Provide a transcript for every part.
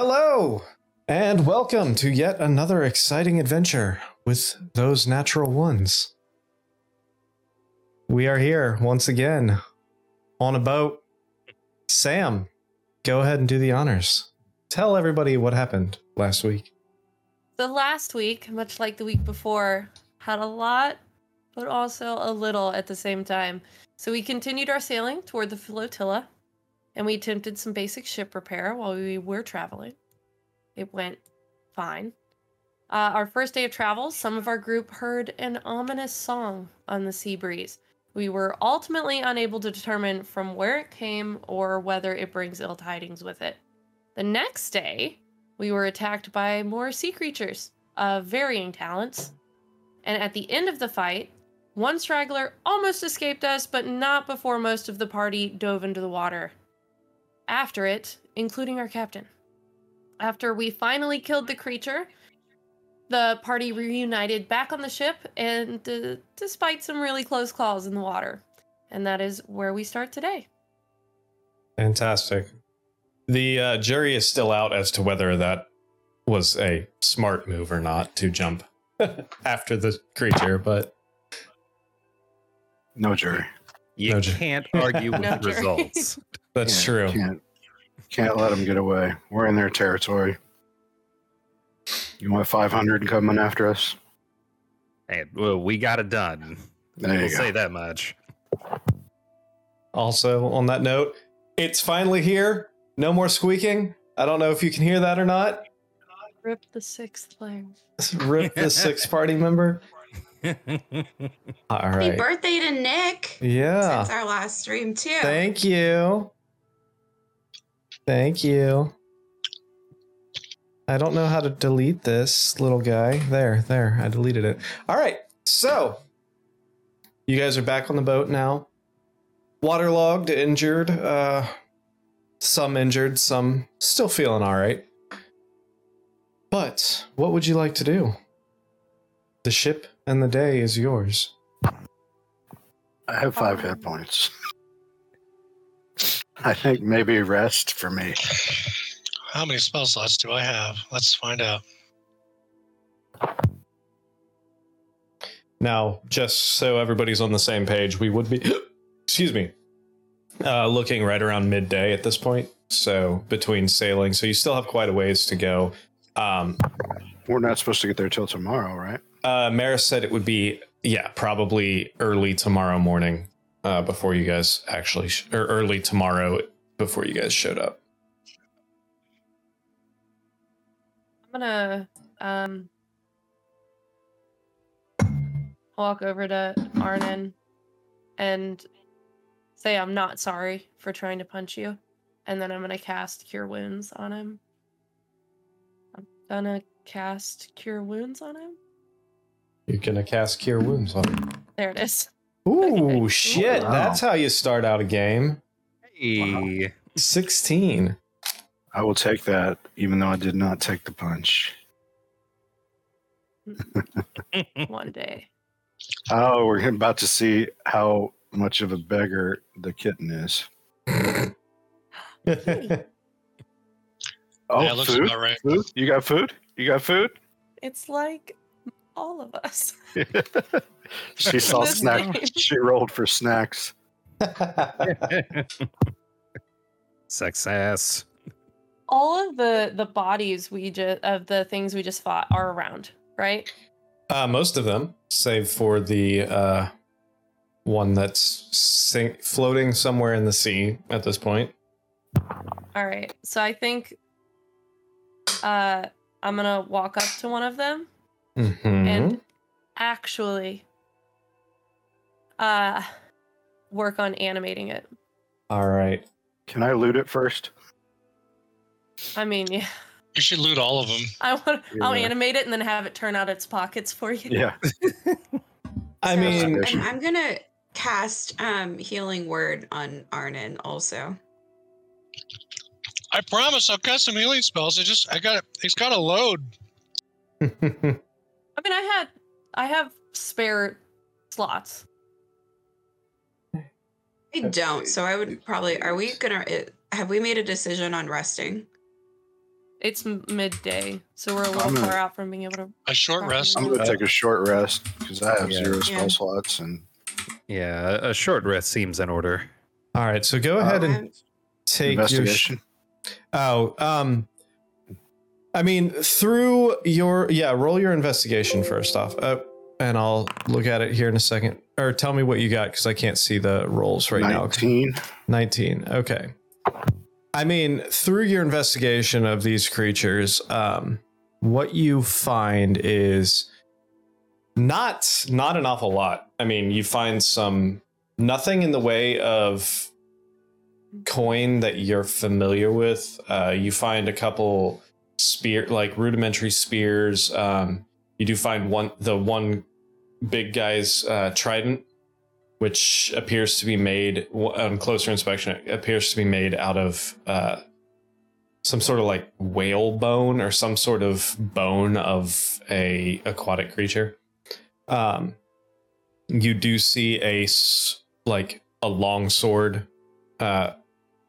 Hello, and welcome to yet another exciting adventure with those natural ones. We are here once again on a boat. Sam, go ahead and do the honors. Tell everybody what happened last week. The last week, much like the week before, had a lot, but also a little at the same time. So we continued our sailing toward the flotilla, and we attempted some basic ship repair while we were traveling. It went fine. Uh, our first day of travel, some of our group heard an ominous song on the sea breeze. We were ultimately unable to determine from where it came or whether it brings ill tidings with it. The next day, we were attacked by more sea creatures of varying talents. And at the end of the fight, one straggler almost escaped us, but not before most of the party dove into the water. After it, including our captain. After we finally killed the creature, the party reunited back on the ship, and uh, despite some really close calls in the water. And that is where we start today. Fantastic. The uh, jury is still out as to whether that was a smart move or not to jump after the creature, but No jury. You No, can't argue with No, results. that's Can't- true. Can't can't let them get away. We're in their territory. You want 500 coming after us? Hey, well, we got it done. There we'll you go. say that much. Also, on that note, it's finally here. No more squeaking. I don't know if you can hear that or not. Rip the sixth player. Rip the sixth party member. All Happy birthday to Nick. Yeah. Since our last stream too. Thank you. Thank you. I don't know how to delete this little guy. There, there. I deleted it. All right. So, you guys are back on the boat now. Waterlogged, injured, uh some injured, some still feeling all right. But what would you like to do? The ship and the day is yours. I have five hit points. I think maybe rest for me. How many spell slots do I have? Let's find out. Now, just so everybody's on the same page, we would be, excuse me, uh, looking right around midday at this point. So between sailing, so you still have quite a ways to go. Um, We're not supposed to get there till tomorrow, right? uh, Maris said it would be, yeah, probably early tomorrow morning uh, before you guys actually, sh- or early tomorrow before you guys showed up. I'm gonna um walk over to Arnon and say I'm not sorry for trying to punch you, and then I'm gonna cast Cure Wounds on him. I'm gonna cast Cure Wounds on him. You're gonna cast Cure Wounds on him. There it is. Ooh, Okay. shit! Wow. That's how you start out a game. Hey. Sixteen. I will take that, even though I did not take the punch. One day. Oh, we're about to see how much of a beggar the kitten is. Oh, yeah, it looks food? right. Food? You got food? You got food? It's like all of us. she saw This snack. She rolled for snacks. Success. All of the the bodies we just of the things we just fought are around, right? Uh, most of them, save for the uh, one that's sink- floating somewhere in the sea at this point. All right. So I think uh I'm going to walk up to one of them Mhm. and actually uh work on animating it. All right. Can I loot it first? I mean, yeah. You should loot all of them. I want I'll animate it and then have it turn out its pockets for you. Yeah. I So- mean, And I'm gonna cast um healing word on Arnon also. I promise I'll cast some healing spells. I just I got it's got to load. I mean, I had I have spare slots. I don't, so I would probably. Are we gonna? It, have we made a decision on resting? It's m- midday, so we're a little I'm gonna- far out from being able to. A short rest. I'm gonna take a short rest because I have Yeah. zero Yeah. spell slots and Yeah, a short rest seems in order. All right, so go ahead and take your. Sh- investigation. oh, um, I mean, through your yeah, roll your investigation first off, uh, and I'll look at it here in a second. Or tell me what you got because I can't see the rolls right now. Nineteen. 19. Okay. I mean, through your investigation of these creatures, um, what you find is not not an awful lot. I mean, you find some nothing in the way of coin that you're familiar with. Uh, you find a couple spear like rudimentary spears. Um, you do find one the one big guy's uh, trident which appears to be made on closer inspection appears to be made out of uh, some sort of like whale bone or some sort of bone of a aquatic creature. Um you do see a like a long sword uh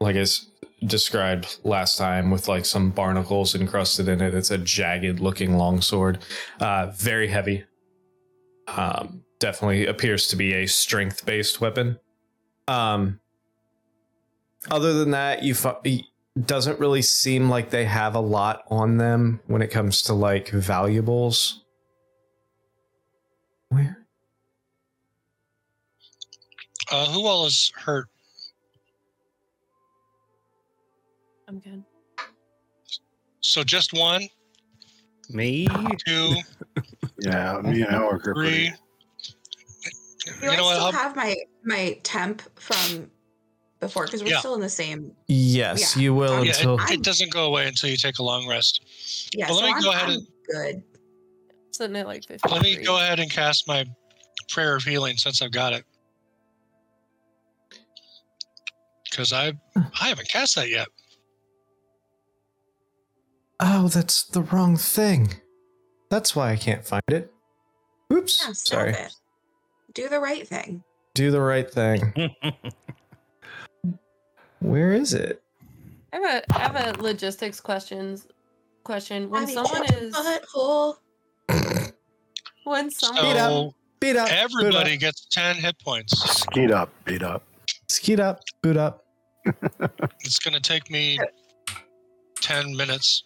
like as described last time with like some barnacles encrusted in it. It's a jagged looking long sword uh very heavy um, definitely appears to be a strength based weapon. Um, other than that, you fi- it doesn't really seem like they have a lot on them when it comes to like valuables. Where? Uh, who all is hurt? I'm good. So just one, Me? two, Yeah, me and Elric are three. pretty. Do You I know what? still I'll- have my my temp from before because we're Yeah. still in the same. Yes, Yeah. you will Yeah, until. it, it doesn't go away until you take a long rest. Yeah, Well, so let me I'm, go ahead I'm and- good. Sitting at like 50. Let me go ahead and cast my prayer of healing since I've got it. Because I I haven't cast that yet. oh, that's the wrong thing. That's why I can't find it. Oops. Yeah, stop Sorry. it. Do the right thing. Do the right thing. Where is it? I have a I have a logistics questions question. When Have you someone checked is butthole. when someone Beat up. Beat up. boot everybody up, gets 10 hit points. Skeet up, beat up. Skeet up. Boot up. It's going to take me 10 minutes.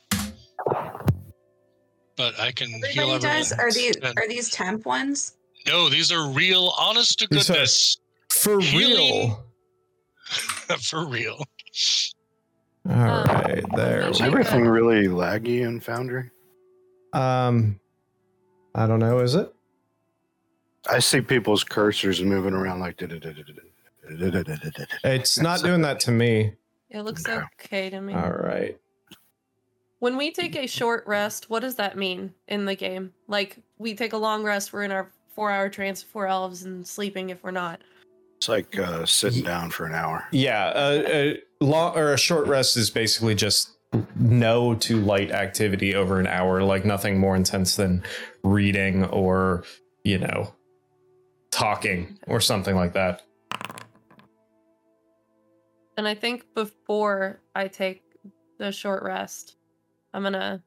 But I can heal Everybody everyone. does. Are these Then- are these temp ones? No, these are real, honest to goodness. For real. For real. All right, there. Is Is Check everything really laggy in Foundry? Um, I don't know. Is it? I see people's cursors moving around like. It's not doing that to me. it looks Okay. okay to me. All right. When we take a short rest, what does that mean in the game? Like we take a long rest, we're in our four hour trance, for elves, and sleeping if we're not. It's like uh, sitting down for an hour. Yeah, a, a long or a short rest is basically just no to light activity over an hour, like nothing more intense than reading or you know talking or something like that. And I think before I take the short rest, I'm gonna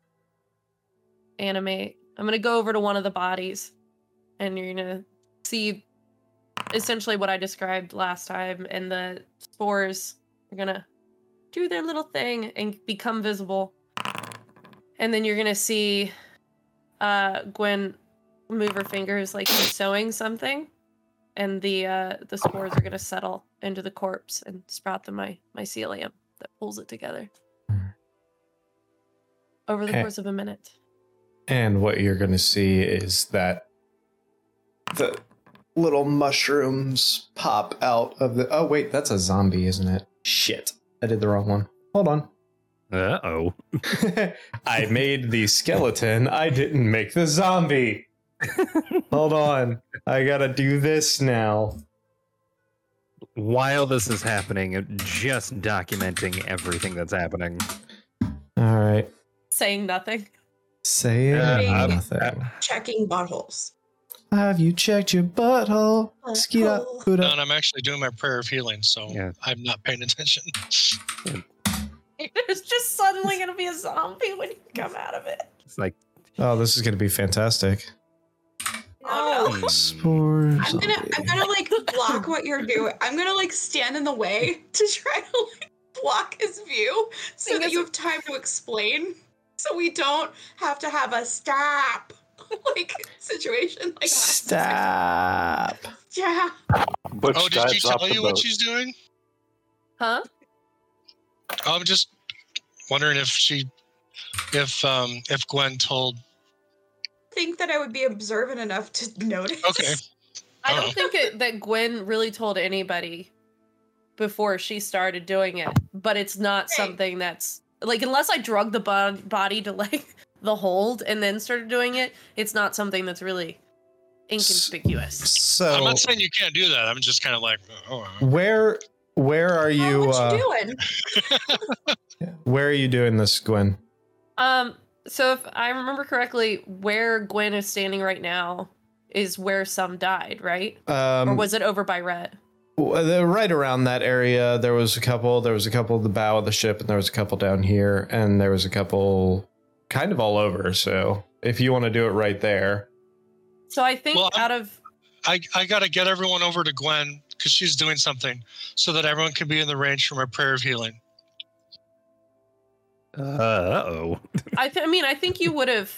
animate. I'm gonna go over to one of the bodies, and you're gonna see essentially what I described last time. And the spores are gonna do their little thing and become visible. And then you're gonna see uh, Gwen move her fingers like she's sewing something, and the uh, the spores are gonna settle into the corpse and sprout the my mycelium that pulls it together. Over the Okay. course of a minute. And what you're going to see is that the little mushrooms pop out of the. Oh, wait, that's a zombie, isn't it? Shit. I did the wrong one. Hold on. Uh oh. I made the skeleton. I didn't make the zombie. Hold on. I gotta do this now. While this is happening, just documenting everything that's happening. All right. Saying nothing. Saying Uh, I'm- nothing. Checking buttholes. Have you checked your butthole? Skeet up, Butthole. boot No, up. and I'm actually doing my prayer of healing, so Yeah. I'm not paying attention. There's just suddenly gonna be a zombie when you come out of it. It's like Oh, this is going to be fantastic. Oh, hmm, Spores. I'm gonna I'm gonna like block what you're doing. I'm gonna like stand in the way to try to like block his view so Thing that is- you have time to explain. So we don't have to have a stop like situation like last time. Stop. Yeah. Butch Oh, did she tell the you what she's doing? Huh? I'm just wondering if she, if um, if Gwen told. think that I would be observant enough to notice. Okay. I Oh. don't think it, that Gwen really told anybody before she started doing it, but it's not Okay. something that's like unless I drug the bo- body to like the hold and then started doing it, it's not something that's really inconspicuous. So I'm not saying you can't do that. I'm just kind of like, oh, uh, where where are Oh, you? what Uh, you doing? where are you doing this, Gwen? Um, so if I remember correctly, where Gwen is standing right now is where some died, right? Um, or was it over by Red? W- the- right around that area, there was a couple. There was a couple at the bow of the ship, and there was a couple down here, and there was a couple kind of all over. So, if you want to do it right there, So I think Well, I'm- out of I I gotta get everyone over to Gwen because she's doing something, so that everyone can be in the range for my prayer of healing. uh oh. I, th- I mean, I think you would have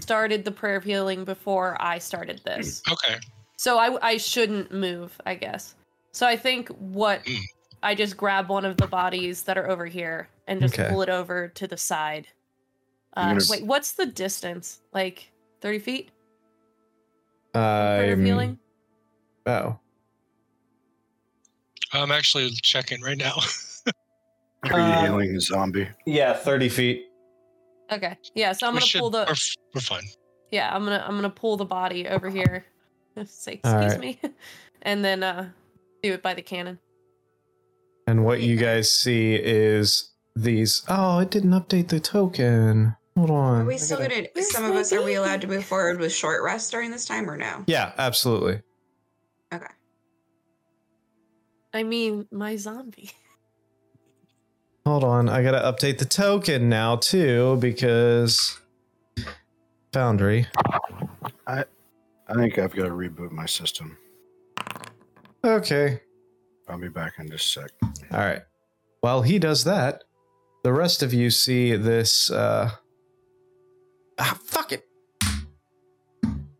started the prayer of healing before I started this. Okay. So I, I shouldn't move, I guess. So I think what Mm. I just grab one of the bodies that are over here and just Okay. pull it over to the side. You're Uh, gonna- wait, what's the distance? Like 30 feet? Prayer of I'm. healing? Oh, I'm actually checking right now. Are you Uh, healing a zombie? yeah, thirty feet. Okay. Yeah, so I'm we gonna should. pull the We're, f- we're fine. yeah, I'm gonna I'm gonna pull the body over here. Say excuse All right. me. and then uh do it by the cannon. And what you guys see is these. Oh, it didn't update the token. Hold on. Are we still gotta- gonna? Some of my us are we allowed to move forward with short rest during this time or no? Yeah, absolutely. Okay. I mean my zombie. Hold on, I gotta update the token now too because Foundry. I I think I've got to reboot my system. Okay, I'll be back in just a sec. all right. While he does that, the rest of you see this. uh Ah, fuck it.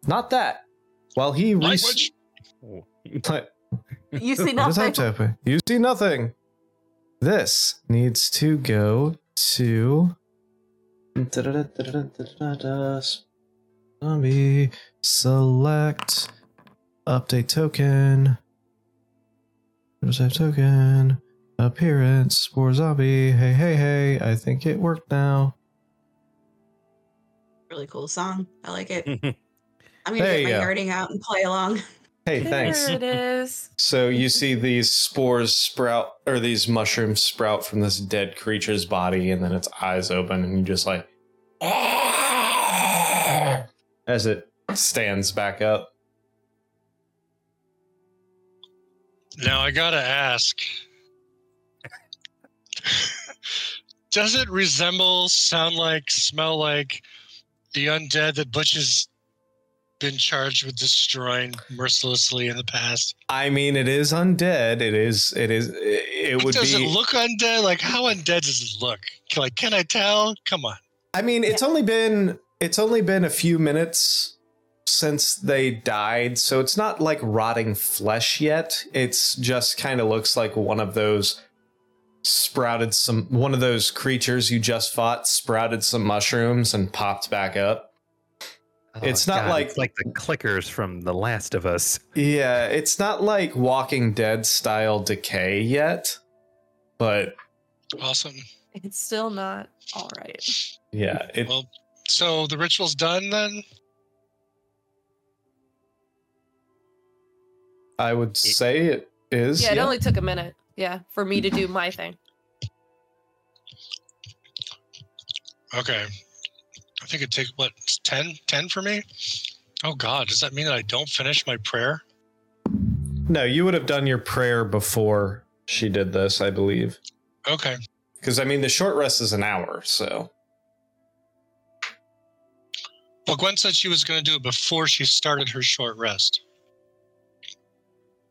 Not that. While he re- You see What is that nothing. You see nothing. This needs to go to. Zombie select update token. Reserve token appearance spore zombie. Hey hey hey! I think it worked now. Really cool song. I like it. I'm gonna There get you my go. yarding out and play along. Hey, thanks. There it is. So you see these spores sprout, or these mushrooms sprout from this dead creature's body, and then its eyes open, and you just like, as it stands back up. Now I gotta ask. Does it resemble, sound like, smell like the undead that Butch has been charged with destroying mercilessly in the past? I mean, it is undead. It is. It is. It would does be. it look undead? Like how undead does it look? Like, can I tell? Come on. I mean, it's only been. It's only been a few minutes since they died, so it's not like rotting flesh yet. It's just kind of looks like one of those sprouted some one of those creatures you just fought sprouted some mushrooms and popped back up. Oh, it's not like- it's like the clickers from The Last of Us. Yeah, it's not like Walking Dead style decay yet, but Awesome. It's still not all right. yeah, it Well, so the ritual's done then? I would say it is. Yeah, it only took a minute. Yeah, for me to do my thing. Okay. I think it'd take what 10? 10 for me? Oh god, does that mean that I don't finish my prayer? No, you would have done your prayer before she did this, I believe. Okay. Because I mean, the short rest is an hour, so Well, Gwen said she was going to do it before she started her short rest.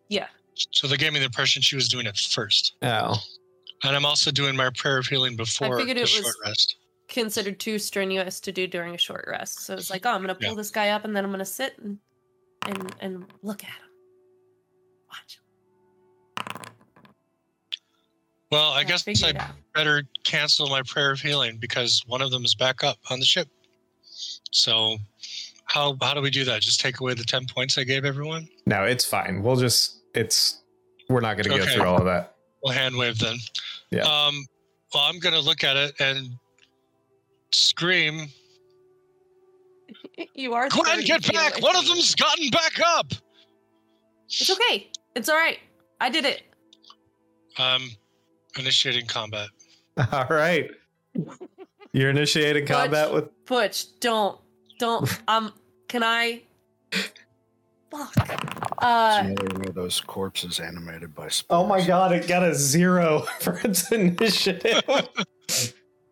Yeah. So they gave me the impression she was doing it first. Oh. And I'm also doing my prayer of healing before figured the it short was- rest. Considered too strenuous to do during a short rest. So it's like, oh, I'm gonna pull Yeah. this guy up and then I'm gonna sit and and and look at him. Watch. Well, I Yeah, guess figure I better cancel my prayer of healing because one of them is back up on the ship. So, how how do we do that? Just take away the ten points I gave everyone. No, it's fine. We'll just it's we're not gonna go through all of that. We'll hand wave then. Yeah. Um. Well, I'm gonna look at it and scream, You are. "Gwen, starting get back! it. One of them's gotten back up." It's okay. It's all right. I did it. Um, initiating combat. All right. You're initiating Butch. combat with Butch, don't, don't. Um, can I? Fuck. Uh, It's another one of those corpses animated by spores. Oh my god, it got a zero for its initiative.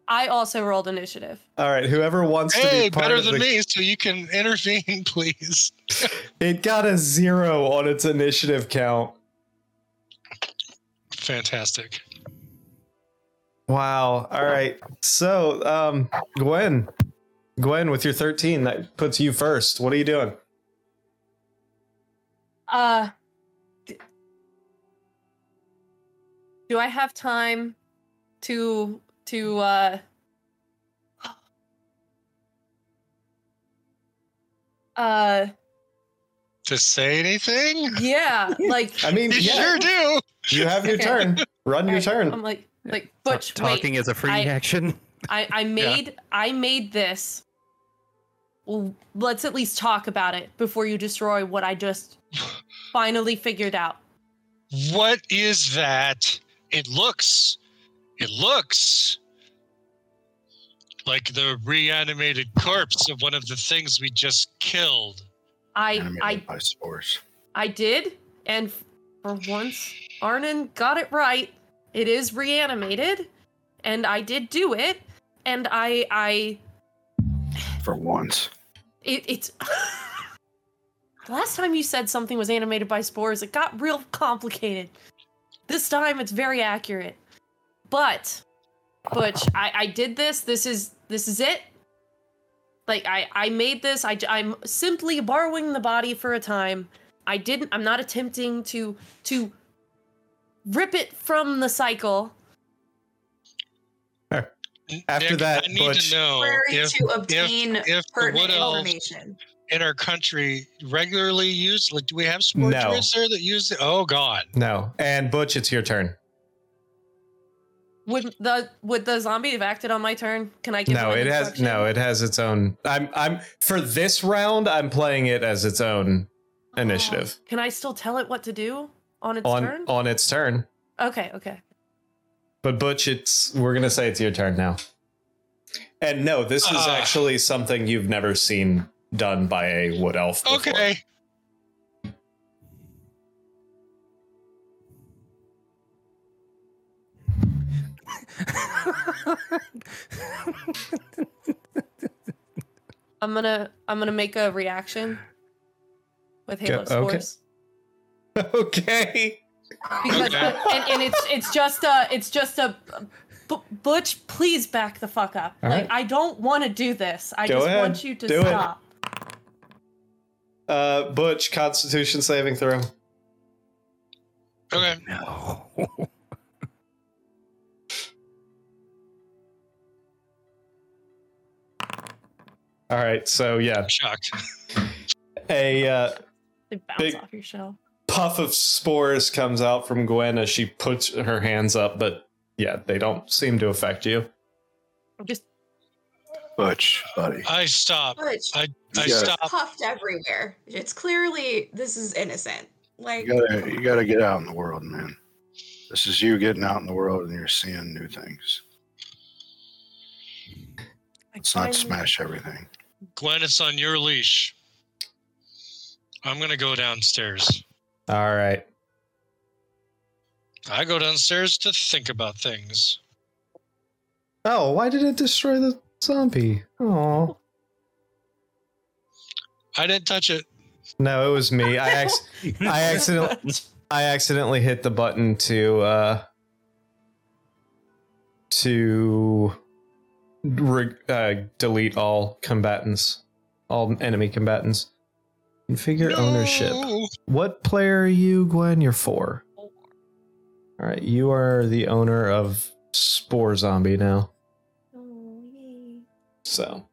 I also rolled initiative. All right, whoever wants to be part better of than the, me, so you can intervene, please. It got a zero on its initiative count. Fantastic. Wow. All right. So, um, Gwen, Gwen, with your 13, that puts you first. What are you doing? Uh, d- do I have time to to uh? Uh, To say anything? yeah, like I mean, You yeah, sure do. you have your Okay. turn. Run your turn. I'm like like Butch. wait. Talking is a free I- action. I, I made I made this. Well, let's at least talk about it before you destroy what I just finally figured out. What is that? It looks. It looks like the reanimated corpse of one of the things we just killed. I Animated I by spores. I did, and for once, Arnon got it right. It is reanimated, and I did do it, and I I For once. It, it's. Last time you said something was animated by spores, it got real complicated. This time it's very accurate. But Butch, I, I did this. This is this is it. Like I I made this. I I'm simply borrowing the body for a time. I didn't I'm not attempting to to rip it from the cycle. After Nick, that, I need Butch- to know if, to obtain if the pertinent wood information. in our country regularly used. Like, do we have spore No. druids there that use it? Oh God. No. And Butch, it's your turn. Would the would the zombie have acted on my turn? Can I give No, it has no, it has its own. I'm I'm for this round, I'm playing it as its own oh, initiative. Oh, Can I still tell it what to do on its on turn? on its turn. Okay, okay. But Butch, it's we're gonna say it's your turn now. And no, this is Ah. actually something you've never seen done by a wood elf. Before. Okay. I'm gonna I'm gonna make a reaction with Go- Halo okay. Spores. okay. Because Okay. and, and it's it's just a it's just a B- Butch, please back the fuck up. All like right. I don't want to do this. I Go just ahead. want you to Do it. stop. Uh, Butch, Constitution saving throw. Okay. No. All right, so yeah, I'm shocked. a uh, They bounce Big- off your shell. Puff of spores comes out from Gwen as she puts her hands up, but yeah, they don't seem to affect you. I'm just Butch, buddy. I stop. But I I Yeah. stop. puffed everywhere. It's clearly this is innocent. Like You gotta, you gotta get out in the world, man. This is you getting out in the world and you're seeing new things. I Let's not smash everything. Gwen, it's on your leash. I'm gonna go downstairs. All right. I go downstairs to think about things. Oh, why did it destroy the zombie? Oh, I didn't touch it. No, it was me. I ac- I accidentally I accidentally hit the button to uh to re- uh, delete all combatants, all enemy combatants. Configure ownership. What player are you, Gwen? You're four. All right, you are the owner of Spore Zombie now. Oh, yay. So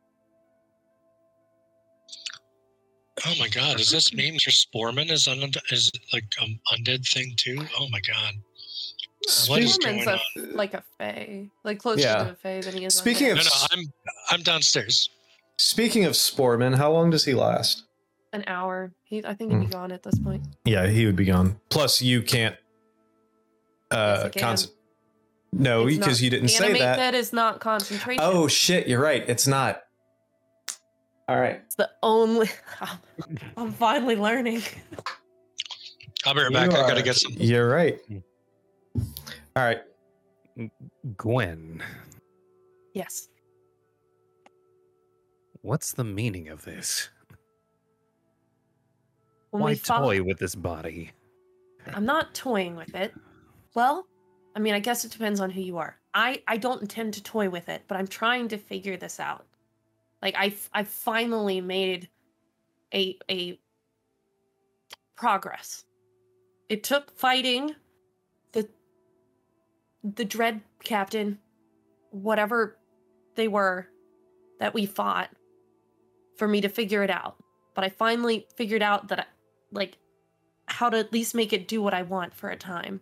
Oh my god, does this mean your Sporeman is un- is like an undead thing too? Oh my god. Uh, what is Speak- Norman's going a, like a fae, like closer Yeah. to a fae than he is. Speaking undead. of- No, no, I'm I'm downstairs. speaking of Sporeman, how long does he last? An hour, he I think he'd be gone at this point. Yeah, he would be gone. Plus, you can't. Uh, Yes, can. conce- no, because not- you didn't say that. that is not concentration. Oh shit! You're right. It's not. All right. it's the only. I'm finally learning. I'll be right You back. I gotta get some. You're right. All right. Gwen, Yes. what's the meaning of this? When Why toy with this body? I'm not toying with it. Well, I mean, I guess it depends on who you are. I I don't intend to toy with it, but I'm trying to figure this out. Like I I finally made a a progress. It took fighting the the dread captain whatever they were that we fought for me to figure it out. But I finally figured out that like how to at least make it do what I want for a time.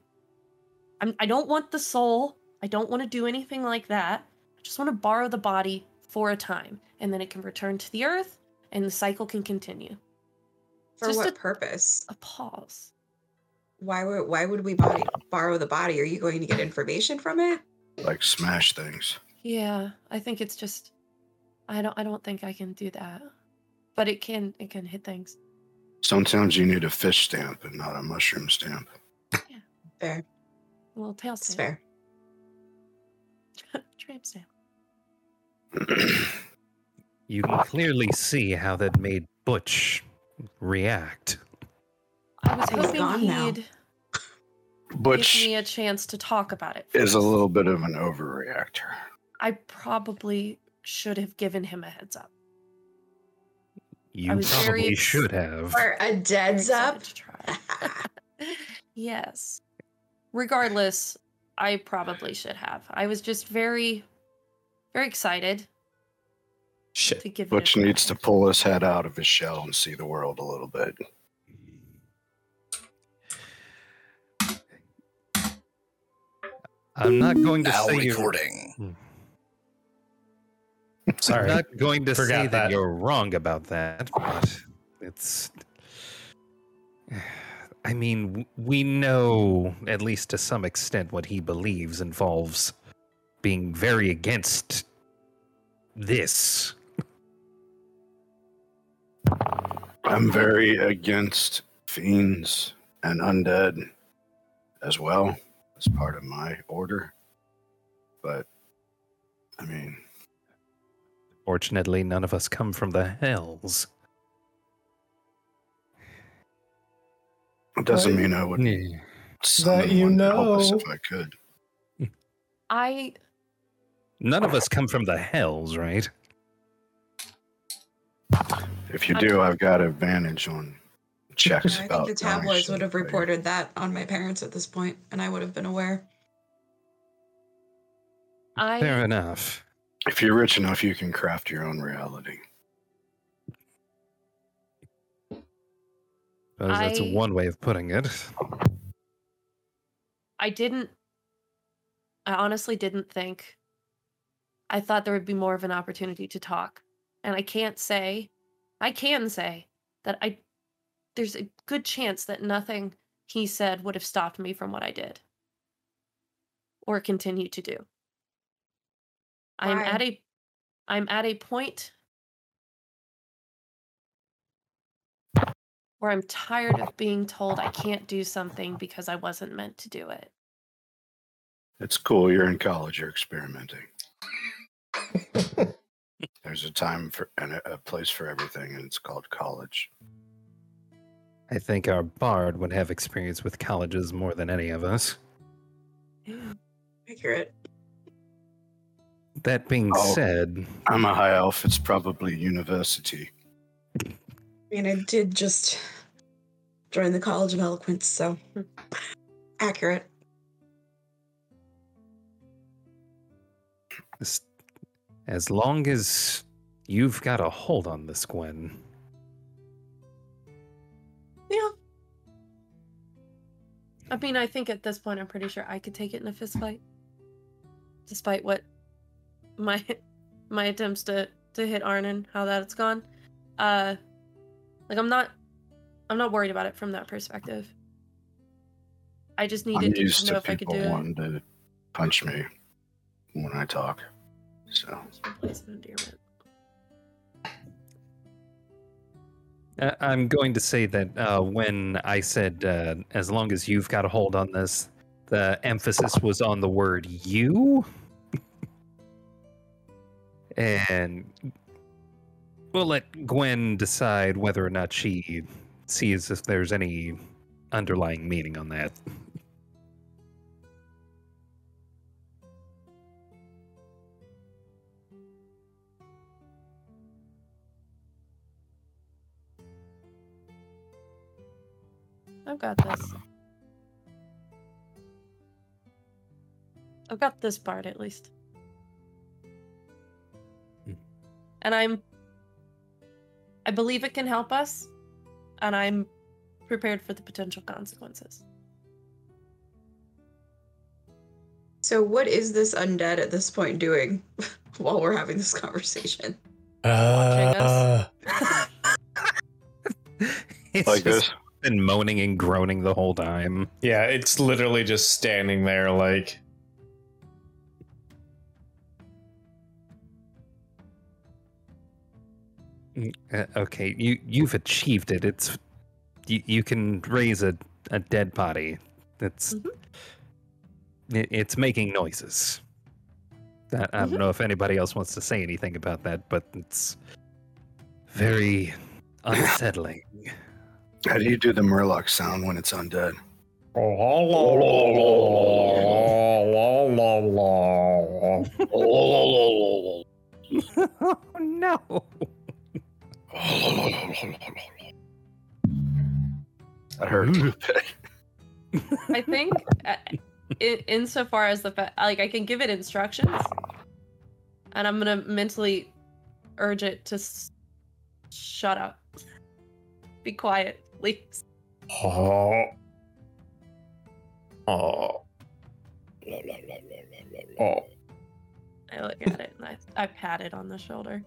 I'm, I don't want the soul. I don't want to do anything like that. I just want to borrow the body for a time, and then it can return to the earth, and the cycle can continue. For Just what a- purpose? A pause. Why would why would we body, borrow the body? Are you going to get information from it? Like smash things. Yeah, I think it's just. I don't. I don't think I can do that, but it can. It can hit things. Sometimes you need a fish stamp and not a mushroom stamp. Yeah, fair. A little tail It's fair. Tramp stamp. You can clearly see how that made Butch react. I was He's hoping he'd Butch give me a chance to talk about it. is a little bit of an overreactor. I probably should have given him a heads up. You probably should have. Or a Very dead's up. excited to try. yes. Regardless, I probably should have. I was just very, very excited Shit. to give. Butch needs to pull his head out of his shell and see the world a little bit. I'm not going to Now say you're, recording. Hmm. Sorry. I'm not going to Forgot say that, that. you're wrong about that, but it's. I mean, we know, at least to some extent, what he believes involves being very against this. I'm very against fiends and undead as well as part of my order. But I mean, Fortunately, none of us come from the hells. it doesn't mean I would Yeah. summon you one to help us know. if I could. I None of us come from the hells, right? If you I- do, I've got advantage on checks. I about think the tabloids would have reported that on my parents at this point, and I would have been aware. I Fair enough. If you're rich enough, you can craft your own reality. Suppose that's I- one way of putting it. I didn't. I honestly didn't think. I thought there would be more of an opportunity to talk. And I can't say, I can say that I, there's a good chance that nothing he said would have stopped me from what I did or continue to do. I'm Why? at a, I'm at a point where I'm tired of being told I can't do something because I wasn't meant to do it. It's cool. You're in college. You're experimenting. There's There's a time for and a, a place for everything, and it's called college. I think our bard would have experience with colleges more than any of us. Accurate. That being Oh. said, I'm a high elf. It's probably university. I mean, I did just join the College of Eloquence, so accurate. as- as long as you've got a hold on this, Gwen, Yeah. I mean, I think at this point, I'm pretty sure I could take it in a fistfight, despite what my my attempts to to hit Arnon, how that it's gone. Uh, like I'm not, I'm not worried about it from that perspective. I just I'm needed to used know to if I could people do it. wanting to punch me when I talk. So Just replace an endearment. Uh, I'm going to say that uh, when I said, uh, as long as you've got a hold on this, the emphasis was on the word you. And we'll let Gwen decide whether or not she sees if there's any underlying meaning on that. I've got this. I've got this part at least. And I'm I believe it can help us and I'm prepared for the potential consequences. So, what is this undead at this point doing while we're having this conversation? Uh, it's like just this. been moaning and groaning the whole time. yeah, it's literally just standing there like. Uh, okay, you you've achieved it. It's you, you can raise a, a dead body. It's Mhm. it, it's making noises. I, I don't Mhm. know if anybody else wants to say anything about that, but it's very unsettling. How do you do the Murloc sound when it's undead? oh no! That hurt a little bit. I think uh, in, insofar as the fact like I can give it instructions and I'm going to mentally urge it to s- shut up. Be quiet, please. Oh. Oh. Oh. I look at it and I, I pat it on the shoulder.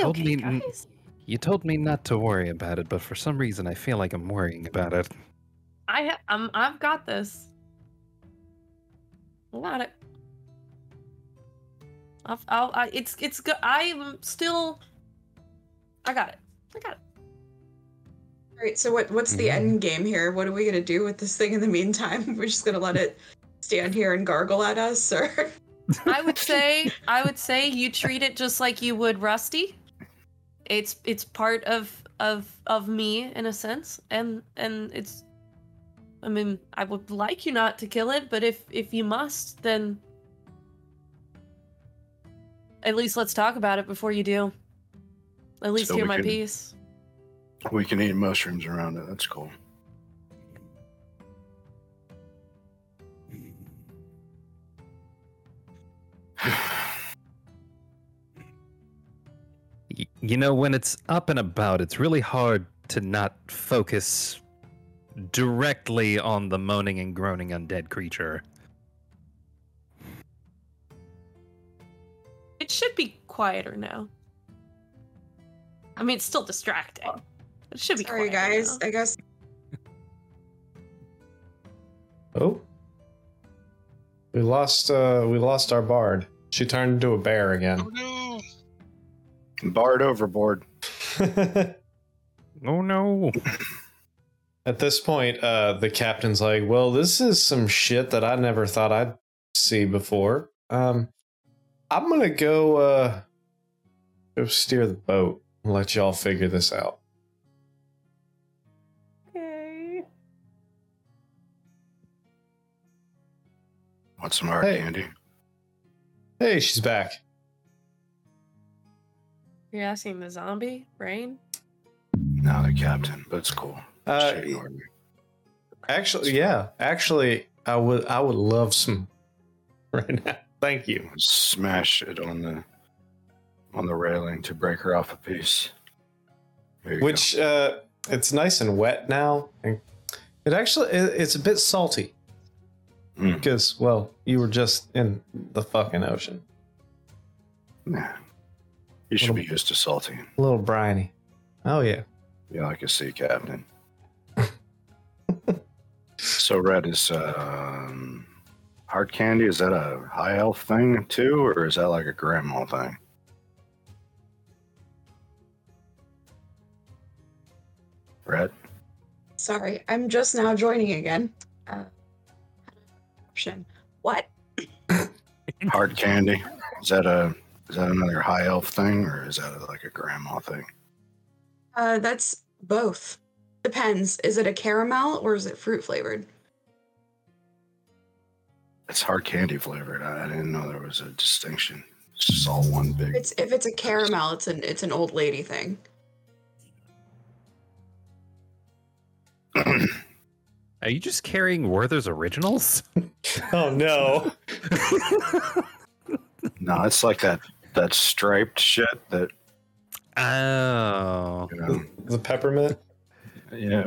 Told okay, me n- guys. You told me not to worry about it, but for some reason I feel like I'm worrying about it. I ha- I'm, I've got this. I got it. I'll, I'll, I, it's it's good. I'm still. I got it. I got it. All right, so what what's the Mhm. end game here? What are we gonna do with this thing in the meantime? We're just gonna let it stand here and gargle at us, or I would say I would say you treat it just like you would Rusty. It's it's part of of of me in a sense, and and it's. I mean, I would like you not to kill it, but if if you must, then at least let's talk about it before you do. At least So hear my can- piece. We can eat mushrooms around it. That's cool. You know, when it's up and about, it's really hard to not focus directly on the moaning and groaning undead creature. It should be quieter now. I mean, it's still distracting. It should be sorry quieter guys. now. I guess Oh. We lost uh we lost our bard. She turned into a bear again. No! Bard overboard. Oh no! At this point, uh, the captain's like, "Well, this is some shit that I never thought I'd see before. Um, I'm gonna go uh, go steer the boat and let y'all figure this out." Okay. Want some hard Hey. candy? Hey, she's back. You're asking the zombie brain? No, the captain, but it's cool. Uh, She ignored me. actually, yeah, actually, I would I would love some right now. Thank you. Smash it on the on the railing to break her off a piece. There go. Which uh, it's nice and wet now, and it actually it, it's a bit salty Mm. because well, you were just in the fucking ocean, Nah. You should be used to salty. a little briny. Oh yeah. Yeah, like a sea captain. so red is um, hard candy. Is that a high elf thing too, or is that like a grandma thing? Red. Sorry, I'm just now joining again. Uh, option. What? Hard candy. Is that a is that another high elf thing, or is that like a grandma thing? Uh, that's both. Depends. Is it a caramel or is it fruit flavored? It's hard candy flavored. I, I didn't know there was a distinction. It's just all one big. It's if it's a caramel, it's an it's an old lady thing. Are you just carrying Werther's originals? Oh no. no, it's like that that striped shit that Oh. you know. the peppermint. Yeah,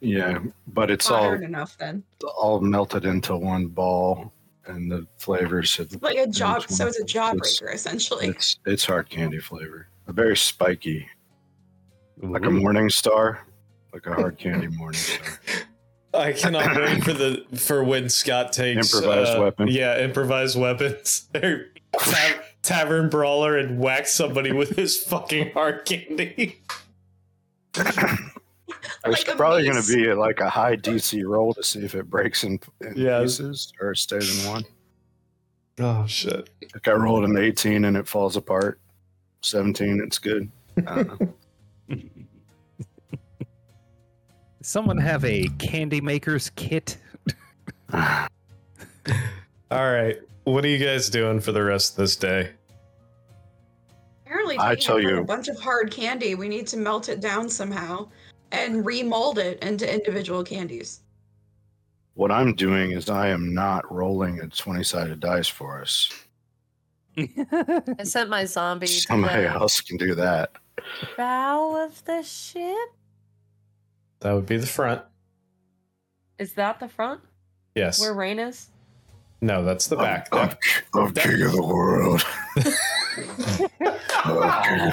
yeah, but it's all enough then. all melted into one ball, and the flavors. Have, Like a job. Which So it's a jawbreaker essentially. it's it's hard candy flavor, a very spiky, like a morning star, like a hard candy morning star. I cannot wait for the for when Scott takes Improvised uh, weapon. Yeah, improvised weapons. Ta- tavern brawler and whack somebody with his fucking hard candy. There's Like probably going to be like a high DC roll to see if it breaks in, in Yeah. pieces or it stays in one. Oh shit. Like I rolled an 18 and it falls apart. 17, it's good. I don't know. Someone have a candy maker's kit? All right. What are you guys doing for the rest of this day? Apparently, I Dana tell you- a bunch of hard candy. We need to melt it down somehow and remold it into individual candies. What I'm doing is I am not rolling a 20 sided dice for us. I sent my zombie to Somebody the else can do that. bow of the ship. That would be the front. Is that the front Yes. where Rain is? No, that's the back. I'm, I'm king of the world. I'm king,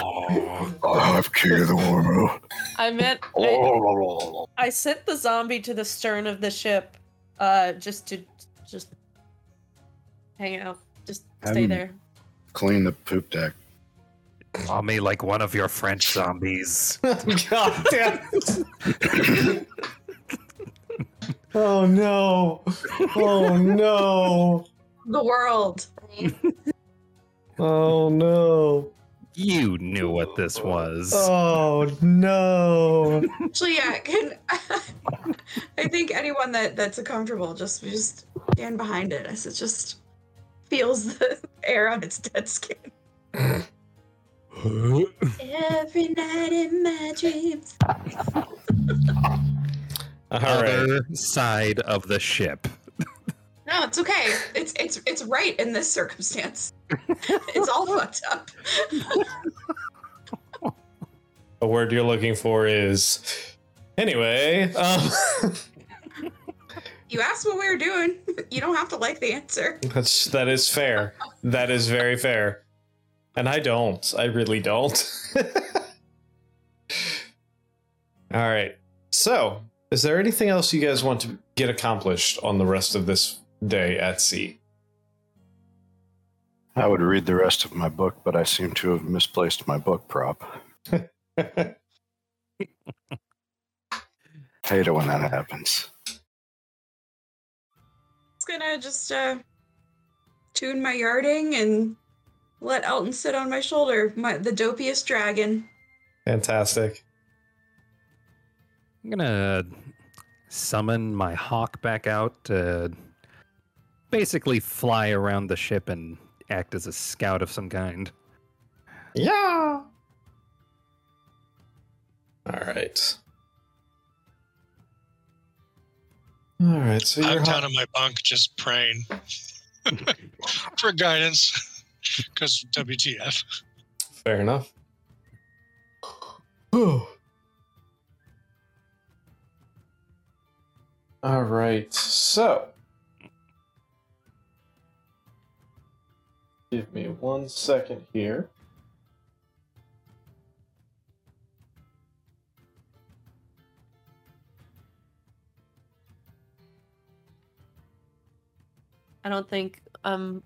I'm king of the world. I meant I, I sent the zombie to the stern of the ship, uh, just to just hang out, just stay Um, there. Clean the poop deck. Call me like one of your French zombies. God damn it. oh no. Oh no. The world. Oh no. You knew what this was. Oh no. Actually, yeah. Can, I think anyone that that's comfortable just just stand behind it as it just feels the air on its dead skin. Every night in my dreams. All right. Other side of the ship. No, it's okay. It's it's it's right in this circumstance. it's all fucked up. The word you're looking for is anyway. Um, You asked what we were doing. You don't have to like the answer. that's that is fair. That is very fair. And I don't. I really don't. All right. So, is there anything else you guys want to get accomplished on the rest of this day at sea? I would read the rest of my book, but I seem to have misplaced my book prop. Hate it when that happens. It's gonna just uh tune my yarting and let Elton sit on my shoulder, my the dopiest dragon. Fantastic. I'm gonna summon my hawk back out to basically fly around the ship and act as a scout of some kind. Yeah. All right. All right. So you're I'm down hot- in my bunk just praying for guidance. Because WTF. fair enough. All right. So give me one second here. I don't think um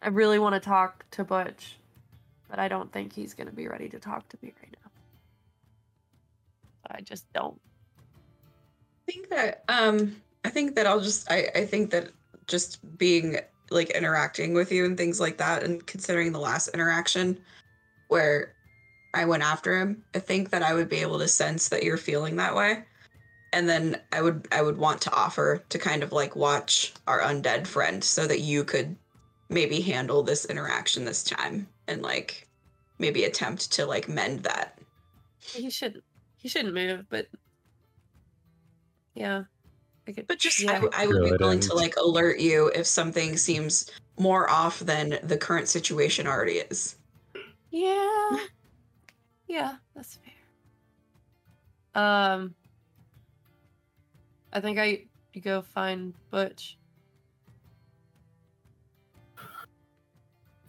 I really want to talk to Butch, but I don't think he's going to be ready to talk to me right now. I just don't. I think that um I think that I'll just I, I think that just being like interacting with you and things like that and considering the last interaction where I went after him, I think that I would be able to sense that you're feeling that way. And then I would I would want to offer to kind of like watch our undead friend so that you could maybe handle this interaction this time and like maybe attempt to like mend that. He should he shouldn't move, but yeah. I could But just yeah. I, w- I would be willing to like alert you if something seems more off than the current situation already is. Yeah. Yeah, that's fair. Um I think I you go find Butch.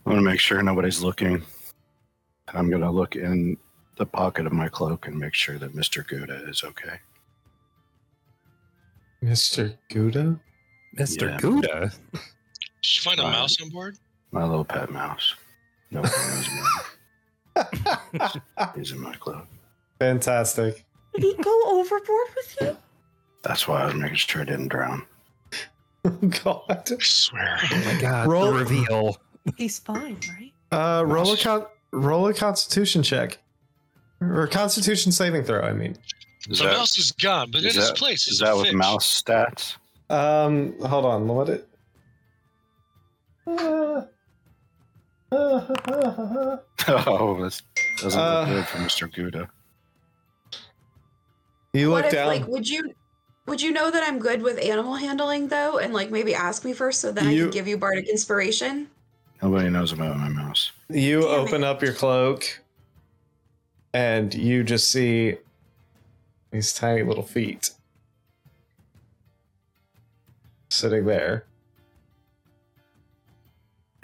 I'm gonna make sure nobody's looking. And I'm gonna look in the pocket of my cloak and make sure that Mr. Gouda is okay. Mr. Gouda? Mr. Yeah. Gouda? Did you find a Fine. mouse on board? My little pet mouse. Nobody knows me. He's in my cloak. Fantastic. Did he go overboard with you? That's why I was making sure I didn't drown. God. I swear. Oh my god, Roll- the reveal. He's fine, right? Uh, roll a con- roll a Constitution check, or Constitution saving throw. I mean, Is the that, mouse is gone, but is in its that- place is is, that a with fish. mouse stats? um, hold on. What it? Uh, oh, this doesn't Uh, look good for Mr. Gouda. you what look if down. like would you would you know that I'm good with animal handling though and like maybe ask me first so that I can give you bardic inspiration? Nobody knows about my mouse. You Damn open it. up your cloak, and you just see these tiny little feet sitting there.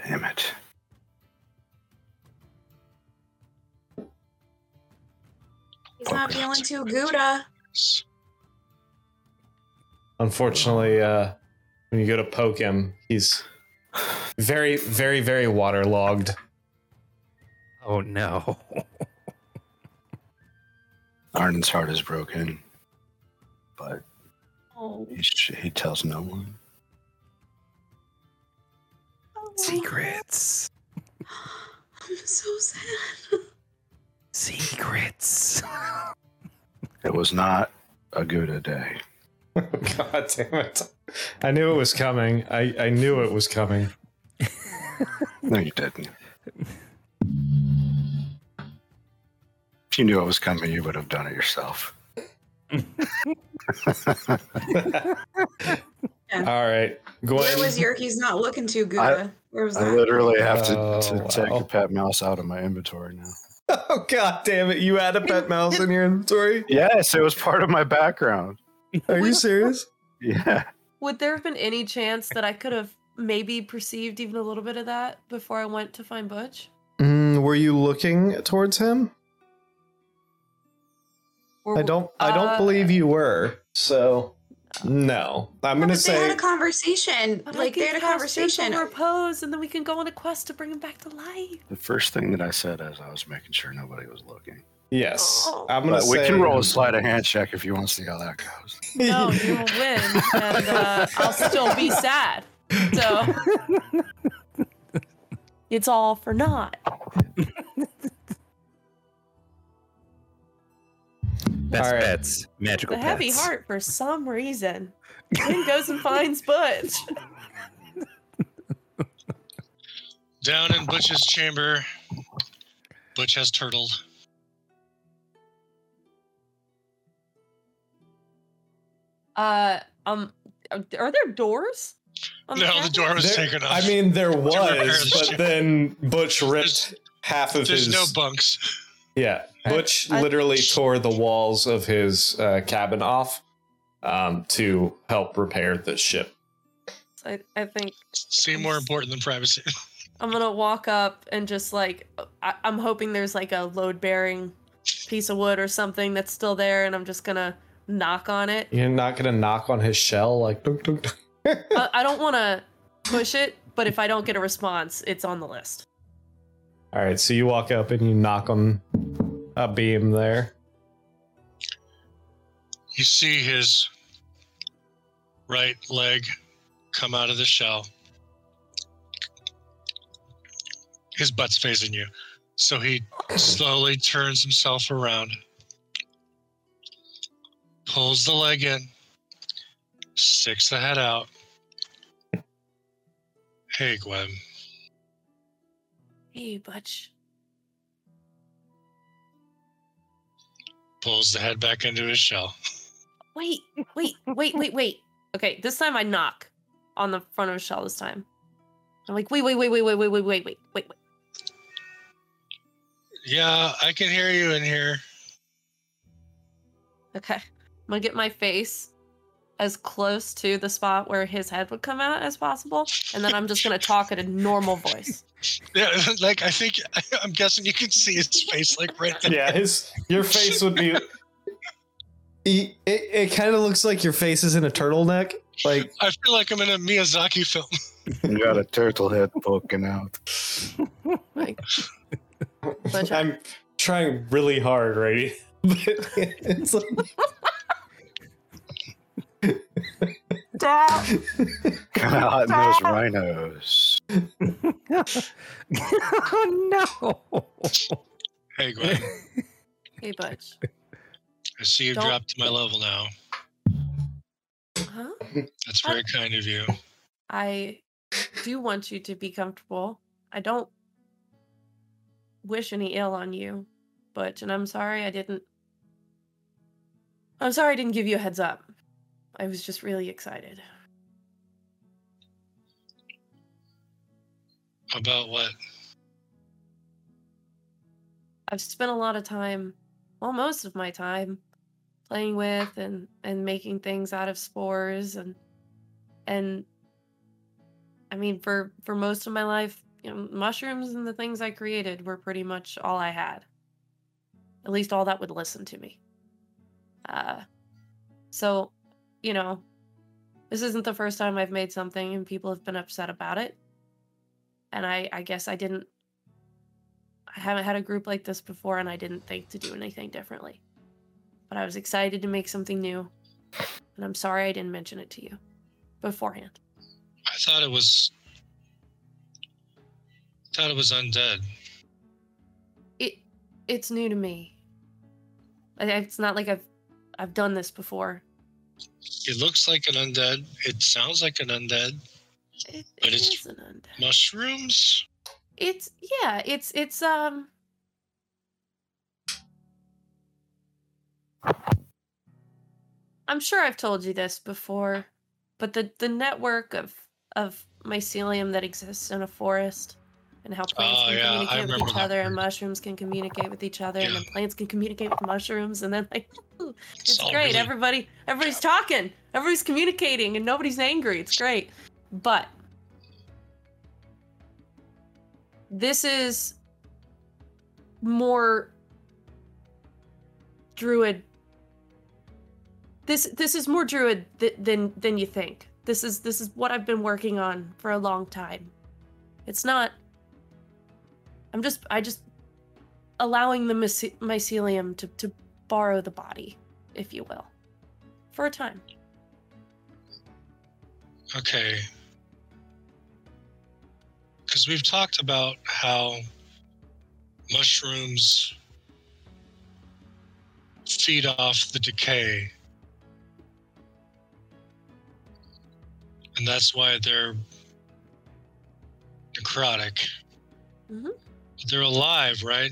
Damn it. He's not feeling too Gouda. Unfortunately, uh, when you go to poke him, he's very, very, very waterlogged. Oh no. Arden's heart is broken, but Oh, he, sh- he tells no one. Oh. Secrets. I'm so sad. Secrets. It was not a Gouda day. God damn it! I knew it was coming. I, I knew it was coming. No, you didn't. If you knew it was coming, you would have done it yourself. All right, Gwen. Where was your he's not looking too Gouda? Where was I that? literally have to, Oh, to take wow. a pet mouse out of my inventory now. Oh god damn it! You had a pet mouse in your inventory? Yes, it was part of my background. Are you serious? Yeah. Would there have been any chance that I could have maybe perceived even a little bit of that before I went to find Butch? Mm, were you looking towards him? Or I don't. I don't uh, believe you were. So No, I'm No, gonna but they had a conversation. But like they had a cast gentle conversation. repose, and then we can go on a quest to bring him back to life. The first thing that I said as I was making sure nobody was looking. yes. Oh. I'm gonna But we can roll a sleight of hand check if you want to see how that goes. No, you will win, and uh, I'll still be sad. So it's all for naught. Best All right. bets, magical The heavy heart for some reason. Then goes and finds Butch. Down in Butch's chamber, Butch has turtled. Uh, um, are there doors? on No, the cabinet? door was There- taken off. I mean, there was, but ship. then Butch ripped There's- half of there's his. There's no bunks. Yeah, Butch I- literally tore the walls of his uh, cabin off um, to help repair the ship. I, I think Seem more important than privacy. I'm gonna walk up and just like I, I'm hoping there's like a load bearing piece of wood or something that's still there, and I'm just gonna knock on it. You're not gonna knock on his shell like. Dunk, dunk, dunk. I, I don't want to push it, but if I don't get a response, it's on the list. All right, so you walk up and you knock on a beam there. You see his right leg come out of the shell. His butt's facing you. So he slowly turns himself around, pulls the leg in, sticks the head out. Hey, Gwen. Hey, Butch. Pulls the head back into his shell. Wait, wait, wait, wait, wait. Okay, this time I knock on the front of his shell. This time, I'm like, wait, wait, wait, wait, wait, wait, wait, wait, wait, wait, wait. Yeah, I can hear you in here. Okay, I'm gonna get my face as close to the spot where his head would come out as possible, and then I'm just gonna talk at a normal voice. Yeah, like I think I'm guessing you can see his face like right there. Yeah, his your face would be. It, it, it kind of looks like your face is in a turtleneck. Like I feel like I'm in a Miyazaki film. You got a turtle head poking out. Like, I'm trying really hard, right? But it's like, Dad. Kind of hot nosed rhinos. oh no! Hey, Gwen. Hey, Butch. I see you Don't- dropped to my level now. Huh? That's very kind of you. I do want you to be comfortable. I don't wish any ill on you, Butch, and I'm sorry I didn't. I'm sorry I didn't give you a heads up. I was just really excited. About what? I've spent a lot of time, well, most of my time, playing with and and making things out of spores and and I mean for for most of my life, you know, mushrooms and the things I created were pretty much all I had. At least all that would listen to me. Uh so, you know, this isn't the first time I've made something and people have been upset about it. And I I guess I didn't I haven't had a group like this before, and I didn't think to do anything differently. But I was excited to make something new, and I'm sorry I didn't mention it to you beforehand. I thought it was. Thought it was undead. It it's new to me. It's not like I've I've done this before. It looks like an undead. It sounds like an undead. It, But it it's- is an undead. Mushrooms? It's yeah. It's it's um. I'm sure I've told you this before, but the the network of of mycelium that exists in a forest and how plants Oh, can yeah, communicate with each that other and mushrooms can communicate with each other and Yeah. then plants can communicate with mushrooms and then like it's all great really- everybody everybody's talking everybody's communicating and nobody's angry it's great but this is more druid this this is more druid th- than than you think. This is this is what I've been working on for a long time. It's not. I'm just I just allowing the mycelium to to borrow the body, if you will, for a time. Okay. Because we've talked about how mushrooms feed off the decay. And that's why they're necrotic. Mhm. They're alive, right?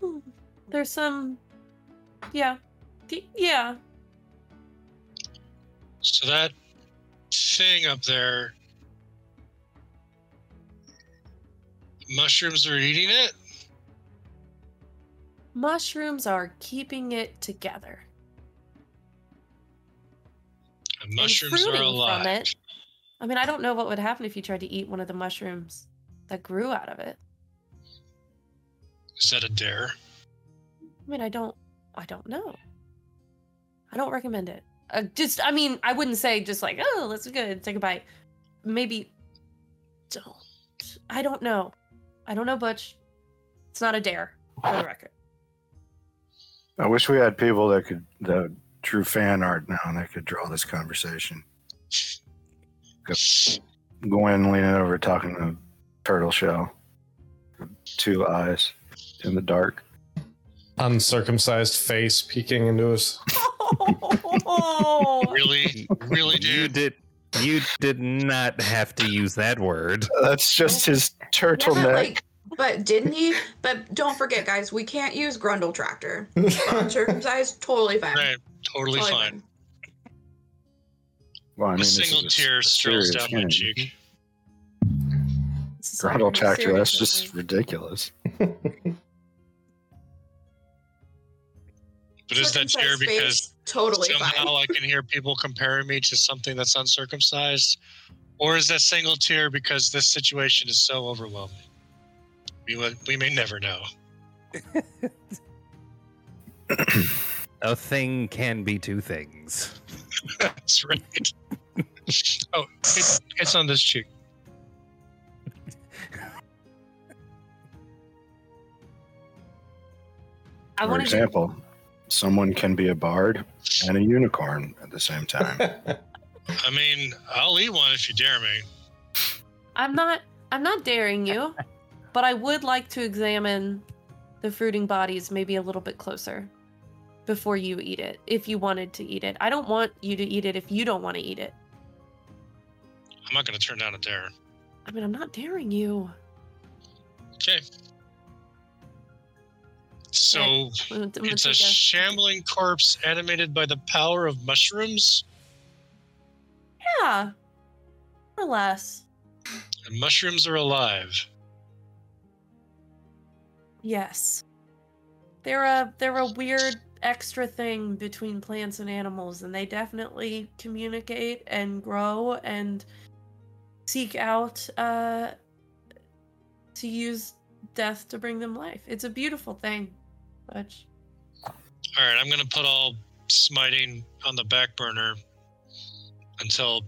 Hmm. There's some, yeah, D- yeah. So that thing up there, mushrooms are eating it? Mushrooms are keeping it together. And and mushrooms are alive. from it. I mean, I don't know what would happen if you tried to eat one of the mushrooms that grew out of it. Is that a dare? I mean, I don't, I don't know. I don't recommend it. Uh, just, I mean, I wouldn't say just like, oh, let's go take a bite. Maybe don't. I don't know. I don't know, Butch. It's not a dare, for the record. I wish we had people that could that drew fan art now and that could draw this conversation. Gwen leaning over talking to Turtle Shell. Two eyes in the dark. Uncircumcised face peeking into his. Oh, Really? Really, You did. You did not have to use that word. That's just his Yeah, turtleneck. but, like, but didn't he? But don't forget, guys, we can't use Grundle Tractor. Uncircumcised, totally fine. Right. Totally Totally fine. well, I mean, A single tear s- strolls down my cheek. This Grundle tractor. That's just ridiculous. But is that dare Circumcised because totally somehow fine? I can hear people comparing me to something that's uncircumcised? Or is that single tear because this situation is so overwhelming? We, will- we may never know. A thing can be two things. That's right. oh, it, it's on this cheek. I For want to example, someone can be a bard and a unicorn at the same time. I mean, I'll eat one if you dare me. I'm not I'm not daring you, but I would like to examine the fruiting bodies maybe a little bit closer before you eat it if you wanted to eat it. I don't want you to eat it if you don't want to eat it. I'm not going to turn down a dare. I mean, I'm not daring you. Okay. So I'm gonna- I'm gonna it's a take shambling corpse animated by the power of mushrooms, Yeah. Or less. and mushrooms are alive. Yes. They're a they're a weird extra thing between plants and animals and they definitely communicate and grow and seek out uh to use death to bring them life. It's a beautiful thing. All right, I'm going to put all smiting on the back burner until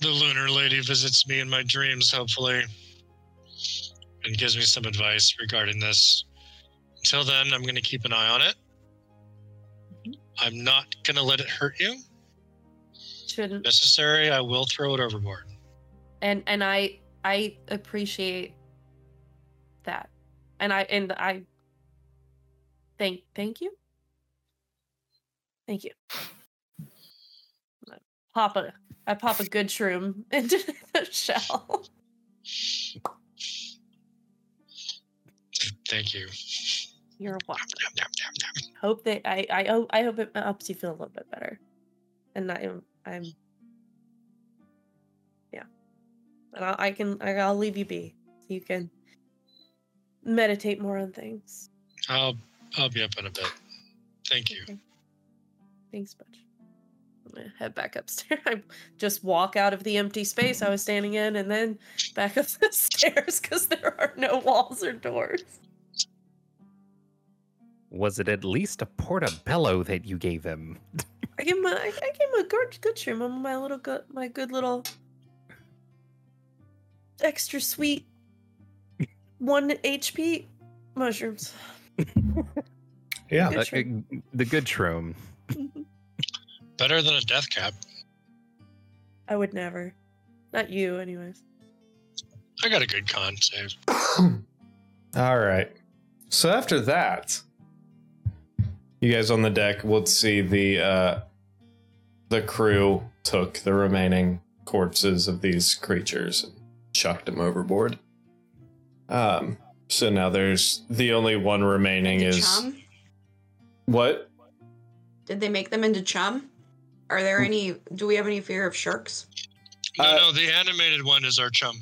the lunar lady visits me in my dreams, hopefully, and gives me some advice regarding this. Until then, I'm going to keep an eye on it. Mm-hmm. I'm not going to let it hurt you. Shouldn't Necessary, I will throw it overboard. and and I I appreciate that. And I and I thank thank you. Thank you. I Pop a I pop a good shroom into the shell. Thank you. You're welcome. Yum, yum, yum. Hope that I I hope I hope it helps you feel a little bit better. And I'm I'm yeah. And I, I can I, I'll leave you be so you can meditate more on things. I'll I'll be up in a bit. Thank you. Okay. Thanks, Butch. I'm gonna head back upstairs. I just walk out of the empty space I was standing in and then back up the stairs because there are no walls or doors. Was it at least a portobello that you gave him? I gave him a, I I gave him a good, good shroom. on My little good, my good little extra sweet one HP mushrooms. Yeah. Good shroom. the good shroom. Better than a death cap. I would never. Not you, anyways. I got a good con save. All right. So after that, you guys on the deck would see the uh, the crew took the remaining corpses of these creatures and chucked them overboard. Um. So now there's the only one remaining Into is chum? what? Did they make them into chum? Are there any? Do we have any fear of sharks? No, Uh, no, the animated one is our chum.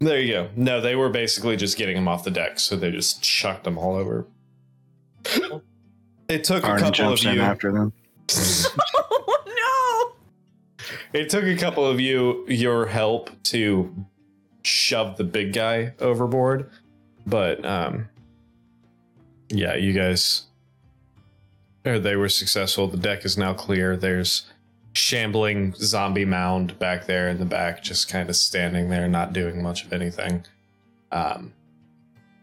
There you go. No, they were basically just getting them off the deck, so they just chucked them all over. It took a couple of you. after them. oh It took a couple of you your help to shove the big guy overboard, but um, yeah, you guys, or they were successful. The deck is now clear. There's shambling zombie mound back there in the back, just kind of standing there, not doing much of anything. Um,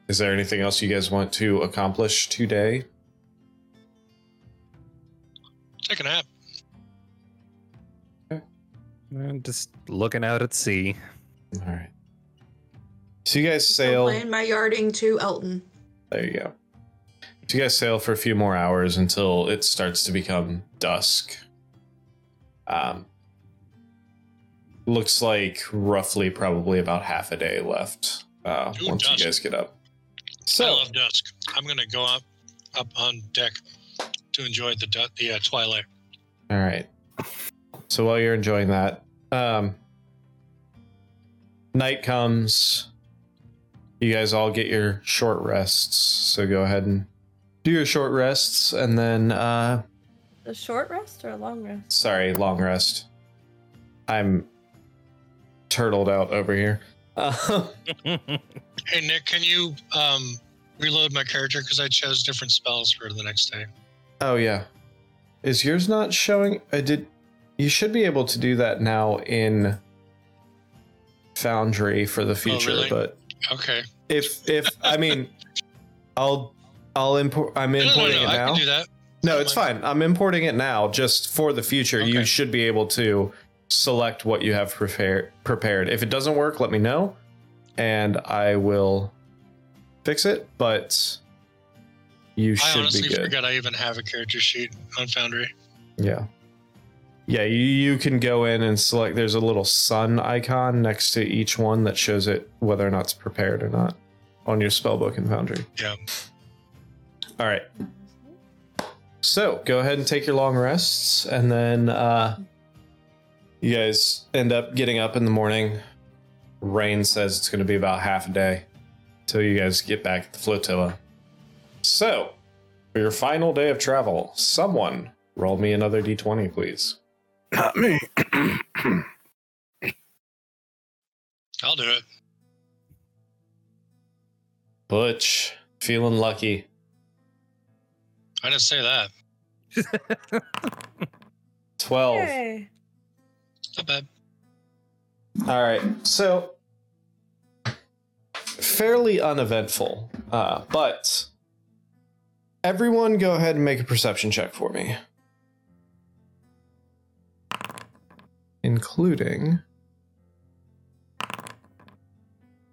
is there anything else you guys want to accomplish today? Take a nap. Uh, just looking out at sea. All right. So you guys I'm sail. playing my yarting to Elton. There you go. So you guys sail for a few more hours until it starts to become dusk. Um, looks like roughly probably about half a day left uh, Ooh, once dusk. you guys get up. So I So love dusk. I'm gonna go up up on deck to enjoy the du- the uh, twilight. all right. So while you're enjoying that, um, night comes. You guys all get your short rests. So go ahead and do your short rests, and then uh, A short rest or a long rest? Sorry, long rest. I'm turtled out over here. Uh, Hey Nick, can you um reload my character because I chose different spells for the next day. oh yeah, is yours not showing? I did. You should be able to do that now in Foundry for the future. really? But Okay. if if I mean, I'll I'll import. I'm No, no, importing no, it I now. can do that. No, it's fine. I'm importing it now just for the future. You should be able to select what you have prepared prepared. If it doesn't work, let me know and I will fix it, but you I should honestly be good. forgot I even have a character sheet on Foundry. Yeah. Yeah, you, you can go in and select there's a little sun icon next to each one that shows it whether or not it's prepared or not on your spellbook in Foundry. Yeah. All right. So go ahead and take your long rests, and then uh, you guys end up getting up in the morning. Rain says it's going to be about half a day till you guys get back at the flotilla. So, for your final day of travel, someone roll me another d20, please. Not me. I'll do it. Butch, feeling lucky. I didn't say that. 12. Yay. Not bad. All right. So fairly uneventful, uh, but everyone go ahead and make a perception check for me, including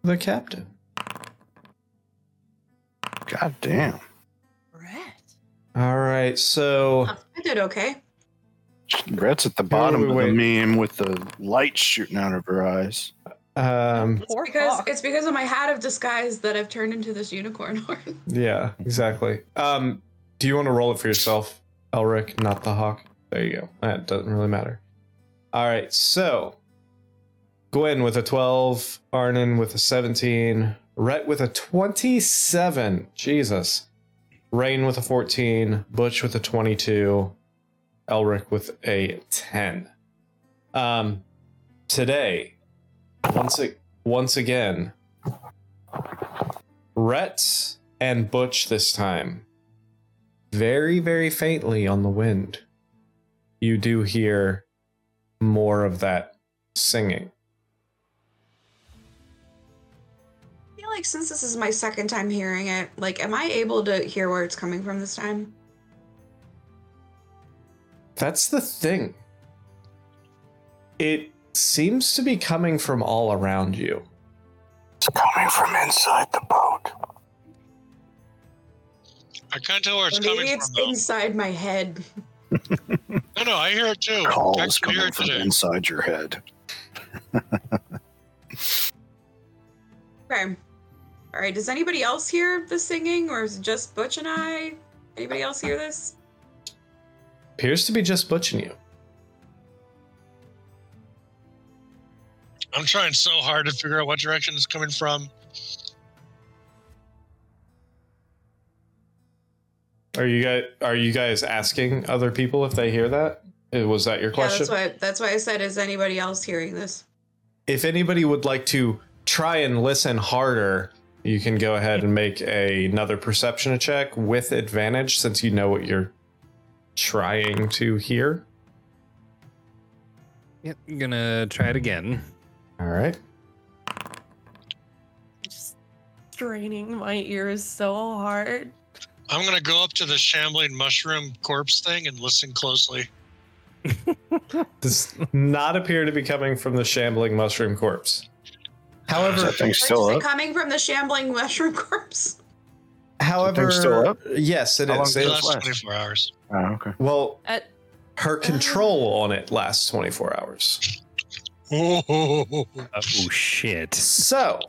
the captain. God damn. Brett. All right. So Huh, I did okay. Brett's at the bottom wait, of wait. the meme with the light shooting out of her eyes. um, It's Poor because Hawk. it's because of my hat of disguise that I've turned into this unicorn horn. yeah, exactly. Um, do you want to roll it for yourself, Elric, not the hawk? There you go. That doesn't really matter. All right, so Gwen with a 12, Arnon with a 17, Rhett with a 27. Jesus. Rain with a 14, Butch with a 22, Elric with a 10. Um, today, once a- once again, Rhett and Butch this time. Very, very faintly on the wind, you do hear more of that singing. I feel like since this is my second time hearing it, like, am I able to hear where it's coming from this time? That's the thing. It seems to be coming from all around you. It's coming from inside the boat. I can't tell where it's Or maybe coming it's from. Though. inside my head. No, no, I hear it too. Calls I can hear coming it from today. inside your head. Okay. All right. Does anybody else hear the singing, or is it just Butch and I? Anybody else hear this? Appears to be just Butch and you. I'm trying so hard to figure out what direction it's coming from. Are you guys are you guys asking other people if they hear that? Was that your question? Yeah, question? that's why. That's why I said, is anybody else hearing this? if anybody would like to try and listen harder, you can go ahead and make a, another perception check with advantage since you know what you're trying to hear. Yep, I'm gonna try it again. All right. Just straining my ears so hard. I'm gonna go up to the shambling mushroom corpse thing and listen closely. Does not appear to be coming from the shambling mushroom corpse. However, that thing still is it up? coming from the shambling mushroom corpse? however, still up? yes, it How long is. does The it It- last last? 24 hours. Oh, okay. well, At her uh, control on it lasts 24 hours. Oh, Oh shit! So,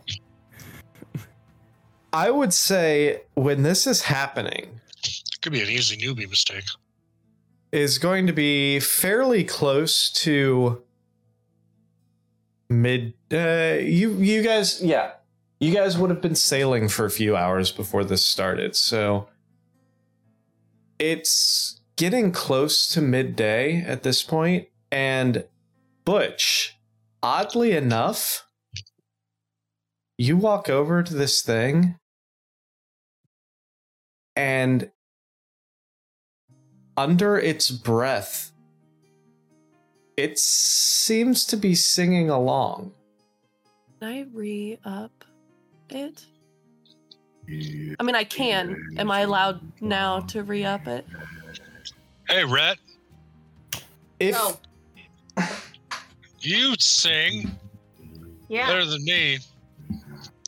I would say when this is happening, it could be an easy newbie mistake. is going to be fairly close to mid uh you you guys yeah you guys would have been sailing for a few hours before this started so it's getting close to midday at this point and butch oddly enough you walk over to this thing and under its breath, it seems to be singing along. can I re up it? I mean, I can. Am I allowed now to re up it? Hey, Rhett, If Oh. you sing Yeah. better than me.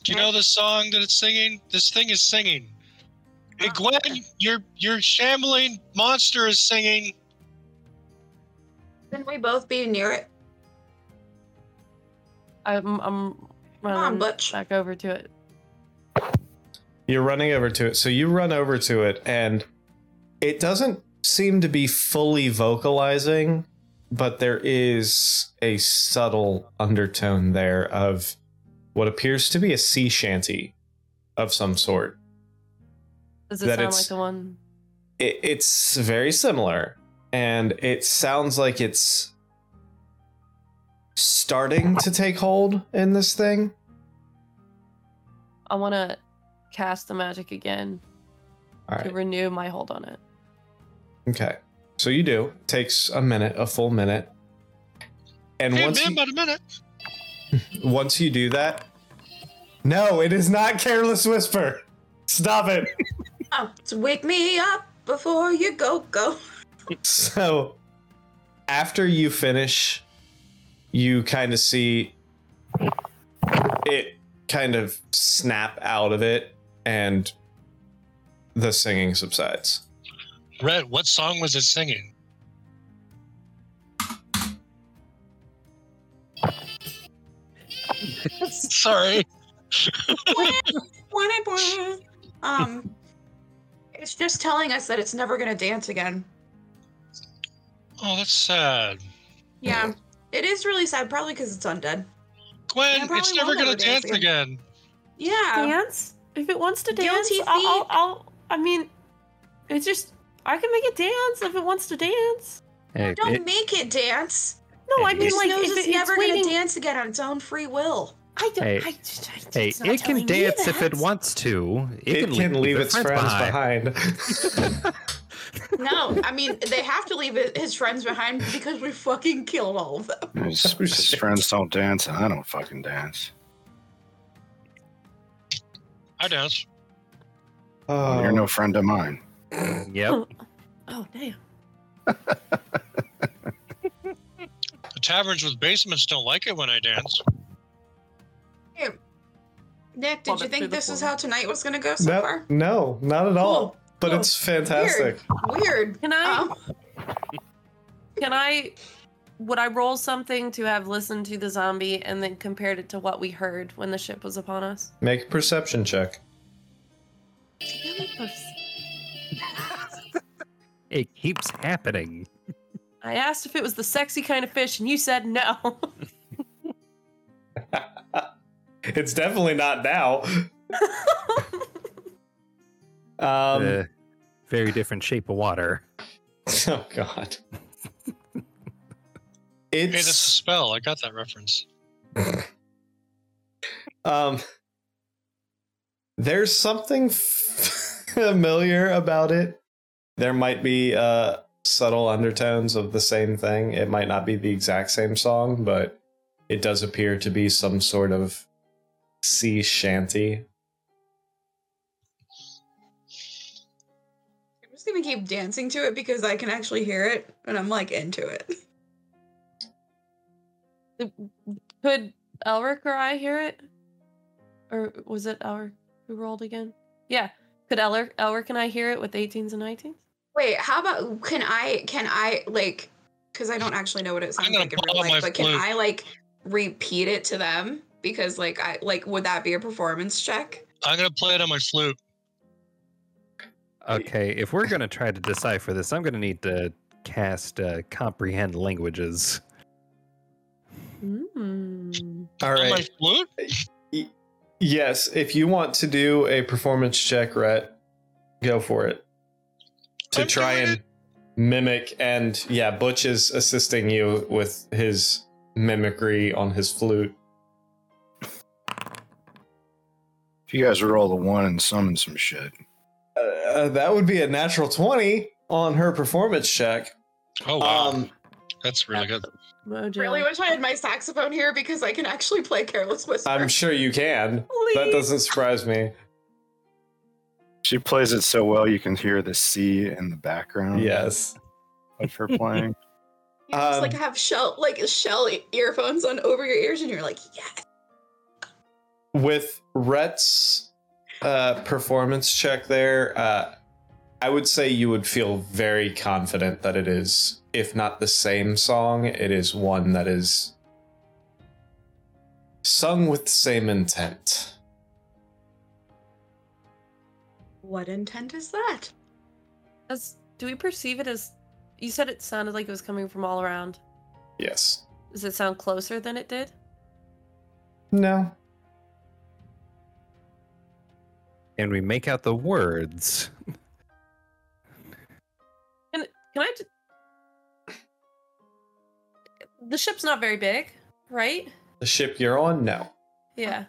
Do you know the song that it's singing? This thing is singing. Hey, Gwen, your your shambling monster is singing. Can we both be near it? I'm I'm on, running Butch. back over to it. you're running over to it, so you run over to it, and it doesn't seem to be fully vocalizing, but there is a subtle undertone there of what appears to be a sea shanty of some sort. Does it That sound it's- like the one? it, it's very similar and it sounds like it's starting to take hold in this thing. I want to cast the magic again all to right renew my hold on it. okay. So you do. Takes a minute a full minute. And Hey, once man, you, about a minute. once you do that no it is not careless whisper. Stop it Oh, to wake me up before you go go. So after you finish, you kind of see it kind of snap out of it and the singing subsides. Rhett, what song was it singing? Sorry. um, it's just telling us that it's never gonna dance again. Oh, that's sad. Yeah, it is really sad. Probably because it's undead. Gwen, it's never gonna dance dance again. Yeah. Dance? If it wants to Guilty dance, feet. I'll, I'll, I'll. I mean, it's just I can make it dance if it wants to dance. Hey, Don't it- make it dance. No, I It mean It like knows if it's it, never it's waiting. gonna dance again on its own free will. I don't. Hey, I, I, Hey, it can dance if it wants to. It, It, can, leave its friends behind. No, I mean they have to leave his friends behind because we fucking killed all of them. His, Oh, his friends don't dance, and I don't fucking dance. I dance. oh, You're no friend of mine. Yep. Oh, oh damn. The taverns with basements don't like it when I dance. Nick, did Plummet you think this is how tonight was gonna go so no, far? no, not at all. Cool. But Cool. it's fantastic. Weird. Can I? Um, Can I? Would I roll something to have listened to the zombie and then compared it to what we heard when the ship was upon us? Make a perception check. It keeps happening. I asked if it was the sexy kind of fish, and you said no. It's definitely not now. Um, Uh, very different shape of water. oh god. Hey, that's a spell. I got that reference. um. There's something familiar about it. There might be uh subtle undertones of the same thing. It might not be the exact same song, but it does appear to be some sort of sea shanty. I'm just gonna keep dancing to it because I can actually hear it and I'm like into it. Could Elric or I hear it? Or was it Elric who rolled again? Yeah. Could Elric, Elric and I hear it with 18s and 19s? Wait, how about can I can I like because I don't actually know what it sounds like in real life, but can. I like repeat it to them? Because like I like would that be a performance check? I'm gonna play it on my flute. Okay, if we're gonna try to decipher this, I'm gonna need to cast uh, comprehend languages. Mm. All On my flute? Yes, if you want to do a performance check, Rhett, go for it. To I'm try doing and mimic, and yeah, Butch is assisting you with his mimicry on his flute. If you guys roll a one and summon some shit, Uh, that would be a natural 20 on her performance check. Oh wow, Um, that's really good. Mojo. Really wish I had my saxophone here because I can actually play Careless Whisper. I'm sure you can. That doesn't surprise me. she plays it so well you can hear the sea in the background Yes. of her playing. You just like um, have shell like shell earphones on over your ears and you're like, yes. with Rhett's uh, performance check there, uh, I would say you would feel very confident that it is, if not the same song, it is one that is sung with the same intent. What intent is that? As, do we perceive it as. You said it sounded like it was coming from all around. Yes. Does it sound closer than it did? No. And we make out the words. Can I just. The ship's not very big, right? The ship you're on? No. Yeah.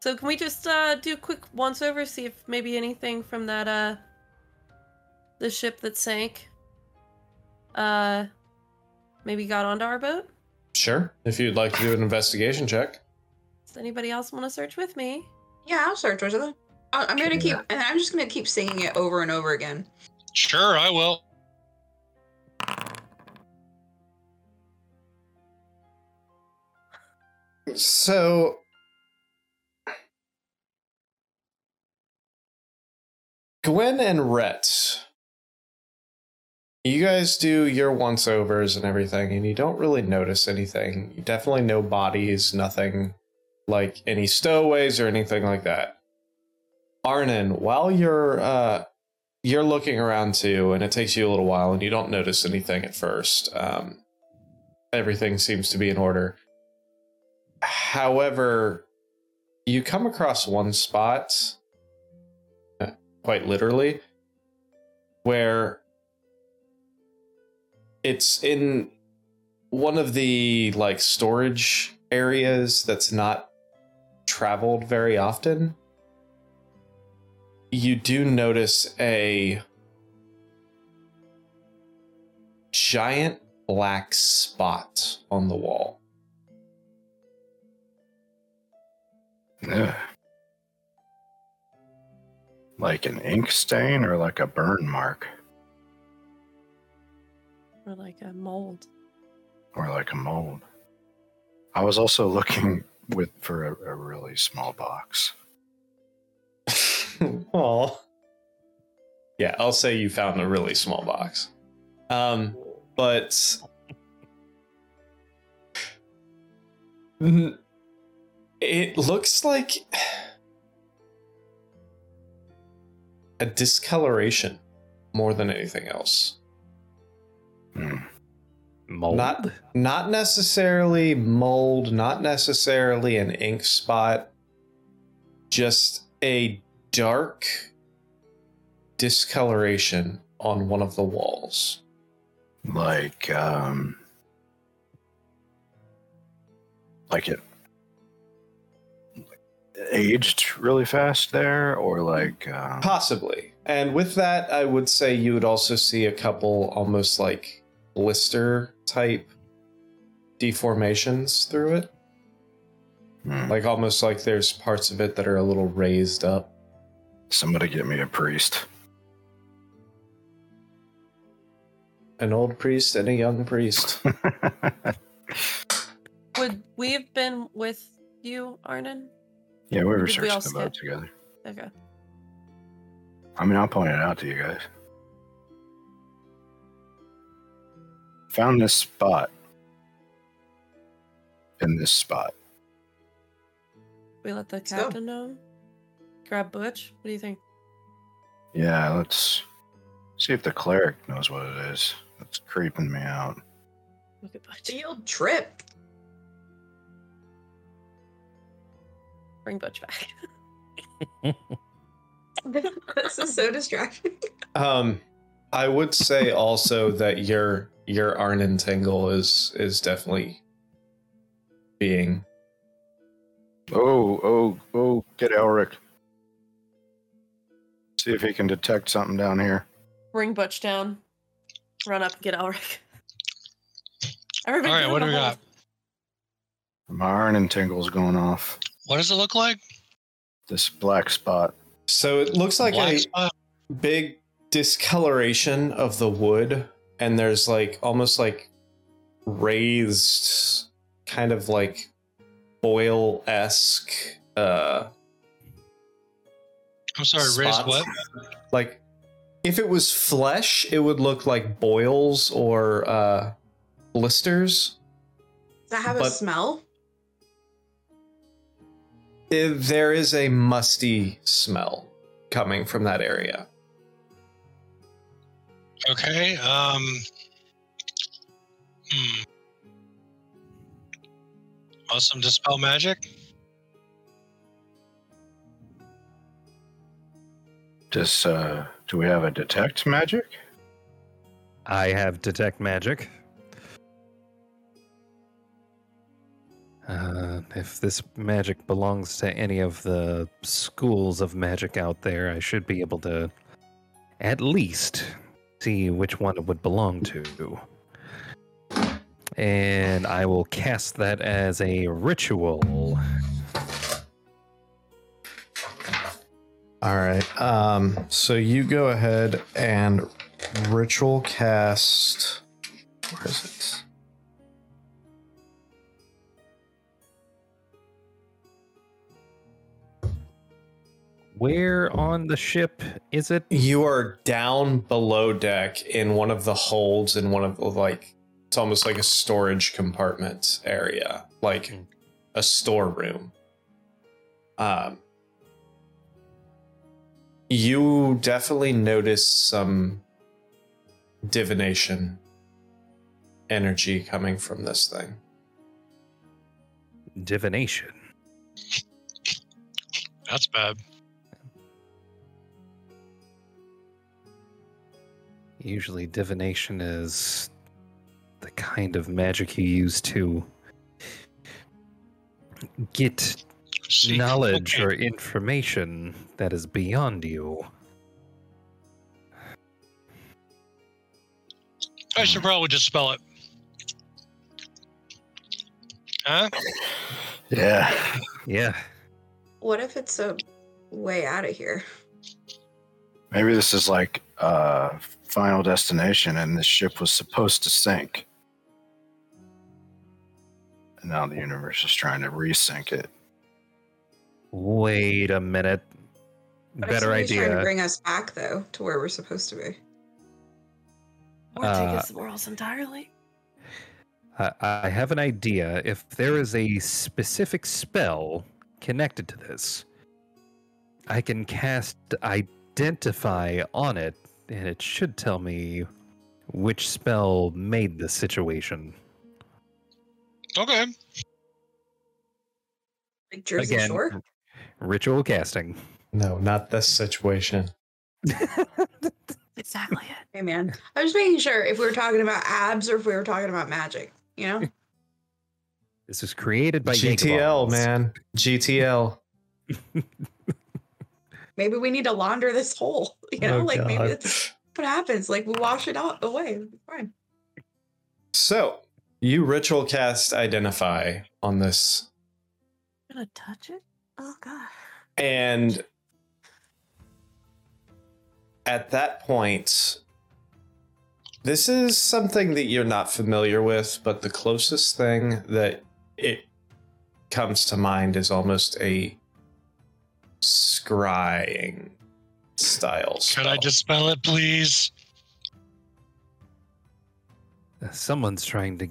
So can we just uh, do a quick once over, see if maybe anything from that uh the ship that sank uh maybe got onto our boat? Sure. If you'd like to do an investigation check. Does anybody else want to search with me? Yeah, I'll search with it. I- I'm gonna keep and I'm just gonna keep singing it over and over again. Sure, I will. So Gwen and Rhett, you guys do your once overs and everything, and you don't really notice anything. You definitely no bodies, nothing like any stowaways or anything like that. Arnon, while you're uh you're looking around too, and it takes you a little while, and you don't notice anything at first. Um, everything seems to be in order. However, you come across one spot, uh, quite literally, where it's in one of the like storage areas that's not traveled very often, you do notice a giant black spot on the wall. Yeah. Like an ink stain or like a burn mark Or like a mold. or like a mold. I was also looking with for a, a really small box. well, yeah, I'll say you found a really small box. Um, but Mm, it looks like a discoloration more than anything else. Hmm. Mold. Not not necessarily mold, not necessarily an ink spot, just a dark discoloration on one of the walls. Like um like it aged really fast there or like um, Possibly. And with that, I would say you would also see a couple almost like blister type deformations through it. hmm, Like almost like there's parts of it that are a little raised up. Somebody get me a priest. An old priest and a young priest. Would we have been with you, Arnon? yeah, we were Did we searching the boat together. Okay. I mean, I'll point it out to you guys. Found this spot. In this spot. We let the Let's go. captain know. Grab Butch. What do you think? Yeah, let's see if the cleric knows what it is. That's creeping me out. Look at Butch. Field trip. Bring Butch back. this is so distracting. Um, I would say also that your your Arnon Tingle is is definitely being Oh, oh, oh, get Elric. See if he can detect something down here. Bring Butch down. Run up and get Elric. Everybody, All right, what do we hole. got? My iron and tingle's going off. What does it look like? This black spot. so it looks like Black a spot? big discoloration of the wood and there's like almost like raised kind of like boil-esque uh I'm sorry, raised what? like if it was flesh it would look like boils or uh blisters Does that have a smell? Eh, there is a musty smell coming from that area Okay. Um. Hmm. Awesome. Dispel magic. Does uh do we have a detect magic? I have detect magic. Uh, if this magic belongs to any of the schools of magic out there, I should be able to at least see which one it would belong to. And I will cast that as a ritual. All right um so you go ahead and ritual cast where is it Where on the ship is it? You are down below deck in one of the holds in one of the like it's almost like a storage compartment area, like a storeroom. Um you definitely notice some divination energy coming from this thing. Divination. That's bad. Usually, divination is the kind of magic you use to get She- knowledge okay. or information that is beyond you. I should probably just spell it. Huh? Yeah. Yeah. What if it's a way out of here? Maybe this is like uh final destination and this ship was supposed to sink. And now the universe is trying to resync it. Wait a minute. What if Better somebody's Trying to idea. bring us back though to where we're supposed to be. Or take us somewhere else entirely. I, I have an idea. If there is a specific spell connected to this, I can cast Identify on it, and it should tell me which spell made the situation. Okay. Like Jersey Again, Shore? ritual casting. No, not this situation. Exactly it. Hey man. I was making sure if we were talking about abs or if we were talking about magic, you know? This was created by GTL, man. GTL. maybe we need to launder this hole. You know, Oh, like maybe God. that's what happens. Like we wash it out away. Fine. So, you ritual cast identify on this, I'm gonna touch it. Oh god. and at that point, this is something that you're not familiar with, but the closest thing that it comes to mind is almost a scrying style. Can I spell. just spell it, please? Uh, someone's trying to.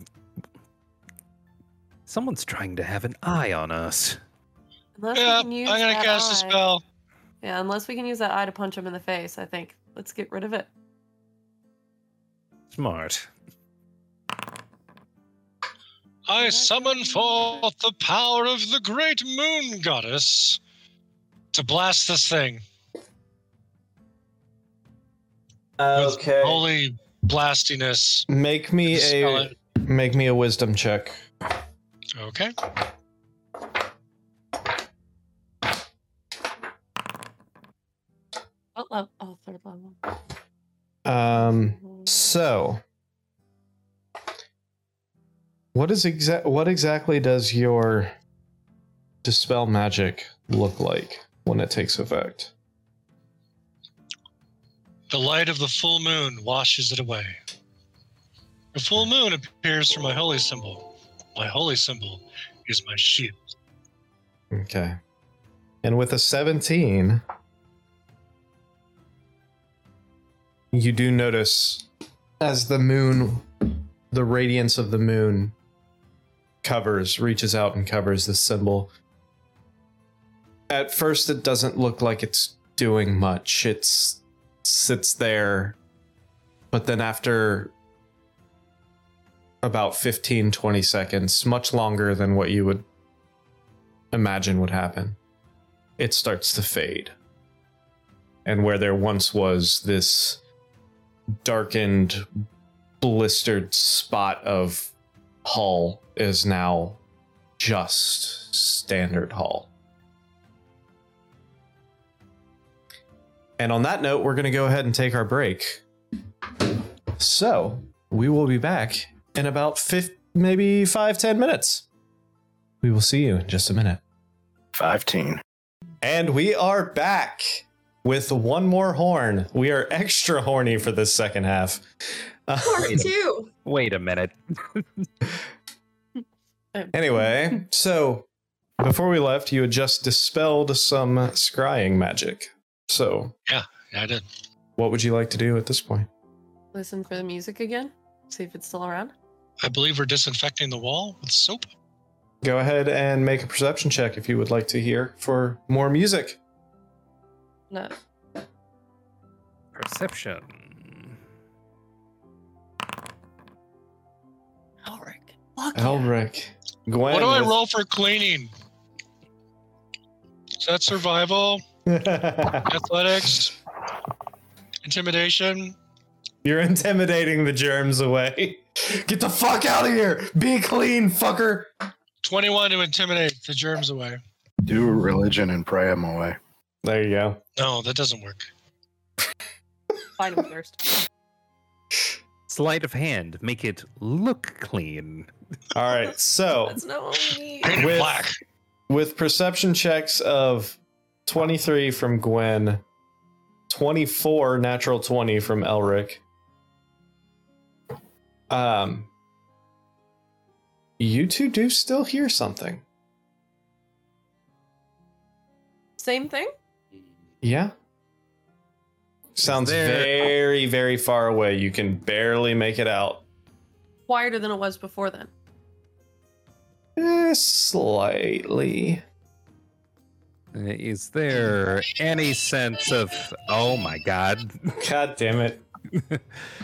Someone's trying to have an eye on us. Unless Yeah, I'm gonna that cast a eye. spell. Yeah, unless we can use that eye to punch him in the face, I think. Let's get rid of it. Smart. I summon forth the power of the great moon goddess to blast this thing. with Holy blastiness. Make me a it. make me a wisdom check. Okay. Oh, level, oh third level. Um so what is exact what exactly does your dispel magic look like when it takes effect? The light of the full moon washes it away. The full moon appears from my holy symbol. My holy symbol is my shield. Okay. And with a 17 you do notice as the moon the radiance of the moon covers reaches out and covers the symbol. At first it doesn't look like it's doing much. It's sits there. But then after about 15 20 seconds much longer than what you would imagine would happen it starts to fade. And where there once was this darkened blistered spot of hull is now just standard hull. And on that note we're going to go ahead and take our break. So we will be back in about fif- maybe five ten minutes. We will see you in just a minute. 15. and we are back with one more horn. We are extra horny for this second half. Uh, Part two. Wait a minute. anyway, so before we left, you had just dispelled some scrying magic. So, Yeah, I did. what would you like to do at this point? Listen for the music again. See if it's still around. I believe we're disinfecting the wall with soap. Go ahead and make a perception check if you would like to hear for more music. No. Perception. Elric. Fuck Elric. Gwen. what do I with- roll for cleaning? Is that survival, athletics, intimidation? You're intimidating the germs away. Get the fuck out of here! Be clean, fucker! 21 to intimidate the germs away. Do religion and pray him away. There you go. No, that doesn't work. Find him first. Sleight of hand, make it look clean. All right. So That's not what we need. Paint it With- black. with perception checks of 23 from Gwen, 24 natural 20 from Elric. Um you two do still hear something. Same thing? Yeah. Sounds there- very very far away. You can barely make it out. Quieter than it was before then. Eh, slightly. Is there any sense of, oh my god, God damn it.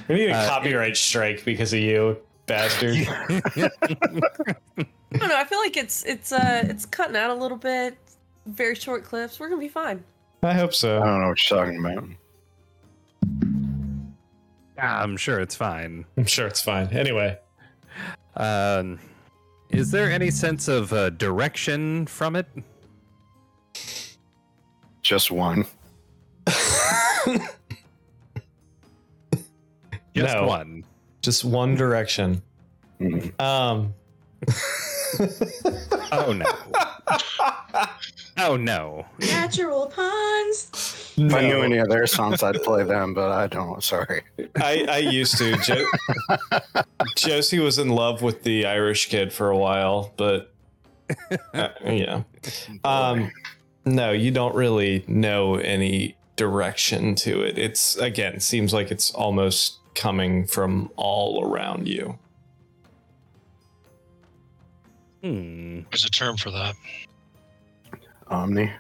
We need a Uh, copyright strike because of you, bastard. I don't know. I feel like it's it's uh it's cutting out a little bit. Very short clips. We're gonna be fine. I hope so. I don't know what you're talking about. I'm sure it's fine. I'm sure it's fine. Anyway. Um, is there any sense of uh, direction from it? Just one. Just No. one. Just one direction. Mhm. Um. Oh no. Oh no. Natural puns. If I knew any of their songs, I'd play them, but I don't. Sorry. I, I used to. Jo- Josie was in love with the Irish kid for a while, but uh, yeah. Um, no, you don't really know any direction to it. It's again seems like it's almost coming from all around you. Hmm. There's a term for that. Omni.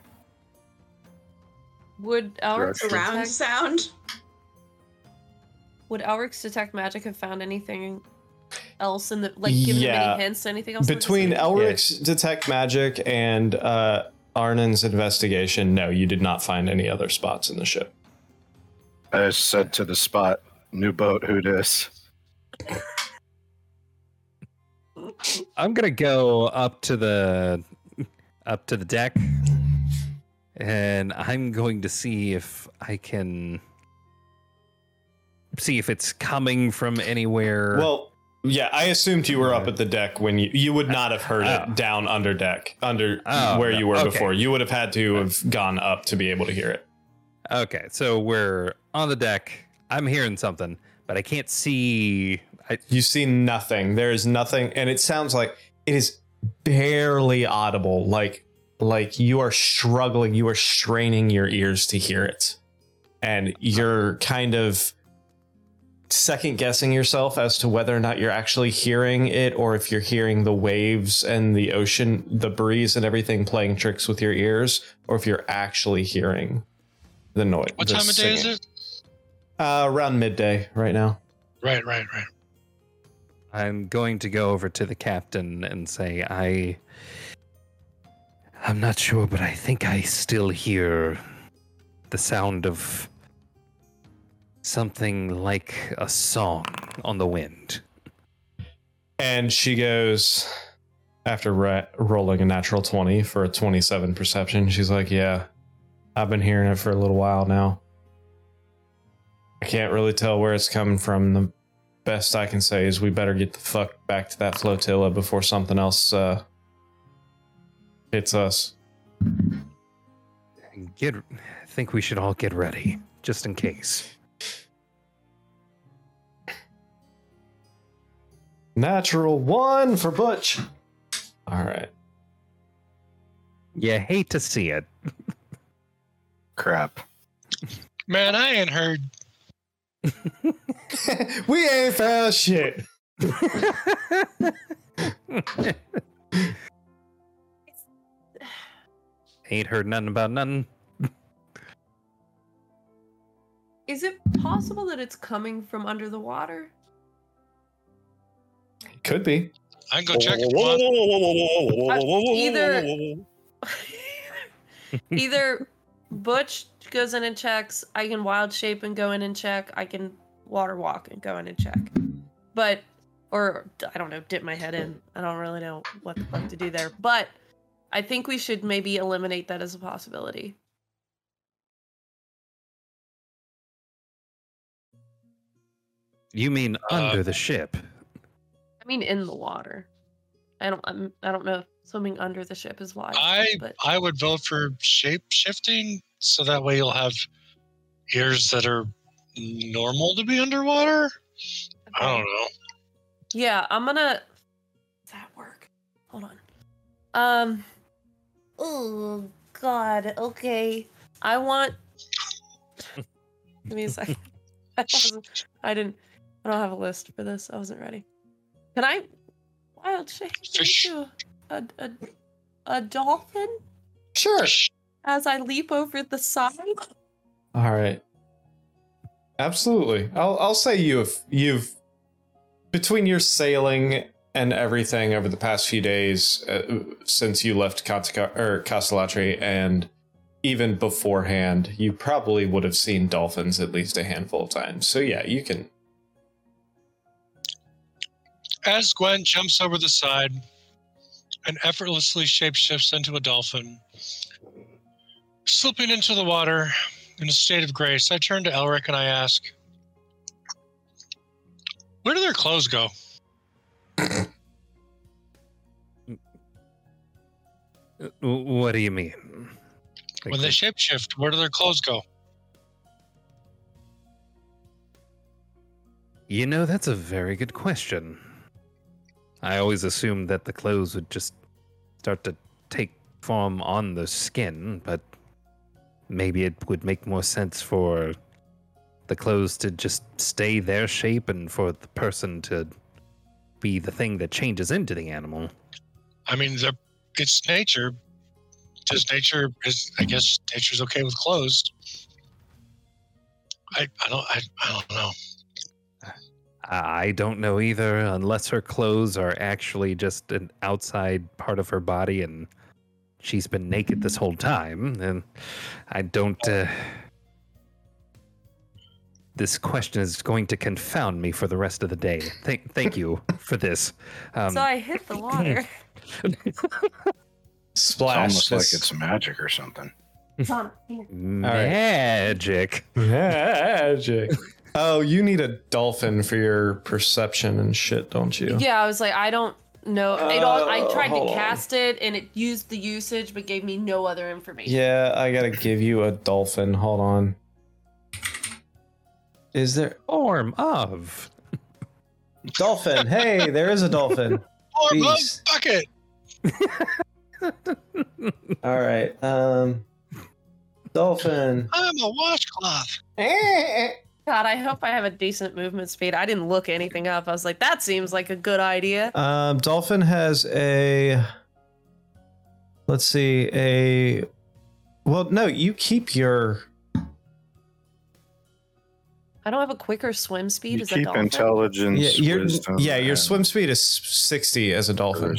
Would Elric's Surround detect, sound. would Elric's detect magic have found anything else in the like given Yeah. him any hints, anything else? Between scene? Elric's detect magic and uh, Arnon's investigation, no, you did not find any other spots in the ship. I just said to the spot, new boat, who dis? I'm gonna go up to the up to the deck, and I'm going to see if I can see if it's coming from anywhere. Well, yeah, I assumed you were up at the deck when you you would not have heard Oh. it down under deck, under Oh, where you were Okay. before. You would have had to have gone up to be able to hear it. okay, so we're on the deck. I'm hearing something, but I can't see. I, You see nothing. There is nothing, and it sounds like it is barely audible. Like like you are struggling, you are straining your ears to hear it, and you're kind of second guessing yourself as to whether or not you're actually hearing it or if you're hearing the waves and the ocean the breeze and everything playing tricks with your ears or if you're actually hearing the noise What the time of day is it? uh, around midday right now Right, right, right. I'm going to go over to the captain and say, I. I'm not sure, but I think I still hear the sound of something like a song on the wind. And she goes, after ra- rolling a natural 20 for a 27 perception, she's like, Yeah, I've been hearing it for a little while now. I can't really tell where it's coming from. The best I can say is we better get the fuck back to that flotilla before something else uh, hits us. Get, I think we should all get ready, just in case. Natural one for Butch. All right. You hate to see it. Crap. Man, I ain't heard. We ain't found shit. Ain't heard nothing about nothing. Is it possible that it's coming from under the water? Could be. I can go check if you want. either- Either Butch goes in and checks, I can wild shape and go in and check, I can water walk and go in and check. But or I don't know, dip my head in. I don't really know what the fuck to do there. But I think we should maybe eliminate that as a possibility. You mean Uh, under the ship? I mean, in the water. I don't. I'm, I don't know if swimming under the ship is wise. I but I would vote for shape shifting, so that way you'll have ears that are normal to be underwater. I don't know. Yeah, I'm gonna. Does that work? Hold on. Um. Oh God. Okay. I want. Give me a second. I, I didn't. I don't have a list for this. I wasn't ready. Can I wild shape Fish. Into a, a a dolphin Sure. as I leap over the side? All right. Absolutely. I'll I'll say you've you've between your sailing and everything over the past few days uh, since you left Katka, or Castellatri and even beforehand, you probably would have seen dolphins at least a handful of times. So yeah, you can. As Gwen jumps over the side and effortlessly shapeshifts into a dolphin, slipping into the water in a state of grace, I turn to Elric and I ask, "Where do their clothes go?" What do you mean? Like, When they shapeshift, where do their clothes go? You know, that's a very good question. I always assumed that the clothes would just start to take form on the skin, but maybe it would make more sense for the clothes to just stay their shape and for the person to be the thing that changes into the animal. I mean, it's nature. Does nature is? I guess nature's okay with clothes. I I don't I, I don't know. I don't know either, unless her clothes are actually just an outside part of her body and she's been naked this whole time. And I don't. Uh... This question is going to confound me for the rest of the day. Thank, thank you for this. Um, so I hit the water. Splash. It's almost like it's magic or something. Tom, magic. magic. oh, you need a dolphin for your perception and shit, don't you? Yeah, I was like, I don't know. It all, I Uh, tried to hold on. cast it, and it used the usage, but gave me no other information. Yeah, I gotta give you a dolphin. Hold on. Is there Form of. dolphin? Hey, there is a dolphin. Or mug Jeez. bucket. All right. Um, dolphin. I'm a washcloth. God, I hope I have a decent movement speed. I didn't look anything up. I was like, that seems like a good idea. Um, dolphin has a. Let's see a. Well, no, you keep your. I don't have a quicker swim speed You as a keep dolphin. intelligence, Yeah, your wisdom, yeah, your swim speed is sixty as a dolphin.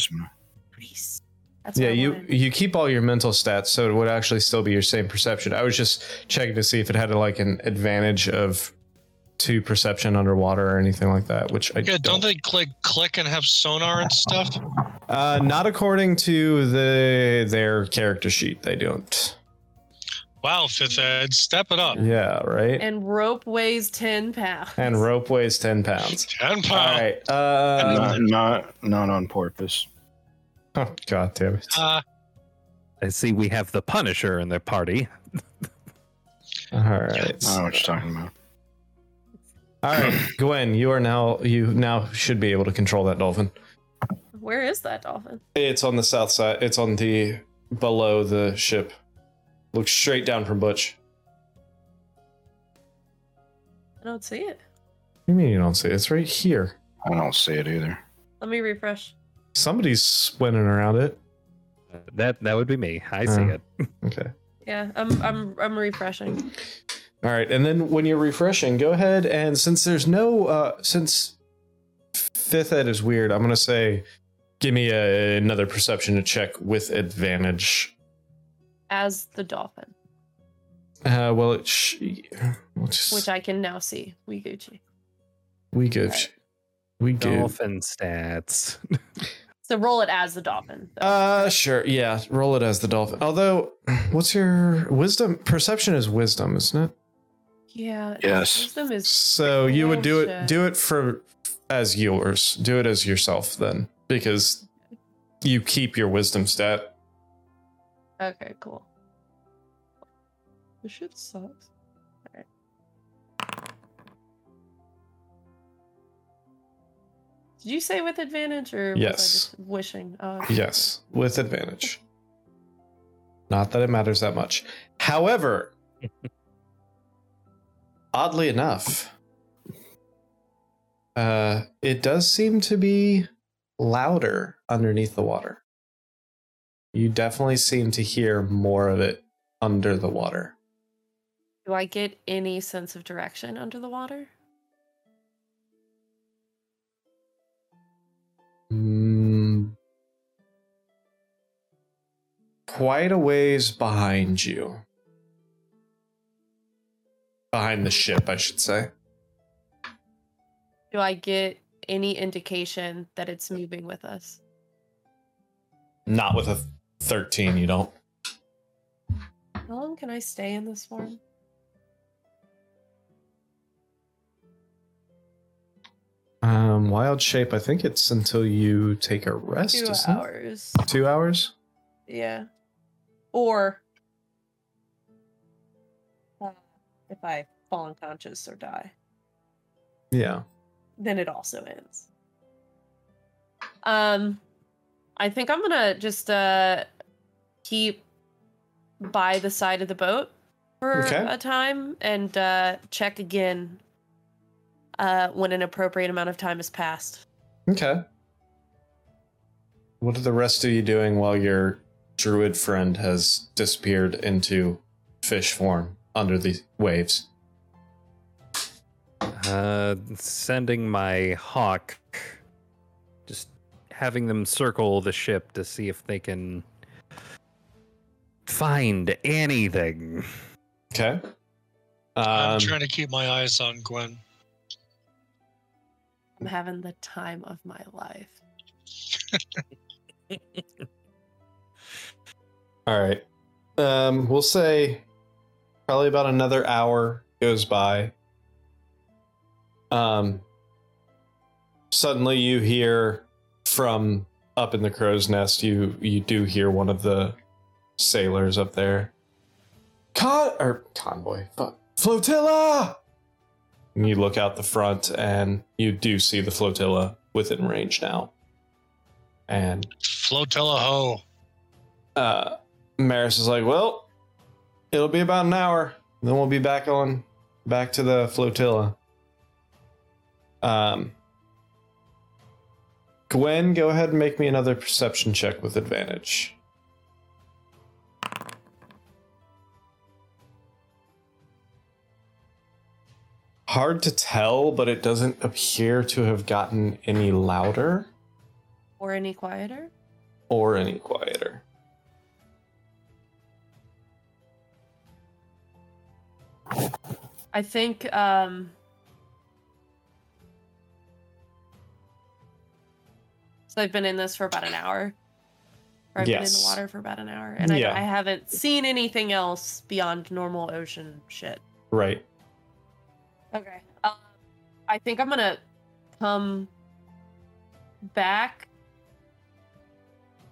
Nice. That's Yeah, you wanted. you keep all your mental stats, so it would actually still be your same perception. I was just checking to see if it had like an advantage of two perception underwater or anything like that. Which I Yeah, don't they click click and have sonar and stuff? Uh, not according to the their character sheet. They don't. Wow, fifth ed, step it up. Yeah, right. And, And rope weighs 10 pounds. And rope weighs ten pounds. Ten pounds. right. Uh, not, not not on porpoise. oh, God damn it! Uh, I see we have the Punisher in their party. All right. I don't know what you're talking about. All right, Gwen, you are now you now should be able to control that dolphin. Where is that dolphin? It's on the south side. It's on the below the ship. Look straight down from Butch. I don't see it. What do you mean you don't see it? It's right here. I don't see it either. Let me refresh. Somebody's spinning around it. That that would be me. I see Uh. it. Okay. Yeah, I'm I'm I'm refreshing. All right, and then when you're refreshing, go ahead and since there's no uh since fifth ed is weird, I'm gonna say give me a, another perception to check with advantage. As the dolphin, Uh, well, it sh- we'll just, which I can now see. We Gucci. we give Alright. we give Dolphin stats. So roll it as the dolphin. though. Uh, sure. Yeah, roll it as the dolphin. Although, what's your wisdom? Perception is wisdom, isn't it? Yeah. Yes. Wisdom is So you would do it. Do it for as yours. Do it as yourself then, because you keep your wisdom stat. okay. Cool. This shit sucks. Alright. Did you say with advantage or was I Yes. just wishing? Oh, Yes, with advantage. Not that it matters that much. However, oddly enough, uh, it does seem to be louder underneath the water. You definitely seem to hear more of it under the water. Do I get any sense of direction under the water? Mm, quite a ways behind you. Behind the ship, I should say. Do I get any indication that it's moving with us? Not with a 13, you don't. How long can I stay in this form? Um, wild shape, I think it's until you take a rest. Two isn't it? hours. Two hours? Yeah. Or if I fall unconscious or die, Yeah. then it also ends. Um, I think I'm gonna just uh keep by the side of the boat for Okay. a time and uh check again uh when an appropriate amount of time has passed. Okay. What are the rest of you doing while your druid friend has disappeared into fish form under the waves? Uh, sending my hawk, just having them circle the ship to see if they can find anything. Okay. I'm Um, trying to keep my eyes on Gwen. I'm having the time of my life. all right. Um, we'll say probably about another hour goes by. Um, suddenly you hear from up in the crow's nest. You you do hear one of the sailors up there. Con or convoy, fuck, flotilla. And you look out the front, and you do see the flotilla within range now. And Flotilla ho. uh, Maris is like, "Well, it'll be about an hour. Then we'll be back on, back to the flotilla." Um, Gwen, go ahead and make me another perception check with advantage. Hard to tell, but it doesn't appear to have gotten any louder Or any quieter? or any quieter. I think um So I've been in this for about an hour. Or I've been in the water for about an hour. And Yeah. I, I haven't seen anything else beyond normal ocean shit. Right. Okay. Um, I think I'm gonna come back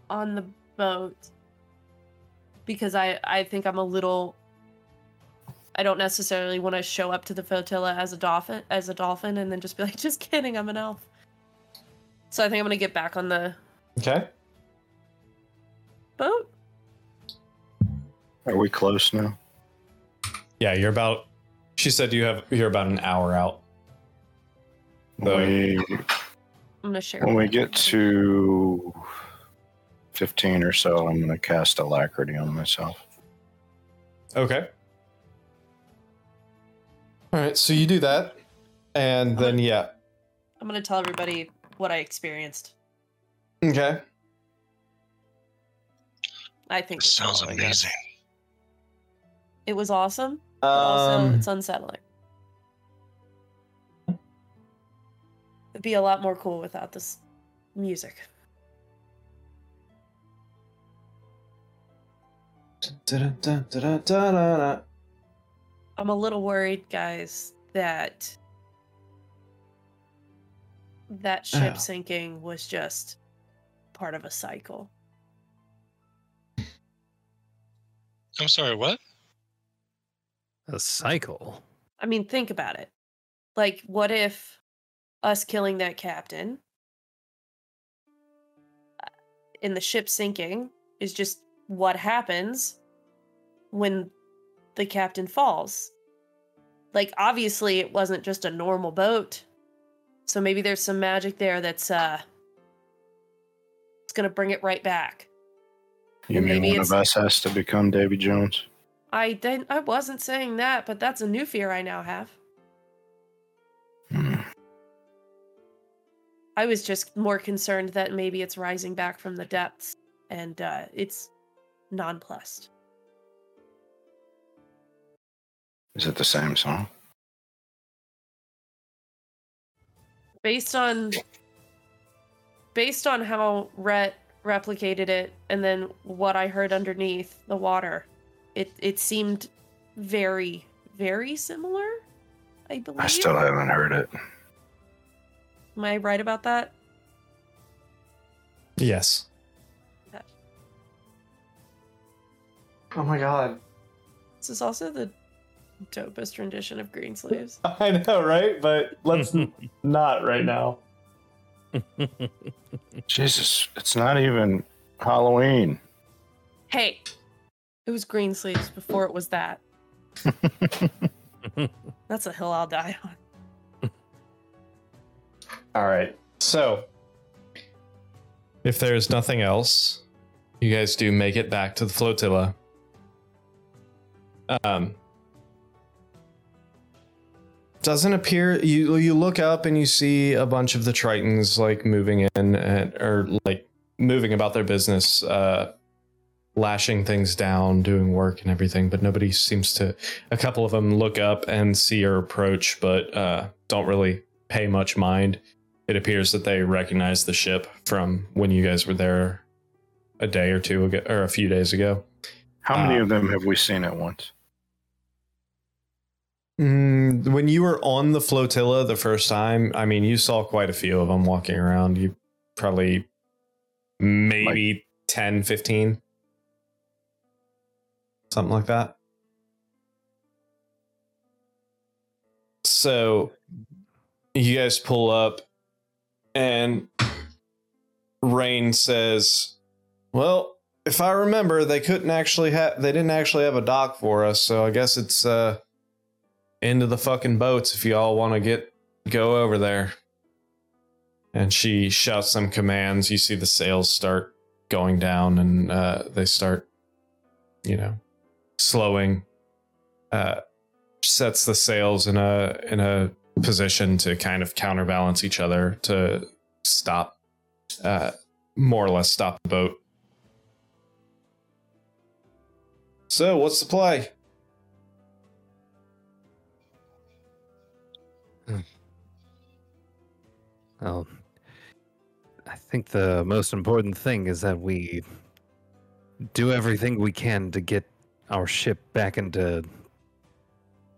on the boat because I I think I'm a little. I don't necessarily want to show up to the flotilla as a dolphin as a dolphin and then just be like, just kidding, I'm an elf. So I think I'm gonna get back on the Okay. boat. Are we close now? Yeah, you're about. She said you have. You're about an hour out. So- We, I'm gonna share. when we get to 15 or so, I'm going to cast Alacrity on myself. Okay. All right, so you do that, and then yeah. I'm gonna tell everybody what I experienced. Okay. I think This sounds amazing. it was awesome. but also, um, it's unsettling. It'd be a lot more cool without this music. da-da-da-da-da-da-da. I'm a little worried, guys, that that ship Oh. sinking was just part of a cycle. I'm sorry, what? A cycle. I mean, think about it. Like, what if us killing that captain uh, in the ship sinking is just what happens when the captain falls? Like, obviously, it wasn't just a normal boat. So maybe there's some magic there that's, uh, it's gonna bring it right back. You And mean one of us has to become Davy Jones? I didn't, I wasn't saying that, but that's a new fear I now have. Hmm. I was just more concerned that maybe it's rising back from the depths and uh, it's nonplussed. Is it the same song? Based on based on how Rhett replicated it and then what I heard underneath the water, it it seemed very, very similar. I believe. I still haven't heard it. Am I right about that? Yes. Oh my god. This is also the dopest rendition of Green Sleeves. I know, right? But let's not right now. Jesus, it's not even Halloween. Hey, it was Green Sleeves before it was that. That's a hill I'll die on. All right. So, if there's nothing else, you guys do make it back to the flotilla. Um, doesn't appear you you look up and you see a bunch of the tritons like moving in and or like moving about their business uh lashing things down doing work and everything but nobody seems to a couple of them look up and see your approach but uh don't really pay much mind it appears that they recognize the ship from when you guys were there a day or two ago or a few days ago How many Uh, of them have we seen at once? Mm, when you were on the flotilla the first time, I mean, you saw quite a few of them walking around. You probably maybe 10, 15. Something like that. So you guys pull up and Rain says, Well, if I remember, they couldn't actually have they didn't actually have a dock for us, so I guess it's uh into the fucking boats if y'all want to get go over there. And she shouts some commands. You see the sails start going down and uh, they start, you know, slowing. Uh, sets the sails in a in a position to kind of counterbalance each other to stop, uh, more or less stop the boat. So, what's the play? Well, I think the most important thing is that we do everything we can to get our ship back into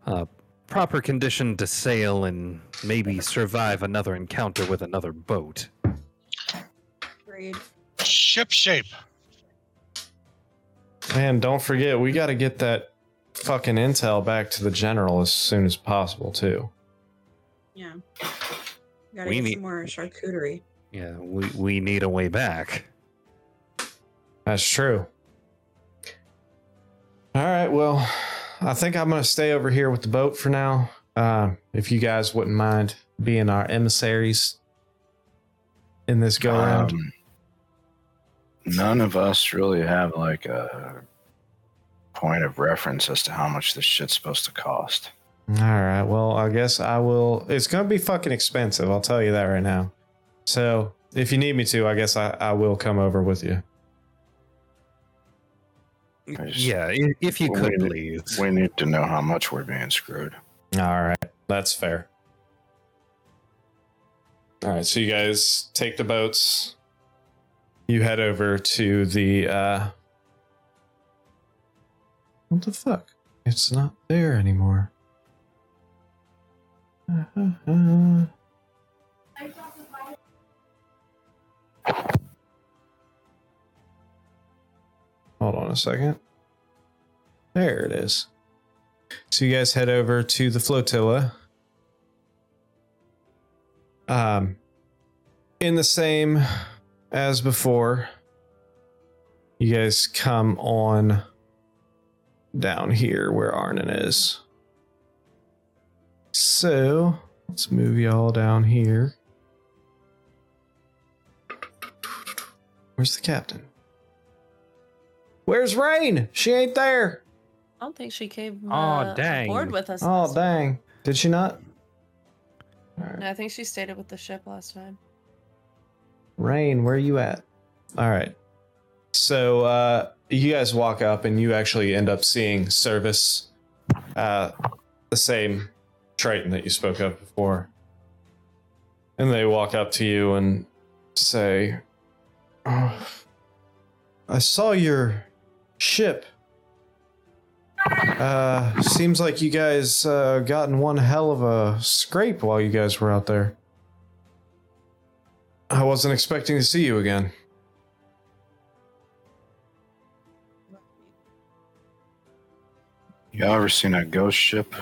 uh, proper condition to sail and maybe survive another encounter with another boat. Agreed. Ship shape. Man, don't forget, we got to get that fucking intel back to the general as soon as possible, too. Yeah. Gotta We get need- some more charcuterie. Yeah, we, we need a way back. That's true. All right, well, I think I'm going to stay over here with the boat for now. Uh, if you guys wouldn't mind being our emissaries in this go around. Um, none of us really have like a point of reference as to how much this shit's supposed to cost. All right, well, I guess I will. It's going to be fucking expensive, I'll tell you that right now. So if you need me to, I guess I, I will come over with you. Yeah, i- if you could, we- please. We need to know how much we're being screwed. All right, that's fair. All right, so you guys take the boats. You head over to the uh What the fuck? It's not there anymore. Uh-huh. Hold on a second. There it is. So you guys head over to the flotilla. Um, in the same as before, you guys come on down here where Arnon is. So let's move y'all down here. Where's the captain? Where's Rain? She ain't there. I don't think she came Aw, uh, dang. aboard with us. Oh last time. dang! Did she not? All right. No, I think she stayed with the ship last time. Rain, where are you at? All right. So uh, you guys walk up and you actually end up seeing Service, uh, the same Triton that you spoke of before. And they walk up to you and say, oh, I saw your ship. Uh, seems like you guys uh, got in one hell of a scrape while you guys were out there. I wasn't expecting to see you again. You ever seen a ghost ship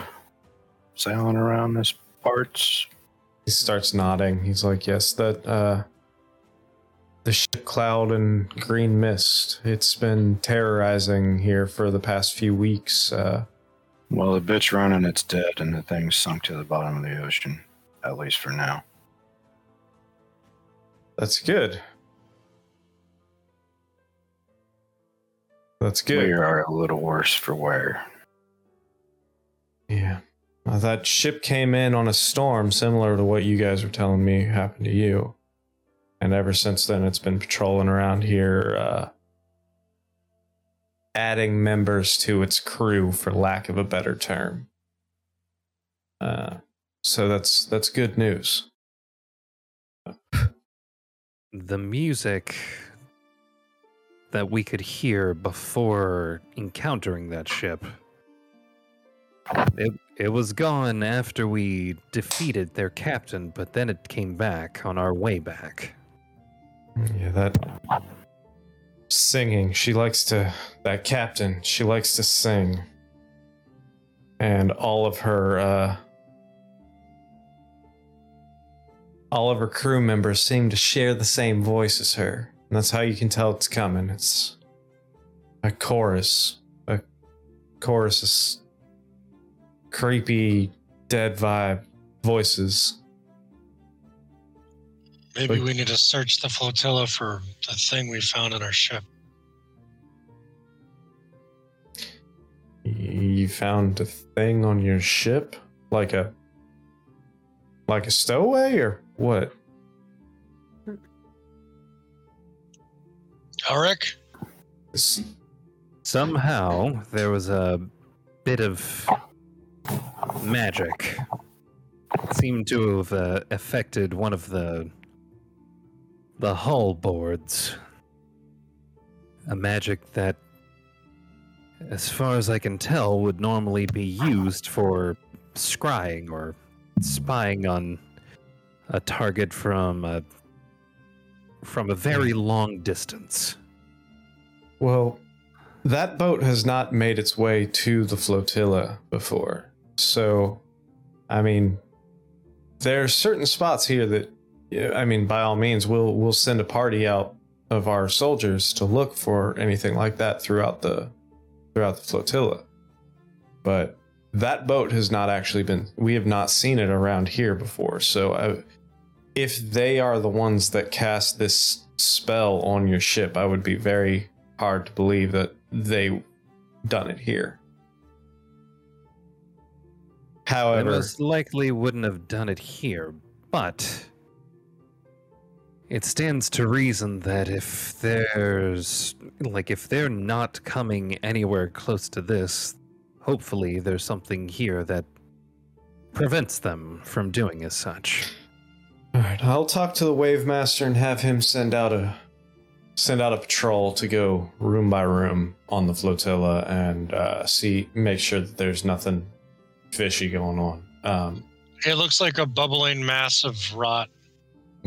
sailing around this parts? He starts nodding. He's like, "Yes, that uh the ship cloud and green mist. It's been terrorizing here for the past few weeks. Uh Well, the bitch running, it's dead, and the thing's sunk to the bottom of the ocean, at least for now. that's good. That's good. We are a little worse for wear. Yeah. Uh, that ship came in on a storm similar to what you guys were telling me happened to you. And ever since then, it's been patrolling around here, uh, adding members to its crew, for lack of a better term. Uh, so that's that's good news. The music that we could hear before encountering that ship. It, it was gone after we defeated their captain, but then it came back on our way back. Yeah, that singing. She likes to. That captain. She likes to sing. And all of her. uh all of her crew members seem to share the same voice as her. And that's how you can tell it's coming. It's a chorus. A chorus is creepy, dead vibe voices. Maybe Like- we need to search the flotilla for the thing we found in our ship. You found a thing on your ship? Like a like a stowaway or what? Alric? Somehow there was a bit of magic. Seemed to have uh, affected one of the the hull boards. A magic that, as far as I can tell, would normally be used for scrying or spying on a target from a from a very long distance. Well, that boat has not made its way to the flotilla before. So, I mean, there are certain spots here that I mean, by all means, we'll we'll send a party out of our soldiers to look for anything like that throughout the throughout the flotilla. But that boat has not actually been we have not seen it around here before. So I, if they are the ones that cast this spell on your ship, I would be very hard to believe that they done it here. They However, most likely wouldn't have done it here, but it stands to reason that if there's like if they're not coming anywhere close to this, hopefully there's something here that prevents them from doing as such. all right, I'll talk to the wave master and have him send out a send out a patrol to go room by room on the flotilla and uh, see, make sure that there's nothing fishy going on. Um, It looks like a bubbling mass of rot,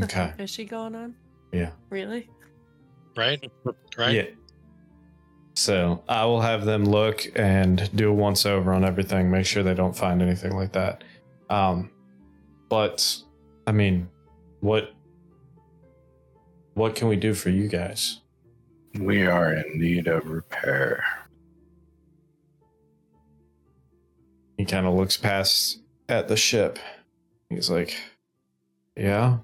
okay. Fishy going on? Yeah. Really? right? Right? Yeah. So I will have them look and do a once over on everything, make sure they don't find anything like that. Um, but I mean, what what can we do for you guys? We are in need of repair. He kind of looks past at the ship. He's like, "Yeah,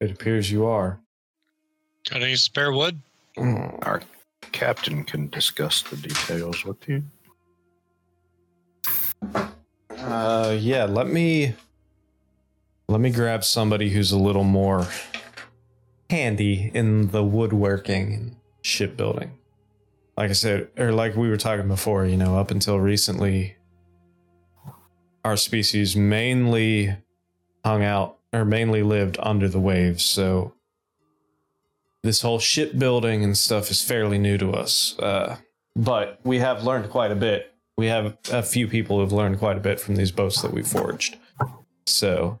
it appears you are." Got any spare wood? Mm, Our captain can discuss the details with you. Uh, yeah. Let me let me grab somebody who's a little more handy in the woodworking and shipbuilding. Like I said, or like we were talking before, you know, up until recently, our species mainly hung out or mainly lived under the waves. So this whole shipbuilding and stuff is fairly new to us. Uh, but we have learned quite a bit. We have a few people who've learned quite a bit from these boats that we forged. So,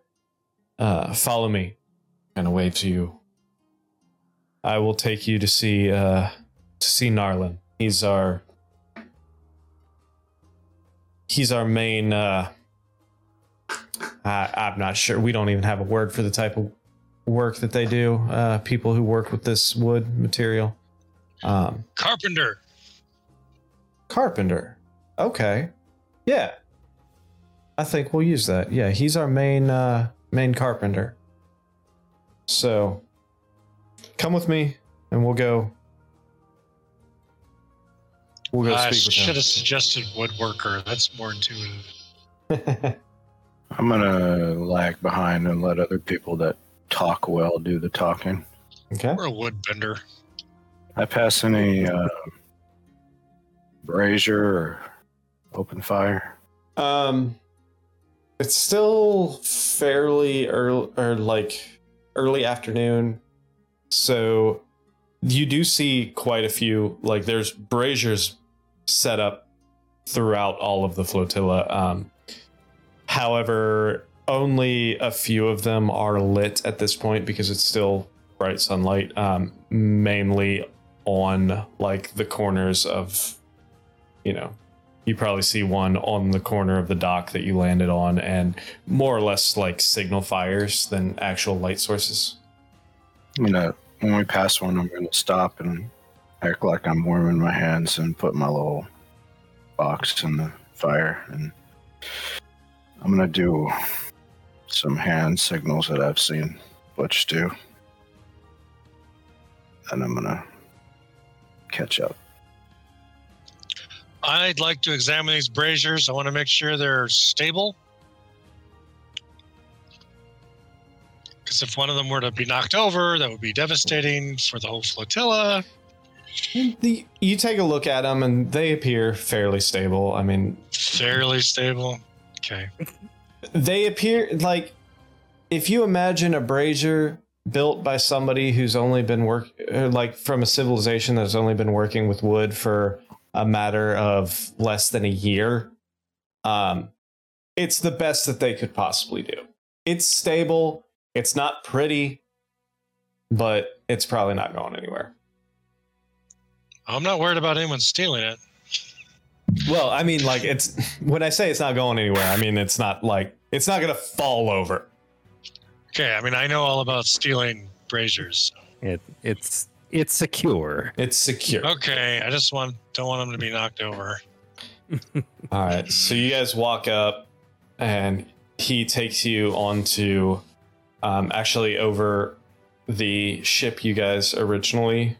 uh, follow me. Kind of wave to you. I will take you to see uh, to see Narlin. He's our he's our main. Uh, I, I'm not sure. We don't even have a word for the type of work that they do. Uh, people who work with this wood material. Um, Carpenter. Carpenter. Okay. Yeah. I think we'll use that. Yeah, he's our main uh main carpenter. So come with me and we'll go we'll go I speak should with have suggested woodworker. That's more intuitive. him. I'm gonna lag behind and let other people that talk well do the talking. okay. We're a wood bender. I pass any uh, brazier or open fire. Um it's still fairly early or like early afternoon. So you do see quite a few like there's braziers set up throughout all of the flotilla. Um however, only a few of them are lit at this point because it's still bright sunlight, um, mainly on like the corners of you know you probably see one on the corner of the dock that you landed on and more or less like signal fires than actual light sources. You know, when we pass one, I'm gonna stop and act like I'm warming my hands and put my little box in the fire, and I'm gonna do some hand signals that I've seen Butch do, and I'm gonna catch up. I'd like to examine these braziers. I want to make sure they're stable. Because if one of them were to be knocked over, that would be devastating for the whole flotilla. the, you take a look at them and they appear fairly stable i mean Fairly stable. Okay. they appear like if you imagine a brazier built by somebody who's only been work like from a civilization that's only been working with wood for a matter of less than a year um it's the best that they could possibly do it's stable it's not pretty but it's probably not going anywhere I'm not worried about anyone stealing it. Well i mean like it's when i say it's not going anywhere i mean it's not like it's not gonna fall over Okay, I mean I know all about stealing braziers. It it's it's secure. it's secure Okay, I just want don't want them to be knocked over. All right, so you guys walk up, and he takes you onto, um, actually over the ship you guys originally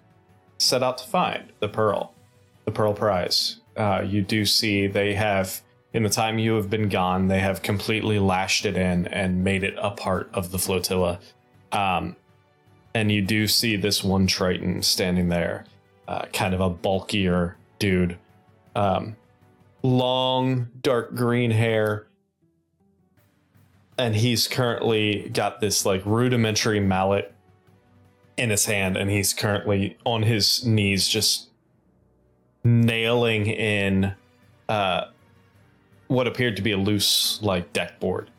set out to find the Pearl, the Pearl Prize. Uh, you do see they have, in the time you have been gone, they have completely lashed it in and made it a part of the flotilla. Um, and you do see this one Triton standing there, uh, kind of a bulkier dude. Um, long dark green hair and he's currently got this like rudimentary mallet in his hand, and he's currently on his knees, just nailing in uh, what appeared to be a loose, like deck board,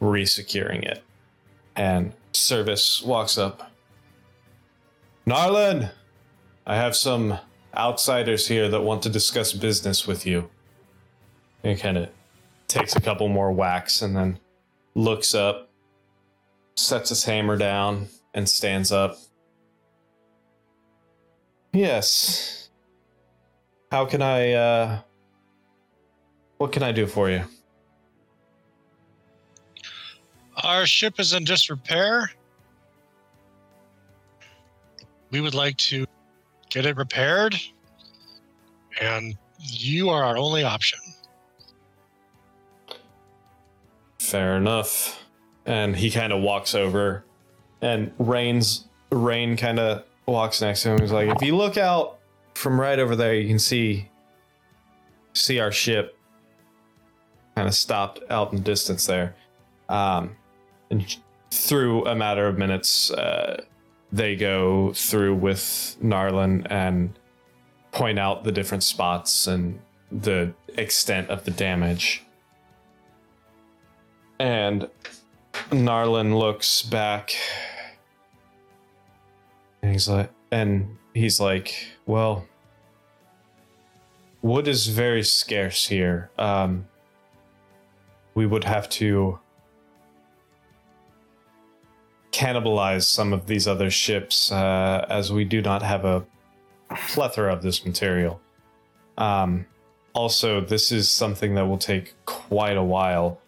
resecuring it. And Service walks up. Narlin, I have some outsiders here that want to discuss business with you. And kind of takes a couple more whacks and then looks up, sets his hammer down, and stands up. Yes. How can I, uh. What can I do for you? Our ship is in disrepair. We would like to get it repaired, and you are our only option. Fair enough. And he kind of walks over, and Rain's Rain kind of walks next to him. He's like, "If you look out from right over there, you can see see our ship kind of stopped out in the distance there." Um, and through a matter of minutes, uh, they go through with Narlin and point out the different spots and the extent of the damage. And Narlin looks back and he's like and he's like, well, wood is very scarce here. Um we would have to cannibalize some of these other ships uh, as we do not have a plethora of this material. Um, also, this is something that will take quite a while.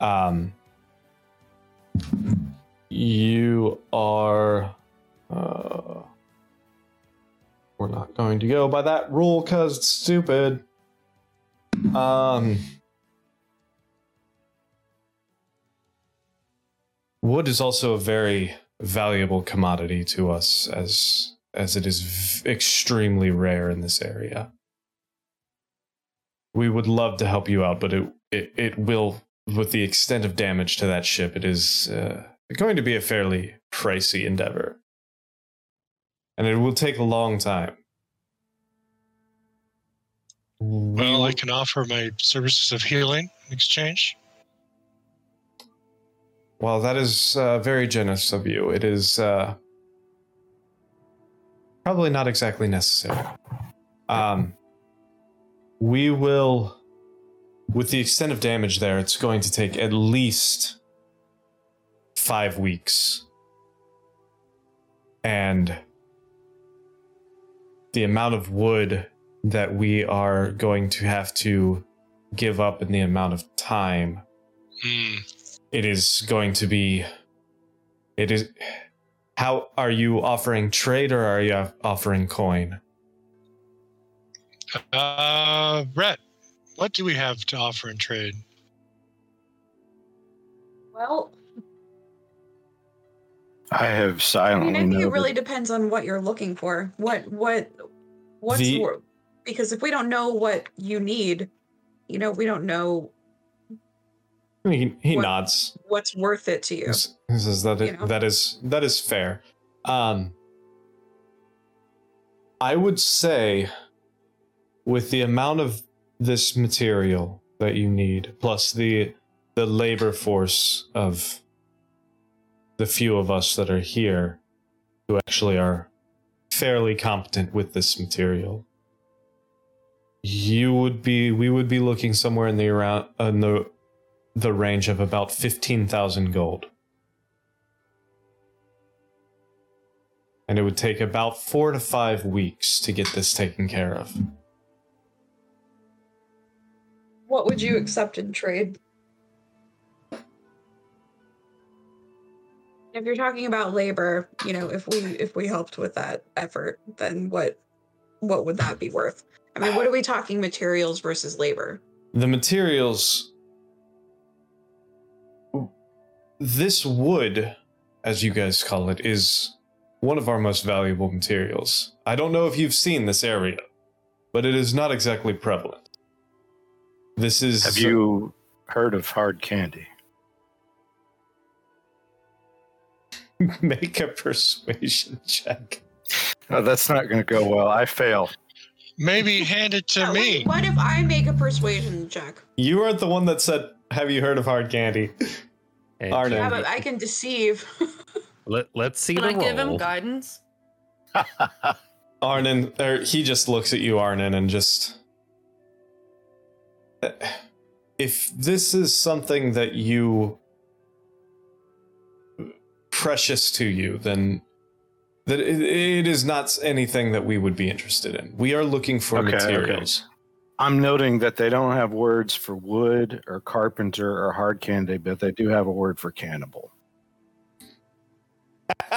Um, you are. Uh, we're not going to go by that rule because it's stupid. Um. wood is also a very valuable commodity to us as as it is v- extremely rare in this area we would love to help you out but it it, it will with the extent of damage to that ship it is uh, going to be a fairly pricey endeavor and it will take a long time Well, I can offer my services of healing in exchange. Well, that is uh, very generous of you. It is uh, probably not exactly necessary. Um, we will, with the extent of damage there, it's going to take at least five weeks. And the amount of wood that we are going to have to give up in the amount of time Hmm. it is going to be it is how are you offering trade or are you offering coin Uh, Rhett, what do we have to offer in trade? Well, I have I silently mean, I think it noted- really depends on what you're looking for. What what what's The- wor- because if we don't know what you need, you know, we don't know he, he What- nods what's worth it to you. he s- he says that You it, know? that is that is fair um i would say with the amount of this material that you need plus the the labor force of the few of us that are here who actually are fairly competent with this material. You would be we would be looking somewhere in the around uh, in the the range of about 15,000 gold. And it would take about 4 to 5 weeks to get this taken care of. What would you accept in trade? If you're talking about labor, you know, if we if we helped with that effort, then what what would that be worth? I mean, what are we talking materials versus labor? the materials this wood as you guys call it is one of our most valuable materials i don't know if you've seen this area but it is not exactly prevalent this is Have you heard of hard candy? Make a persuasion check. Oh, that's not going to go well. I fail. Maybe hand it to Yeah, me. What, what if I make a persuasion check? You are the one that said, "Have you heard of hard candy?" And Arden. Yeah, Yeah, but I can deceive. Let, let's see Can the I give him guidance? Arnon, or he just looks at you, Arnon, and just. Eh, if this is something that you precious to you, then that it, it is not anything that we would be interested in. We are looking for Okay, okay. materials. I'm noting that they don't have words for wood or carpenter or hard candy, but they do have a word for cannibal.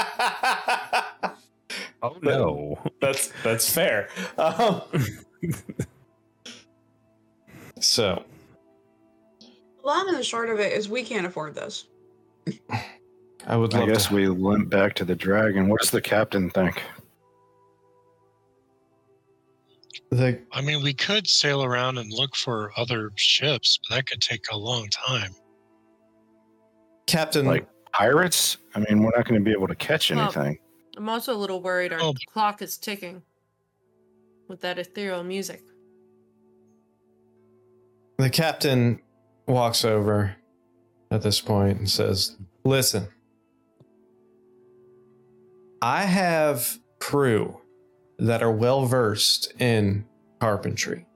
Oh no. that's that's fair. Um, so The long and the short of it is we can't afford this. I would I guess to. we limp back to the dragon. What does the captain think? the I mean, we could sail around and look for other ships, but that could take a long time. captain, Like pirates? I mean, we're not going to be able to catch Well, anything. I'm also a little worried our Oh. clock is ticking with that ethereal music. The captain walks over at this point and says, Listen, I have crew that are well versed in carpentry.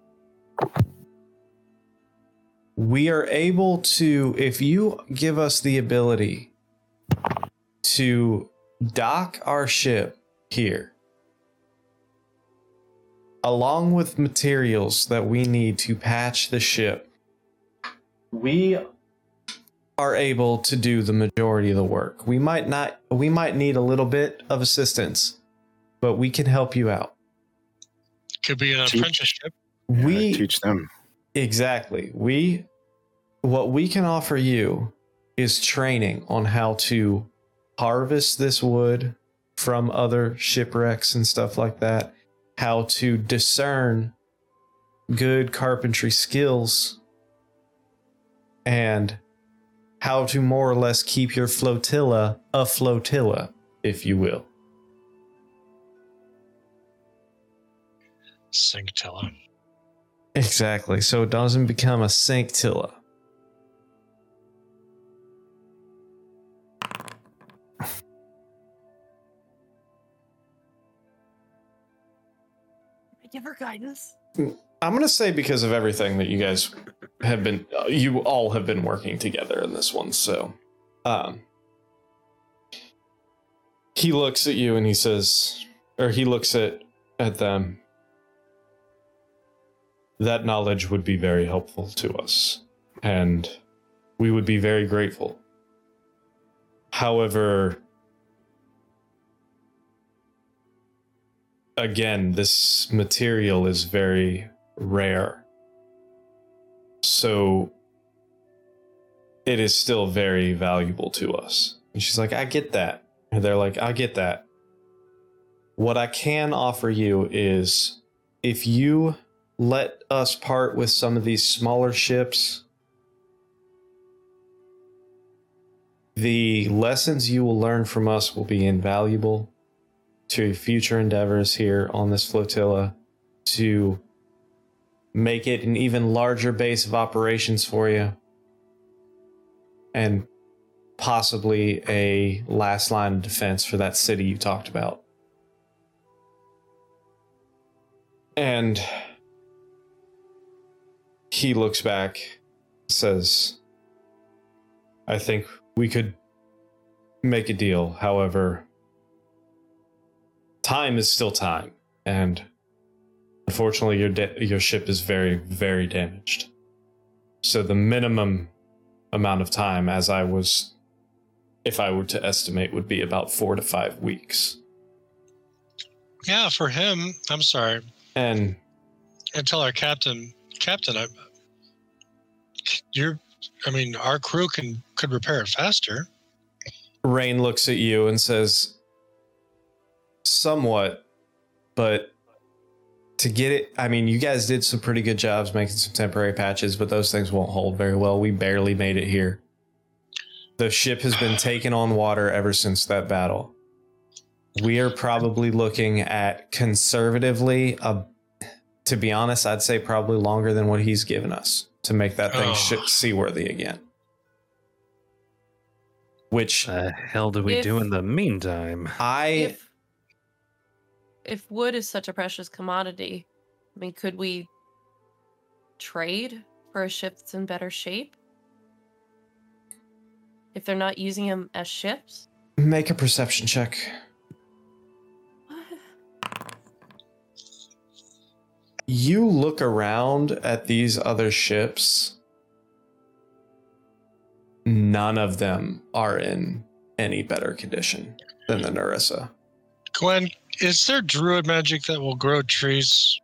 We are able to, if you give us the ability to dock our ship here, along with materials that we need to patch the ship, we are able to do the majority of the work. We might not we might need a little bit of assistance, but we can help you out. Could be an Cheap. apprenticeship. Yeah, we teach them. Exactly. We what we can offer you is training on how to harvest this wood from other shipwrecks and stuff like that, how to discern good carpentry skills and how to more or less keep your flotilla a flotilla, if you will. Synctilla. Exactly. So it doesn't become a Sanctilla. Give her guidance. Hmm. I'm gonna say because of everything that you guys have been, uh, you all have been working together in this one. So, um, he looks at you and he says, or he looks at at them. That knowledge would be very helpful to us, and we would be very grateful. However, again, this material is very rare. So it is still very valuable to us. And she's like, I get that. And they're like, I get that. What I can offer you is if you let us part with some of these smaller ships, the lessons you will learn from us will be invaluable to future endeavors here on this flotilla to make it an even larger base of operations for you and possibly a last line of defense for that city you talked about. And he looks back, says, I think we could make a deal. However, time is still time, and unfortunately, your da- your ship is very very damaged. So the minimum amount of time, as I was, if I were to estimate, would be about four to five weeks. Yeah, for him, I'm sorry. And And tell our captain, Captain, I, you're, I mean, our crew can could repair it faster. Rain looks at you and says, "Somewhat, but." To get it, I mean, you guys did some pretty good jobs making some temporary patches, but those things won't hold very well. We barely made it here. the ship has been taken on water ever since that battle. We are probably looking at conservatively, a, to be honest, I'd say probably longer than what he's given us to make that thing Oh. sh- seaworthy again. Which The hell do we do in the meantime? I if if wood is such a precious commodity, I mean, could we trade for a ship that's in better shape? If they're not using them as ships? make a perception check. You look around at these other ships. None of them are in any better condition than the Narissa. Gwen, is there druid magic that will grow trees?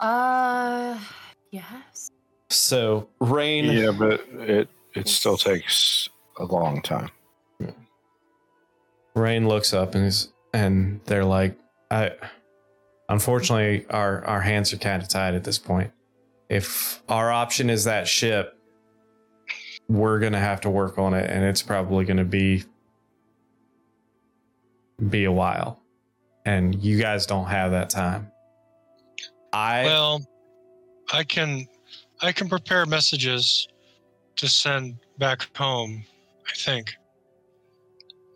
Uh, yes. So, Rain, Yeah, but it it still takes a long time. Rain looks up and is, and they're like, I unfortunately our our hands are kind of tied at this point. If our option is that ship, we're gonna have to work on it, and it's probably gonna be be a while. And you guys don't have that time. I Well, I can I can prepare messages to send back home, I think.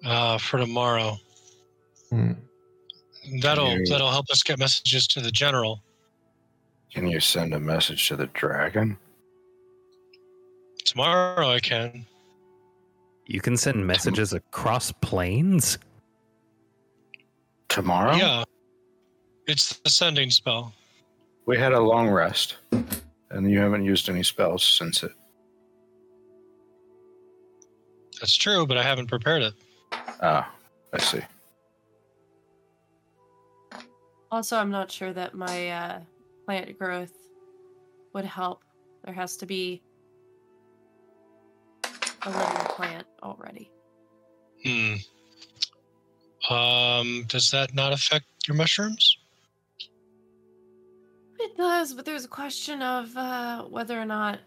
Uh, for tomorrow. Hmm. That'll You- that'll help us get messages to the general. Can you send a message to the dragon? Tomorrow I can. You can send messages across planes? Tomorrow? Yeah. It's the sending spell. We had a long rest, and you haven't used any spells since it. That's true, but I haven't prepared it. Ah, I see. Also, I'm not sure that my uh, plant growth would help. There has to be a living plant already. Hmm. Um, does that not affect your mushrooms? It does, but there's a question of uh, whether or not.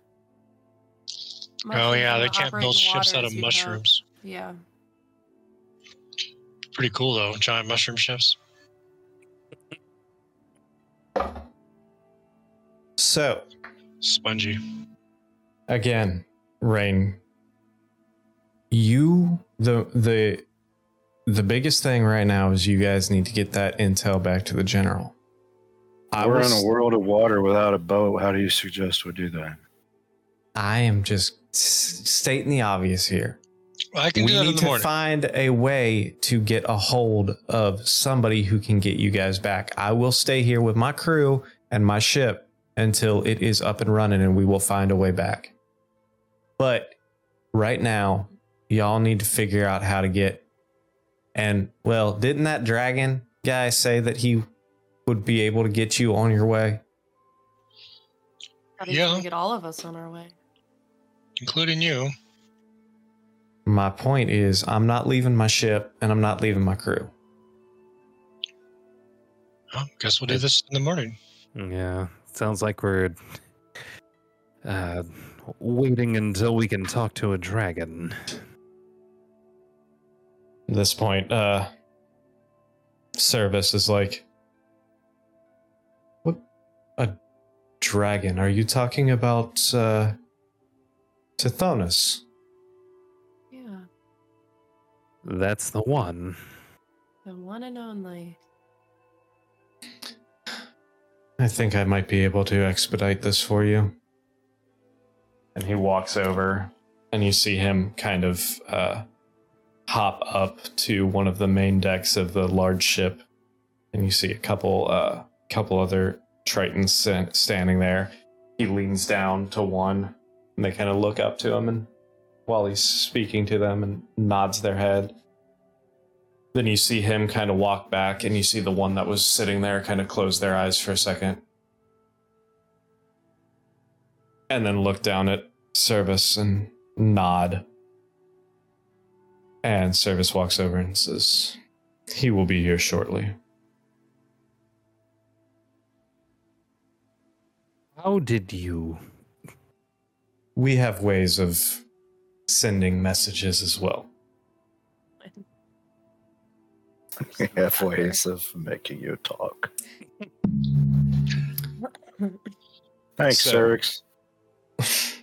oh yeah, they can't build ships out of you have- mushrooms. Yeah. Pretty cool though, giant mushroom ships. so Spongy. again, Rain, you the the the biggest thing right now is you guys need to get that intel back to the general. I We're was, in a world of water without a boat. How do you suggest we do that? I am just stating the obvious here. I can we do that in need the to morning. find a way to get a hold of somebody who can get you guys back. I will stay here with my crew and my ship until it is up and running and we will find a way back. But right now, y'all need to figure out how to get and well, didn't that dragon guy say that he would be able to get you on your way? How do you Yeah. get all of us on our way? including you. My point is, I'm not leaving my ship and I'm not leaving my crew. Oh, guess we'll do this in the morning. Yeah, sounds like we're uh, waiting until we can talk to a dragon. At this point, uh Service is like What a dragon. Are you talking about uh Tithonus? Yeah. That's the one. The one and only. I think I might be able to expedite this for you. And he walks over and you see him kind of uh hop up to one of the main decks of the large ship and you see a couple uh couple other tritons standing there. He leans down to one and they kind of look up to him and while he's speaking to them and nods their head then you see him kind of walk back and you see the one that was sitting there kind of close their eyes for a second and then look down at service and nod and Service walks over and says, He will be here shortly. How did you we have ways of sending messages as well. We have ways of making you talk. Thanks, So- Cyrix.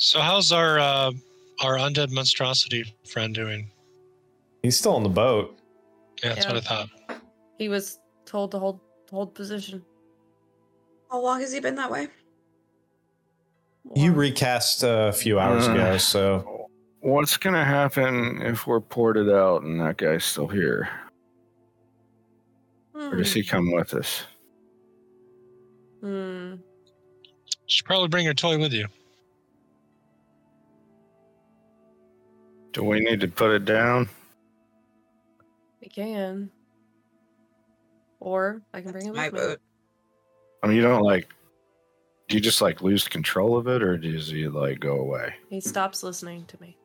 So how's our uh, our undead monstrosity friend doing? He's still on the boat. Yeah, that's what I thought. He was told to hold hold position. How long has he been that way? You Or- recast a few hours Uh. ago, so What's gonna happen if we're ported out and that guy's still here? Or does he come with us? Hmm. Should probably bring your toy with you. Do we need to put it down? We can. Or I can bring it My with me. boat. I mean, you don't like. Do you just like lose control of it, or does he like go away? He stops listening to me.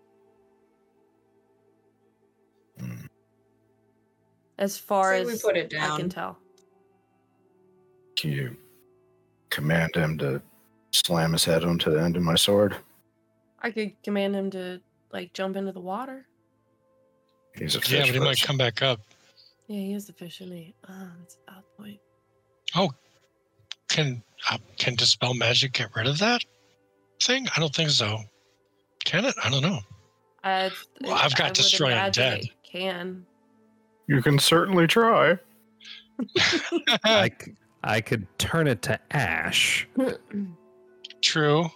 Hmm. As far Say as we put it I can down. tell. Can you command him to slam his head onto the end of my sword? I could command him to like jump into the water. He's a fish yeah, but he might come back up. Yeah, he is the fish, isn't he? Ah, that's a bad point. Can uh, can dispel magic get rid of that thing? I don't think so. Can it? I don't know. I, Well, I've got I would destroy imagine undead. Can. You can certainly try. I, I could turn it to ash. True.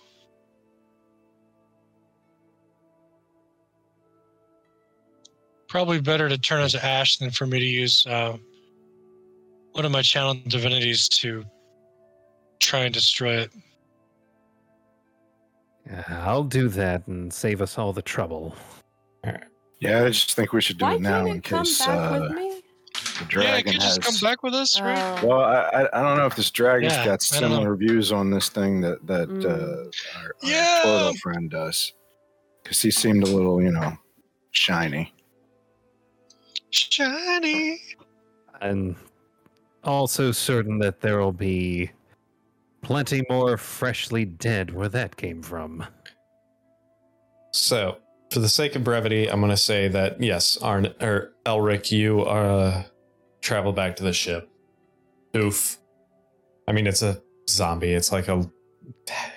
Probably better to turn it to ash than for me to use uh, one of my channel divinities to try and destroy it. Yeah, I'll do that and save us all the trouble. Yeah, I just think we should do Why it now can't in it come case back uh, with me? the yeah, it dragon could has. just come back with us, right? Oh, Well, I, I I don't know if this dragon's Yeah, got I don't know. similar views on this thing that that Mm. uh, our, our Yeah. turtle friend does, because he seemed a little, you know, shiny. Shiny. And also certain that there will be plenty more freshly dead where that came from. So, for the sake of brevity, I'm going to say that yes, Arn or Elric, you uh, travel back to the ship. Oof. I mean, it's a zombie. It's like a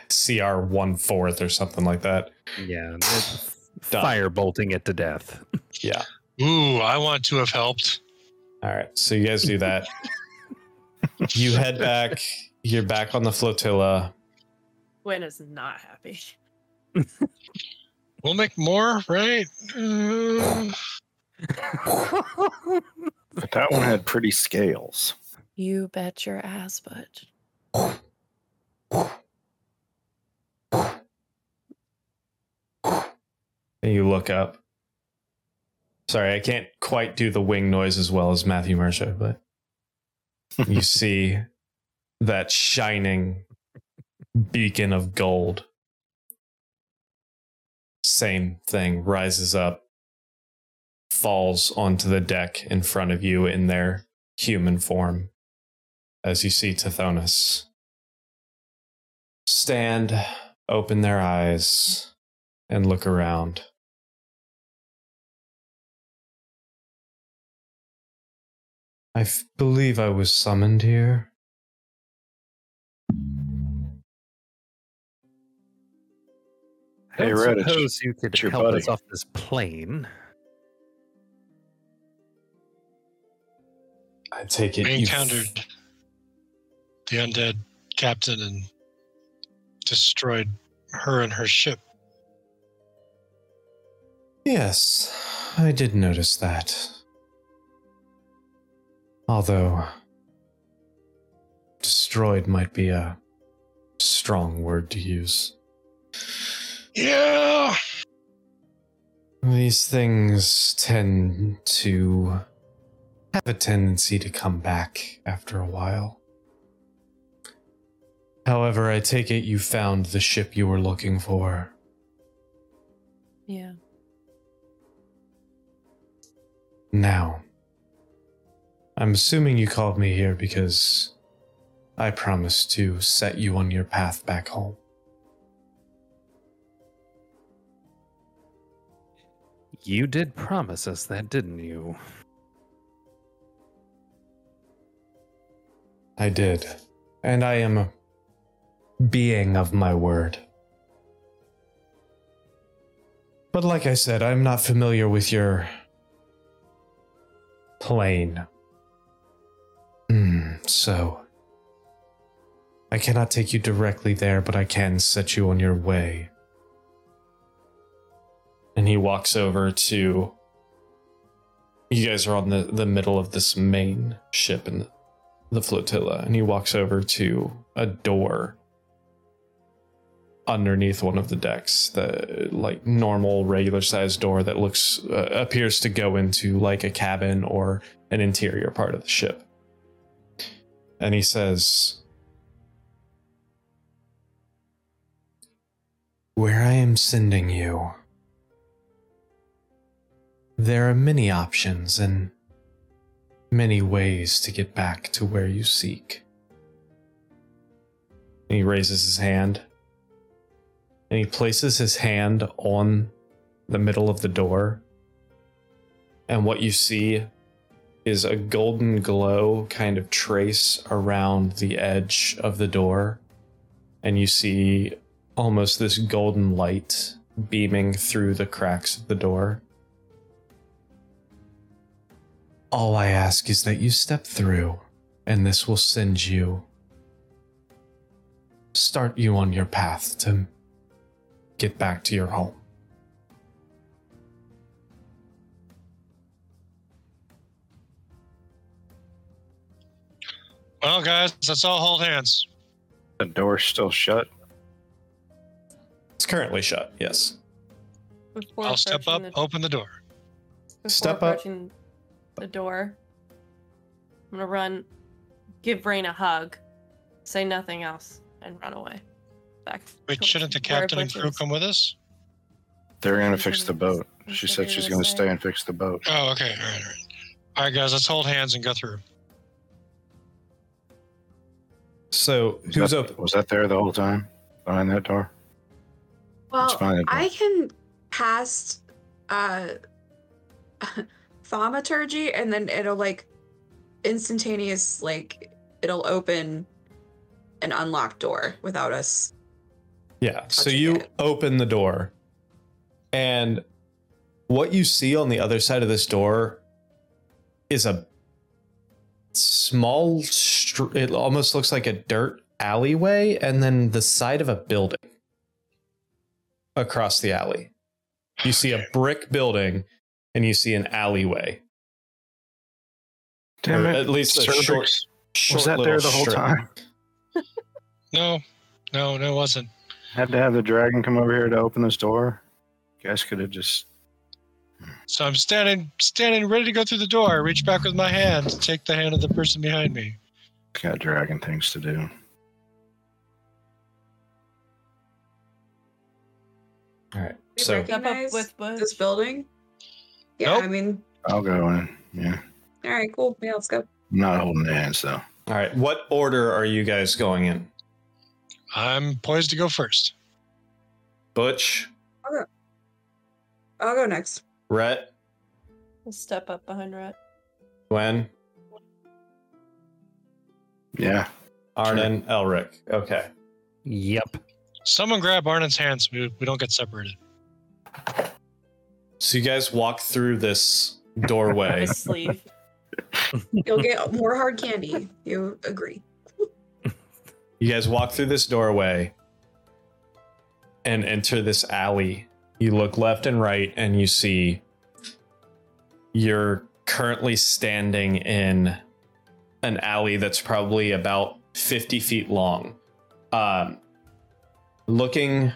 CR one fourth or something like that. Yeah, it's fire bolting it to death. Yeah. Ooh, I want to have helped. All right. So you guys do that. you head back. You're back on the flotilla. Gwen is not happy. We'll make more, right? Uh, But that one had pretty scales. You bet your ass, but And you look up. Sorry, I can't quite do the wing noise as well as Matthew Mercer, but you see that shining beacon of gold. Same thing rises up, falls onto the deck in front of you in their human form as you see Tithonus stand, open their eyes, and look around. I f- believe I was summoned here. Hey, I suppose you could help buddy. us off this plane. I take it we you f- encountered the undead captain and destroyed her and her ship. Yes, I did notice that. Although, destroyed might be a strong word to use. Yeah. These things tend to have a tendency to come back after a while. However, I take it you found the ship you were looking for. yeah. Now, I'm assuming you called me here because I promised to set you on your path back home. You did promise us that, didn't you? I did. And I am a being of my word. But like I said, I'm not familiar with your plane. Hmm, so. I cannot take you directly there, but I can set you on your way. And he walks over to. You guys are on the, the middle of this main ship in the, flotilla, and he walks over to a door underneath one of the decks the like normal regular sized door that looks uh, appears to go into like a cabin or an interior part of the ship and he says where i am sending you there are many options and many ways to get back to where you seek and he raises his hand and he places his hand on the middle of the door. And what you see is a golden glow kind of trace around the edge of the door. And you see almost this golden light beaming through the cracks of the door. All I ask is that you step through, and this will send you, start you on your path to get back to your home. Well, guys, let's all hold hands. The door's still shut. It's currently shut, yes. Before I'll step up, the- open the door. before Step up. the door. I'm gonna run, give Rain a hug, say nothing else, and run away. Back. Wait, to shouldn't the captain and crew come with us? They're gonna fix the boat. She said she's gonna gonna stay and fix the boat. Oh, okay. All right, all right. All right, guys, let's hold hands and go through. So Was who's that, open? Was that there the whole time behind that door? Well, It's fine. I can cast uh thaumaturgy and then it'll like instantaneous like it'll open an unlocked door without us. Yeah. So you it. open the door, and what you see on the other side of this door is a small. Str- it almost looks like a dirt alleyway, and then the side of a building across the alley. You see a brick building, and you see an alleyway. Damn or it! at least a Cervix. short- Short was that there the whole strip. time? No, no, no, it wasn't. Had to have the dragon come over here to open this door. Guys could have just. So I'm standing, standing, ready to go through the door. I reach back with my hand to take the hand of the person behind me. Got dragon things to do. All right. You So Step up with Butch. this building? Yeah, Nope. I mean, I'll go in. Yeah, all right, cool. Yeah, let's go. I'm not holding hands though. all right. What order are you guys going in? I'm poised to go first. Butch, I'll go, I'll go next. Rhett, We'll step up behind Rhett. Gwen, Yeah, Arnon, Elric. Okay. Yep. Someone grab Arnon's hands. We, we don't get separated. So you guys walk through this doorway. Sleeve. You'll get more hard candy. You agree? you guys walk through this doorway and enter this alley. You look left and right and you see you're currently standing in an alley that's probably about 50 feet long. Um, looking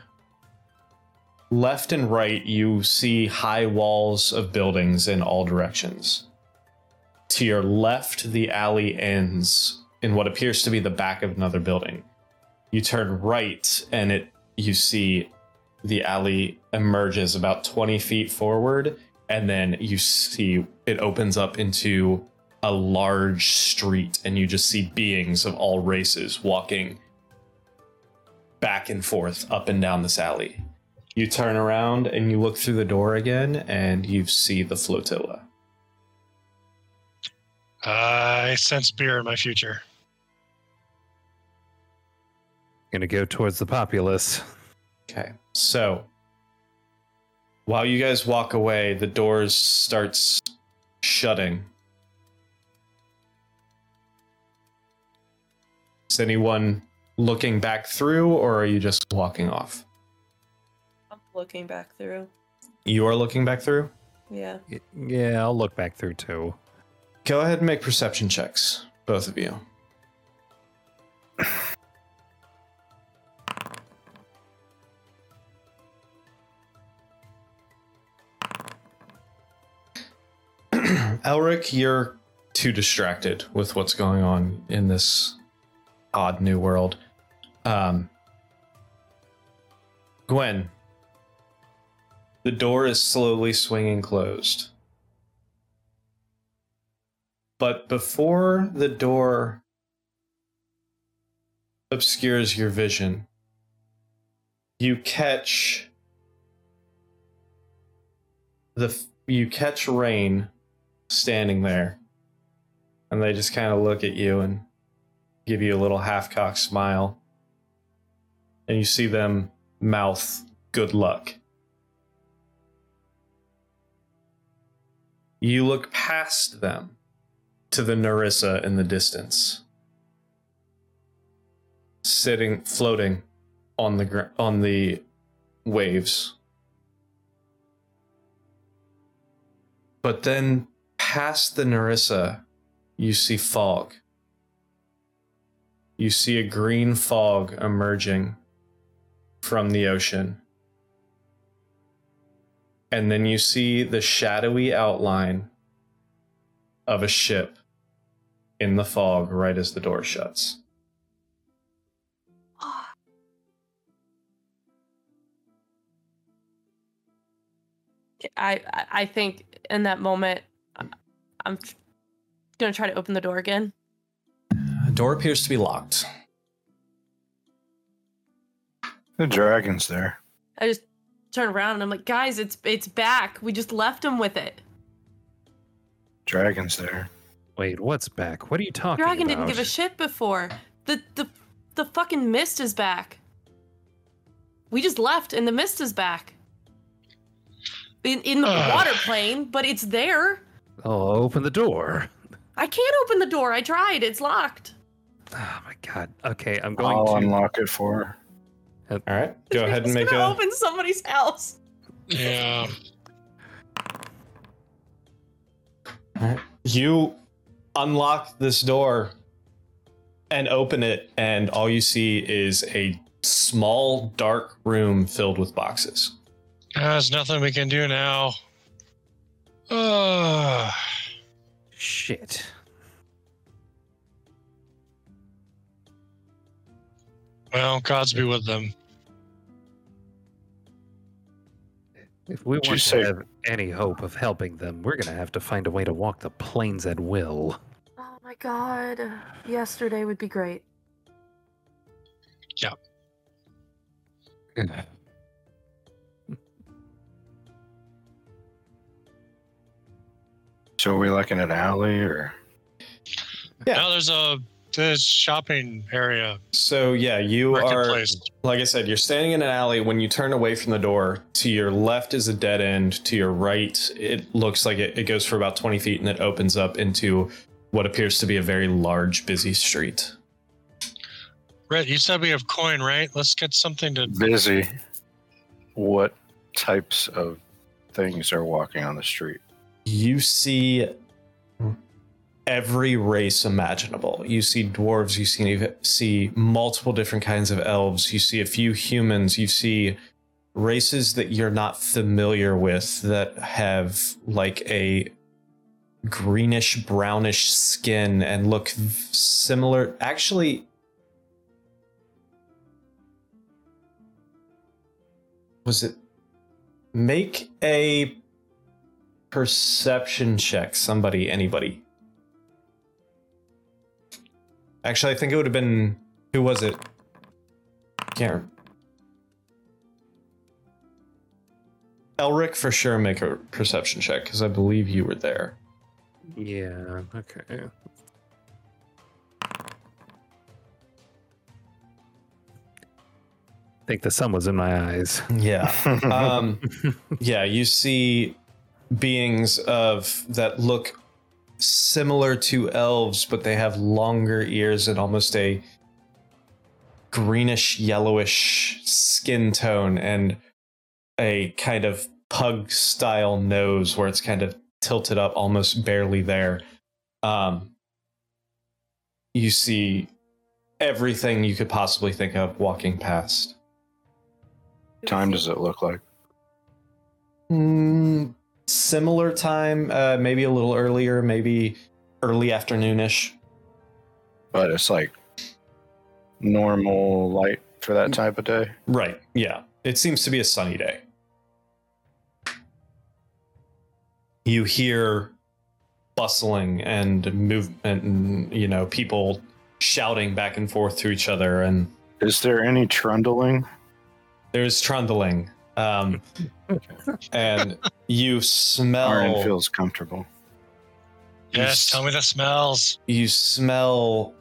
left and right, you see high walls of buildings in all directions. To your left, the alley ends in what appears to be the back of another building. You turn right, and it you see the alley emerges about 20 feet forward, and then you see it opens up into a large street and you just see beings of all races walking back and forth up and down this alley. You turn around and you look through the door again and you see the flotilla. I sense beer in my future. Gonna go towards the populace. Okay. So while you guys walk away, the doors starts shutting. Is anyone looking back through or are you just walking off? I'm looking back through. You are looking back through? Yeah. Y- Yeah, I'll look back through too. Go ahead and make perception checks, both of you. Elric, you're too distracted with what's going on in this odd new world. Um, Gwen, the door is slowly swinging closed. But before the door obscures your vision, you catch the you catch Rain standing there, and they just kind of look at you and give you a little half-cocked smile, and you see them mouth "Good luck." You look past them to the Narissa in the distance, sitting, floating on the gr- on the waves. But then, past the Narissa, you see fog. You see a green fog emerging from the ocean. And then you see the shadowy outline of a ship in the fog right as the door shuts. I I- think in that moment, I'm gonna try to open the door again. The door appears to be locked. The dragon's there. I just turn around and I'm like, guys, it's it's back. We just left him with it. Dragon's there. Wait, what's back? What are you talking Dragon about? Dragon didn't give a shit before. The the the fucking mist is back. We just left and the mist is back. In in the Ugh. water plane, but it's there. I'll open the door. I can't open the door. I tried. It's locked. Oh my god. Okay, I'm going I'll to. unlock it for her. All right, go ahead and It's make gonna a. open somebody's house. Yeah. You unlock this door and open it, and all you see is a small, dark room filled with boxes. There's nothing we can do now. Uh, Shit. Well, gods be with them. If we Did you want say- to have any hope of helping them, we're gonna have to find a way to walk the planes at will. Oh my god. Yesterday would be great. Yeah. So are we like in an alley or? Yeah. Now there's a there's shopping area, So, yeah, you are. Like I said, you're standing in an alley. When you turn away from the door, to your left is a dead end. To your right, it looks like it, it goes for about 20 feet and it opens up into what appears to be a very large, busy street. Rhett, you said we have coin, right? Let's get something to. Busy. What types of things are walking on the street? You see every race imaginable. You see dwarves, you see, see multiple different kinds of elves, you see a few humans, you see races that you're not familiar with that have like a greenish brownish skin and look similar actually was it make a perception check somebody anybody Actually, I think it would have been who was it? Can't. rem- Elric for sure make a perception check because I believe you were there. Yeah. Okay. I think the sun was in my eyes. Yeah. um, yeah, you see beings of that look similar to elves, but they have longer ears and almost a greenish yellowish skin tone and a kind of pug style nose where it's kind of tilted up almost barely there. Um, you see everything you could possibly think of walking past. time does it look like? Mm, similar time, uh, maybe a little earlier, maybe early afternoonish. But it's like normal light for that type of day. Right. Yeah. It seems to be a sunny day. You hear bustling and movement and, you know, people shouting back and forth to each other and Is there any trundling? there's trundling. Um, and you smell Arden feels comfortable. Yes, tell me the smells. you smell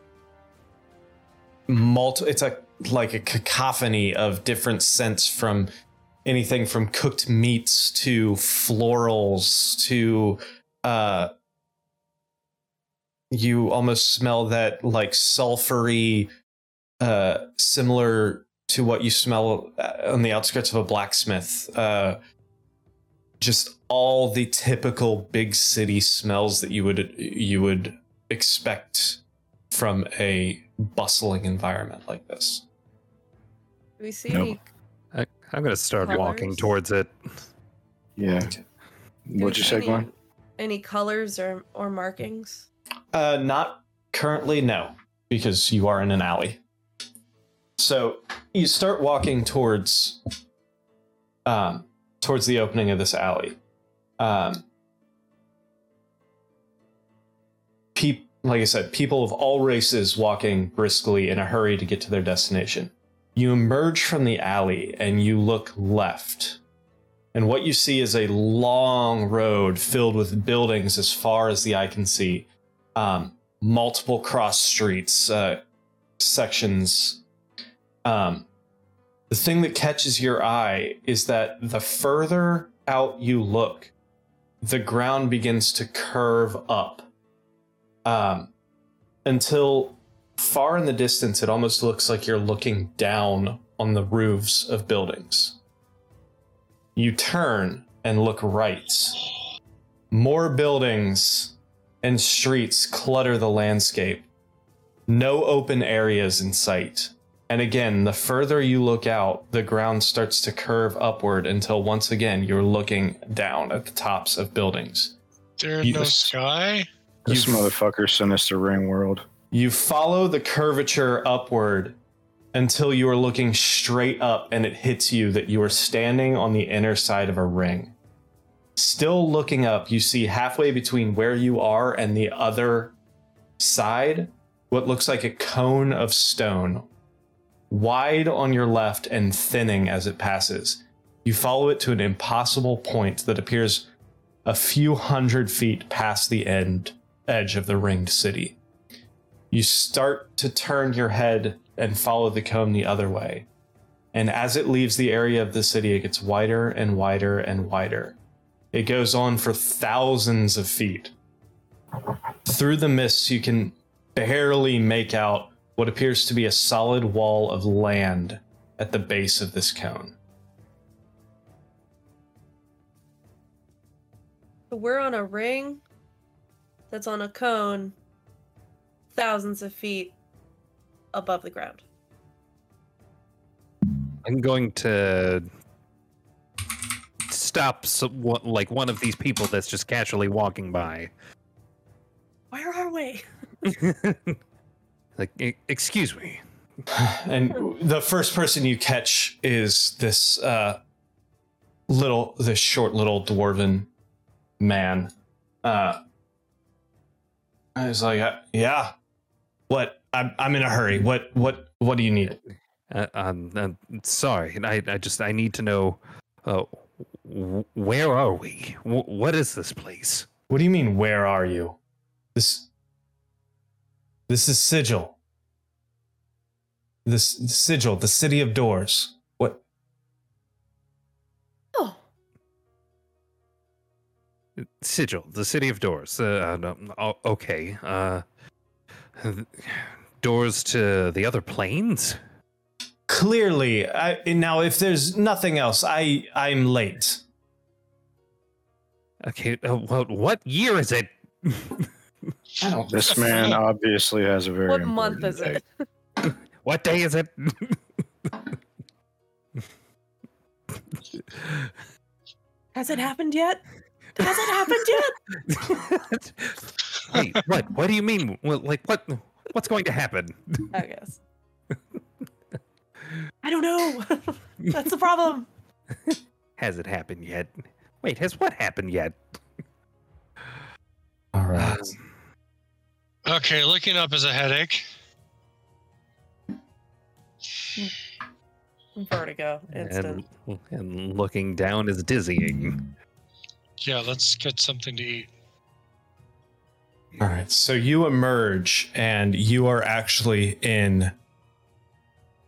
multi it's a like a cacophony of different scents from anything from cooked meats to florals to uh you almost smell that like sulfury uh similar to what you smell uh, on the outskirts of a blacksmith uh just all the typical big city smells that you would you would expect from a bustling environment like this. Do we see No. any? I, I'm gonna start walking towards it. Yeah. do What'd you see say, any, Glenn? Any colors or or markings? Uh, not currently, no, because you are in an alley. So you start walking towards, um, towards the opening of this alley. Um, peop- like I said, people of all races walking briskly in a hurry to get to their destination. You emerge from the alley and you look left. And what you see is a long road filled with buildings as far as the eye can see um, multiple cross streets, uh, sections. Um, the thing that catches your eye is that the further out you look, the ground begins to curve up um, until far in the distance, it almost looks like you're looking down on the roofs of buildings. You turn and look right. More buildings and streets clutter the landscape. No open areas in sight. And again, the further you look out, the ground starts to curve upward until once again you're looking down at the tops of buildings. There's You- no sky. This You've- motherfucker sinister ring world. You follow the curvature upward until you are looking straight up and it hits you that you are standing on the inner side of a ring. Still looking up, you see halfway between where you are and the other side what looks like a cone of stone, wide on your left and thinning as it passes. You follow it to an impossible point that appears a few hundred feet past the end edge of the ringed city. You start to turn your head and follow the cone the other way. And as it leaves the area of the city, it gets wider and wider and wider. It goes on for thousands of feet. Through the mists, you can barely make out what appears to be a solid wall of land at the base of this cone. So we're on a ring that's on a cone thousands of feet above the ground. I'm going to stop so, one- like one of these people that's just casually walking by. Where are we? like, "E- excuse me. and the first person you catch is this uh, little, this short little dwarven man. Uh, I was like, uh, yeah, What? I'm I'm in a hurry. What what what do you need? Uh, um, uh, sorry, I, I just I need to know. Uh, where are we? W- what is this place? What do you mean? Where are you? This. This is Sigil. This Sigil, the city of doors. What? Oh, Sigil, the city of doors. Uh, uh, no, okay. Uh, doors to the other planes. Clearly, I, now if there's nothing else, I I'm late. Okay. Uh, well, what year is it? I don't. This man obviously has a very what month important is it? What day is it? Has it happened yet? Has it happened yet? Wait, what? What do you mean? Well, like what? What's going to happen? I guess. I don't know. That's the problem. Has it happened yet? Wait, has what happened yet? All right. Um, Okay, looking up is a headache. Vertigo. Instant. And, and looking down is dizzying. Yeah, let's get something to eat. All right. So you emerge and you are actually in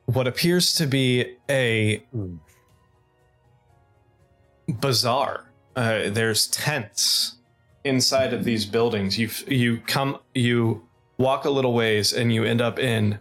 what appears to be a bazaar. Uh, there's tents inside of these buildings. You you come you walk a little ways and you end up in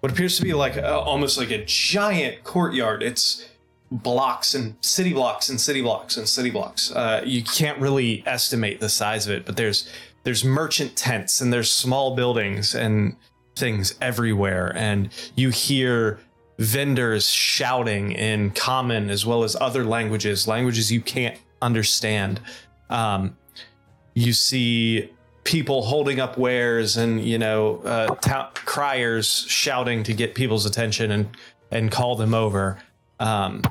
what appears to be like a, almost like a giant courtyard. It's blocks and city blocks and city blocks and city blocks. Uh, you can't really estimate the size of it, but there's there's merchant tents and there's small buildings and things everywhere and you hear vendors shouting in common as well as other languages languages you can't understand um, you see people holding up wares and you know uh, ta- criers shouting to get people's attention and and call them over um,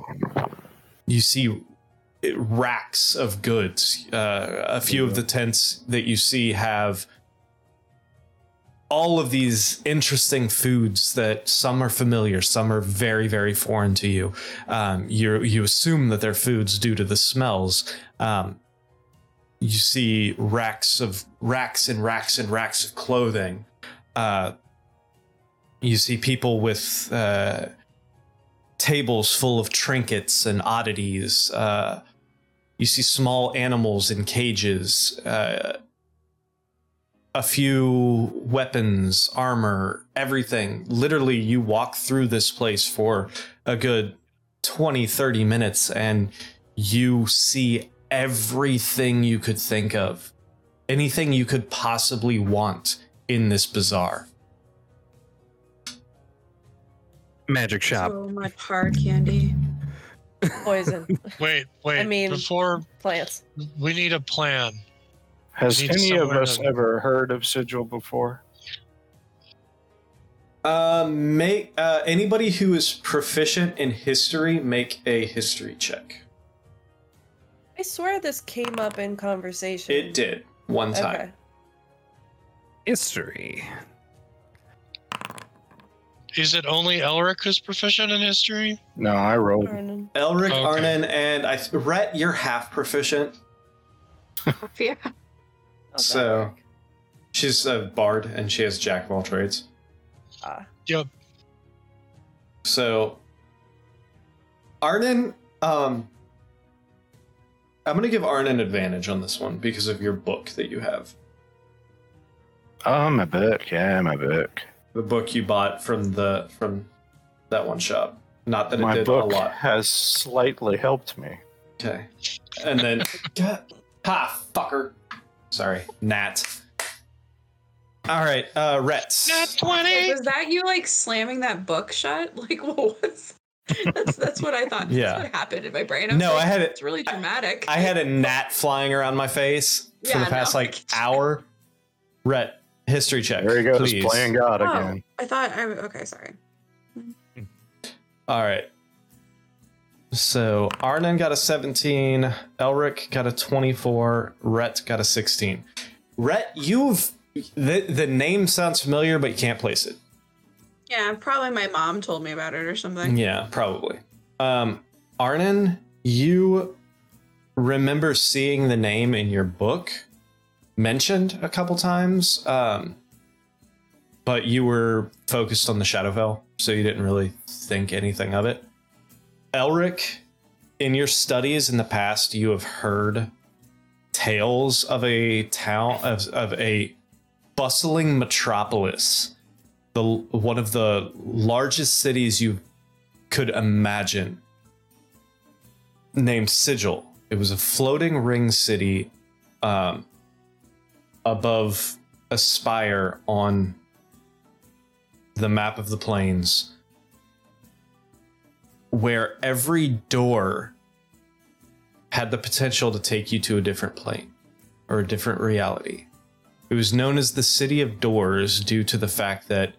you see racks of goods. Uh, a few of the tents that you see have all of these interesting foods that some are familiar, some are very, very foreign to you. Um, you you assume that they're foods due to the smells. Um, you see racks of racks and racks and racks of clothing. Uh, you see people with uh, tables full of trinkets and oddities. Uh, you see small animals in cages, uh, a few weapons, armor, everything. Literally, you walk through this place for a good 20, 30 minutes and you see everything you could think of, anything you could possibly want in this bazaar. Magic shop. So much hard candy. Poison. Wait, wait. I mean- before Plants. we need a plan. Has any of us to- ever heard of Sigil before? Uh, make uh, anybody who is proficient in history make a history check. I swear this came up in conversation. It did one time. Okay. History. Is it only Elric who's proficient in history? No, I rolled. Arnon. Elric, Okay. Arnon, and I Rhett, you're half proficient. Yeah. So- work. She's a bard and she has jack of all trades. Ah. Yep. So Arnon, um I'm gonna give Arnon advantage on this one because of your book that you have. Oh, my book. Yeah, my book. The book you bought from the from that one shop. Not that it did book a lot. has slightly helped me. Okay. And then God, ha fucker. Sorry, Nat. All right, uh Rhett. Nat 20! Was that you like slamming that book shut? Like what was that's that's what I thought. Yeah. That's what happened in my brain. I No, like, I had it It's really dramatic. I had a gnat flying around my face for Yeah, the past no. like hour. Rhett, history check. There he goes, please. playing God Oh, again. I thought I okay, sorry. All right. So Arnon got a 17, Elric got a 24, Rhett got a 16. Rhett, you've the the name sounds familiar, but you can't place it. Yeah, probably my mom told me about it or something. Yeah, probably. Um, Arnon, you remember seeing the name in your book mentioned a couple times, um, but you were focused on the Shadowfell, so you didn't really think anything of it. Elric, in your studies in the past, you have heard tales of a town of, of a bustling metropolis the one of the largest cities you could imagine named sigil. It was a floating ring city um, above a spire on the map of the planes where every door had the potential to take you to a different plane or a different reality. It was known as the City of Doors due to the fact that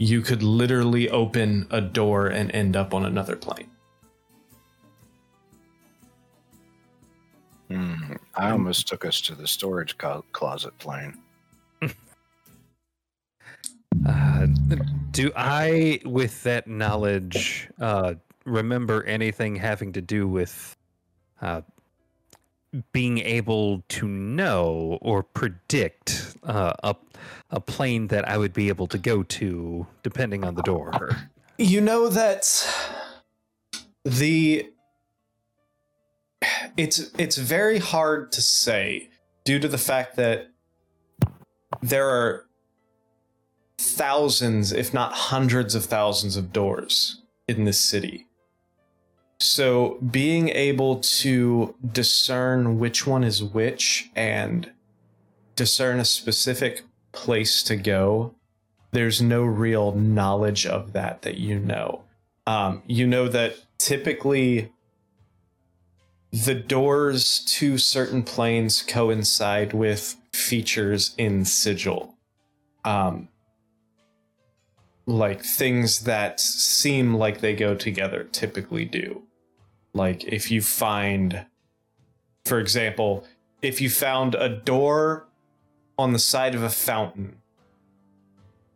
you could literally open a door and end up on another plane. Hmm. I almost took us to the storage co- closet plane. Uh, do I, with that knowledge, uh, remember anything having to do with uh, being able to know or predict uh, a, a plane that I would be able to go to depending on the door? You know that the it's it's very hard to say due to the fact that there are thousands if not hundreds of thousands of doors in this city so being able to discern which one is which and discern a specific place to go there's no real knowledge of that that you know. Um, you know that typically the doors to certain planes coincide with features in sigil. Um, like things that seem like they go together typically do like if you find for example if you found a door on the side of a fountain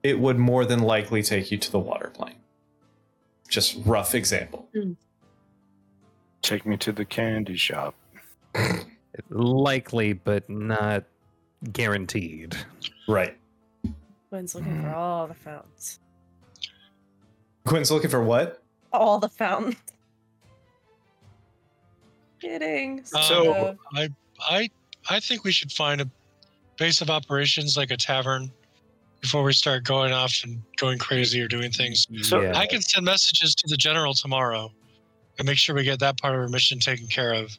it would more than likely take you to the water plane just rough example hmm. Take me to the candy shop. Likely, but not guaranteed. right Quinn's looking for hmm. all the fountains. quinn's looking for what All the fountains. Kidding. So- Uh, I I I think we should find a base of operations like a tavern before we start going off and going crazy or doing things. So- yeah. I can send messages to the general tomorrow and make sure we get that part of our mission taken care of.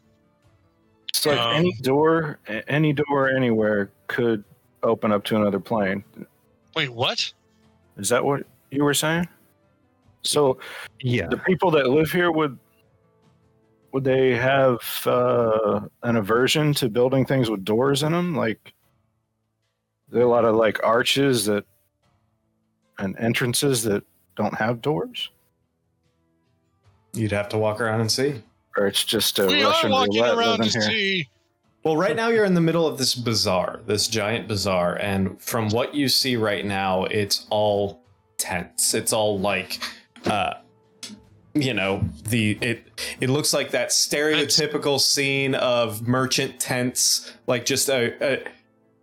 It's like Um, any door, any door anywhere could open up to another plane. Wait, what? Is that what you were saying? So yeah. the people that live here would would they have uh, an aversion to building things with doors in them? Like there are a lot of like arches that and entrances that don't have doors, you'd have to walk around and see or it's just a we Russian are walking roulette around living to here. see. Well, right now you're in the middle of this bazaar, this giant bazaar, and from what you see right now, it's all tents. It's all like, uh, you know, the it it looks like that stereotypical scene of merchant tents, like just a a,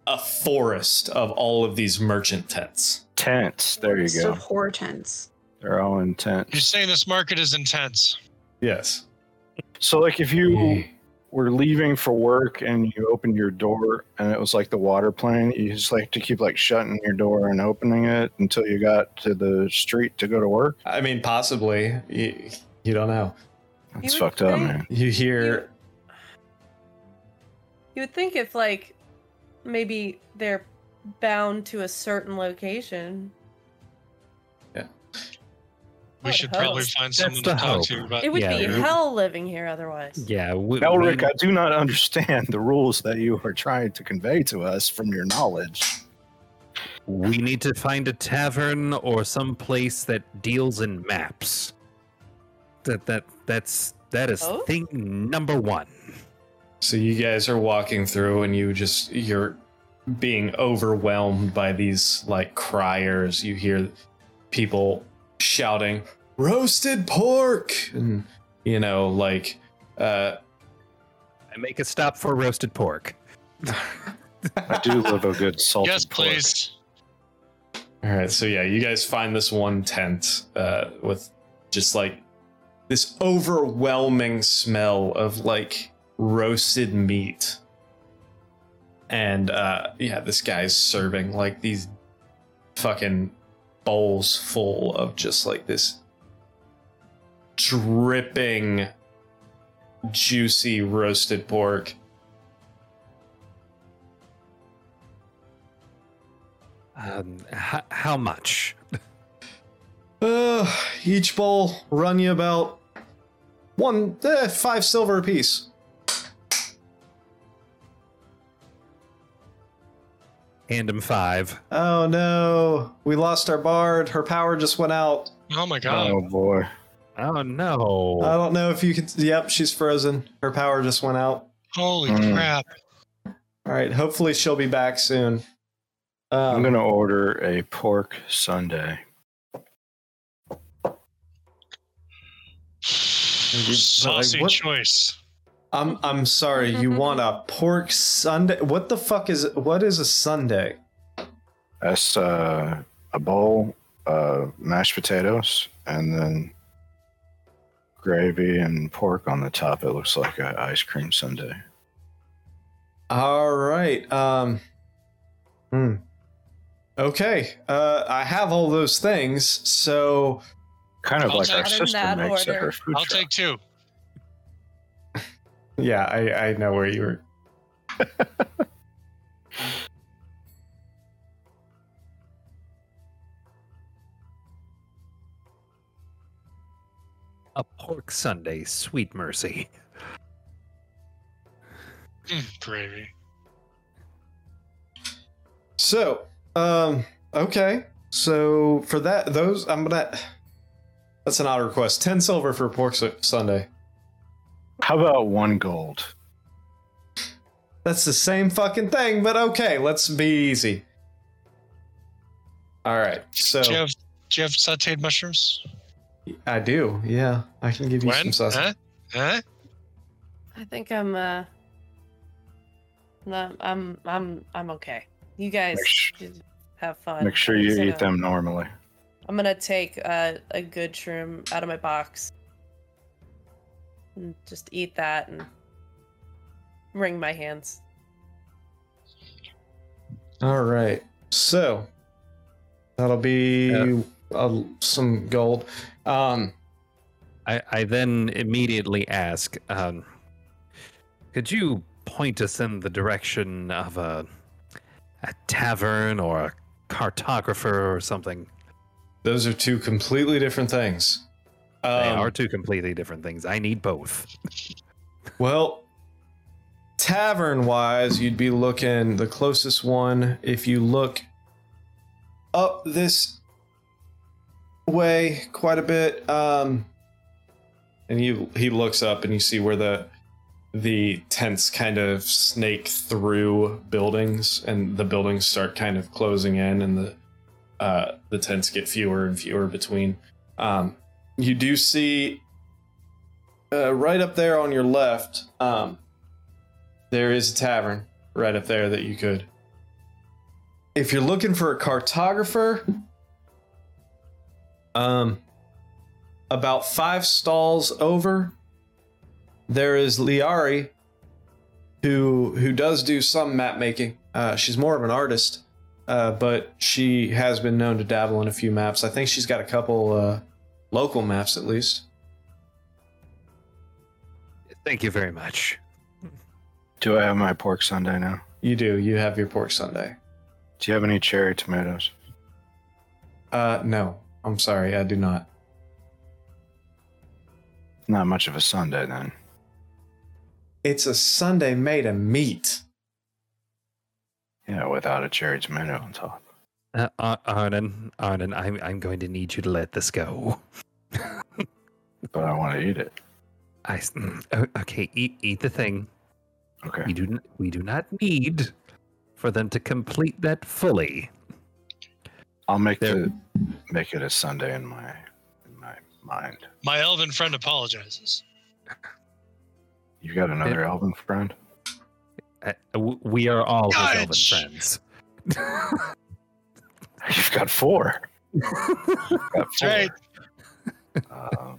a forest of all of these merchant tents. Tents. There you So go. horror tents. They're all intense. You're saying this market is intense. Yes. So like if you were leaving for work and you opened your door and it was like the water plane, you just like to keep like shutting your door and opening it until you got to the street to go to work. I mean, possibly. You, you don't know. it's would fucked up, man. You hear. You would think if like maybe they're bound to a certain location. We What should hope? probably find someone the to talk hope. to about It would Yeah, be we- hell living here otherwise. Yeah. We, Elric, we- I do not understand the rules that you are trying to convey to us from your knowledge. We need to find a tavern or some place that deals in maps. That that that's that is Oh? thing number one. So you guys are walking through, and you just you're being overwhelmed by these like criers. You hear people shouting, "Roasted pork!" and you know, like, uh, I make a stop for roasted pork. I do love a good salted yes, pork. please. All right, so yeah, you guys find this one tent uh, with just like this overwhelming smell of like roasted meat, and uh, yeah, this guy's serving like these fucking bowls full of just like this dripping, juicy roasted pork. Um, h- how much? Uh, each bowl run you about one, eh, five silver apiece. Hand him five. Oh no, we lost our bard. Her power just went out. Oh my god. Oh boy. Oh no! I don't know if you can. Yep, she's frozen. Her power just went out. Holy Mm. crap. All right, hopefully she'll be back soon. Um, I'm gonna order a pork sundae. Saucy what- choice. I'm I'm sorry. You want a pork sundae? What the fuck is what is a sundae? That's uh, a bowl, of mashed potatoes, and then gravy and pork on the top. It looks like an ice cream sundae. All right. Um. Hmm. Okay. Uh, I have all those things. So Kind of I'll like our take- Not in sister that makes at her food I'll truck. take two. Yeah, I I know where you were. A pork sundae, sweet mercy. Gravy. So, um, okay. So for that, those I'm gonna. That's an odd request. Ten silver for pork su- sundae. How about one gold? That's the same fucking thing, but okay. Let's be easy. All right. So Do you have do you have sauteed mushrooms? I do. Yeah, I can give you When? some sausage. Huh? Huh? I think I'm uh no, I'm I'm I'm okay. You guys Make sh- just have fun. Make sure you eat gonna- them normally. I'm gonna take uh, a good shroom out of my box and just eat that and wring my hands. All right. So that'll be Yeah. uh, some gold. Um, I, I then immediately ask, um, could you point us in the direction of a, a tavern or a cartographer or something? those are two completely different things. They Um, are two completely different things. I need both. Well, tavern wise, you'd be looking the closest one if you look up this way quite a bit. Um, and he he looks up and you see where the the tents kind of snake through buildings and the buildings start kind of closing in and the uh, the tents get fewer and fewer between. Um, you do see uh, right up there on your left, um, there is a tavern right up there that you could. If you're looking for a cartographer, um, about five stalls over, there is Liari, who who does do some map making. Uh, she's more of an artist, uh, but she has been known to dabble in a few maps. I think she's got a couple uh, local maps at least. Thank you very much. Do I have my pork sundae now? You do. You have your pork sundae. Do you have any cherry tomatoes? Uh, no. I'm sorry, I do not. Not much of a sundae then. It's a sundae made of meat. Yeah, without a cherry tomato on top. Uh, Ar- Arnon, Arnon, I'm, I'm going to need you to let this go. But I want to eat it. I okay. Eat eat the thing. Okay. We do we do not need for them to complete that fully. I'll make There- the make it a sundae in my in my mind. My elven friend apologizes. You got another elven friend? Uh, we are all elven friends. You've got four. You've got That's right. Um,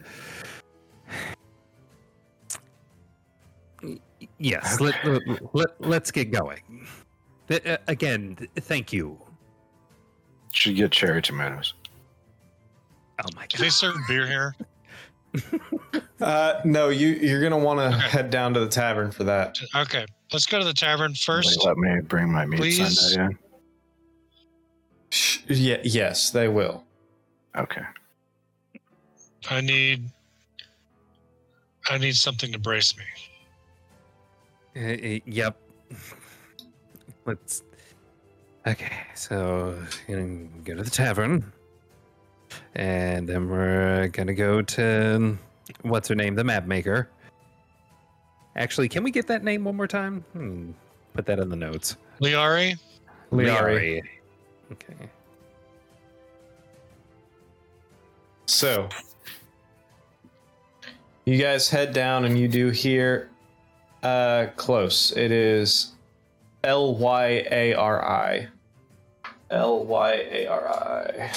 yes, let, let, let, us get going. Th- uh, again, th- thank you. should get cherry tomatoes. Oh my Do they serve beer here? Uh, no, you you're gonna want to Okay. head down to the tavern for that. Okay, let's go to the tavern first. they let me bring my meat Please. Sunday in? Sh- Yeah, yes, they will. Okay. I need. I need something to brace me. Uh, uh, yep. Let's. Okay, so gonna go to the tavern, and then we're gonna go to what's her name, the map maker. Actually, can we get that name one more time? Hmm. Put that in the notes. Liari, Liari. Okay. So, you guys head down and you do hear uh close. It is L Y A R I. L Y A R I.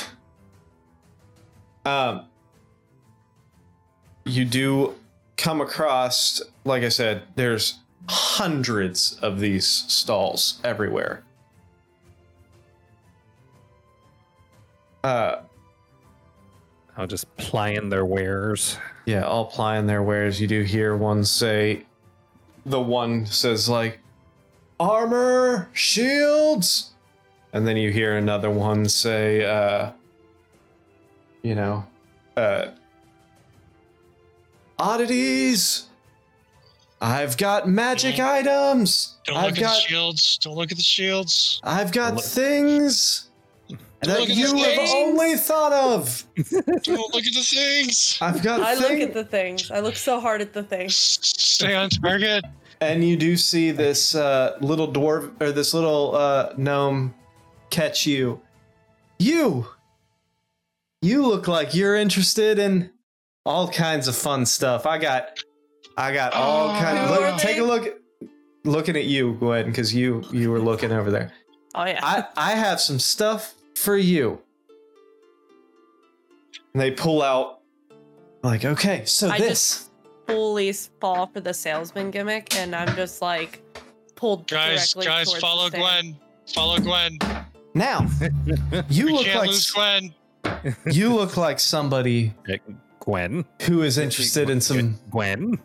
Um you do come across like I said there's hundreds of these stalls everywhere. Uh I'll just plying their wares. Yeah, all plying their wares. You do hear one say, the one says, like, armor, shields. And then you hear another one say, uh, you know, uh, oddities. I've got magic items. don't I've look at got, the shields. Don't look at the shields. I've got Look- things that look at the you have things. only thought of. Don't look at the things. I've got I look at the things. I look so hard at the things. Stay on target. And you do see this uh, little dwarf or this little uh, gnome catch you. You, you look like you're interested in all kinds of fun stuff. I got, I got all Oh. kinds. Who Look, are take a look. Looking at you, Gwen, because you you were looking over there. Oh yeah. I I have some stuff for you. And they pull out, like, okay, so I this. just- fully fall for the salesman gimmick, and I'm just like pulled Guys, directly guys, towards follow. Gwen. Follow Gwen. Now, you We look can't like lose Gwen. you look like somebody Gwen. who is interested in some Gwen.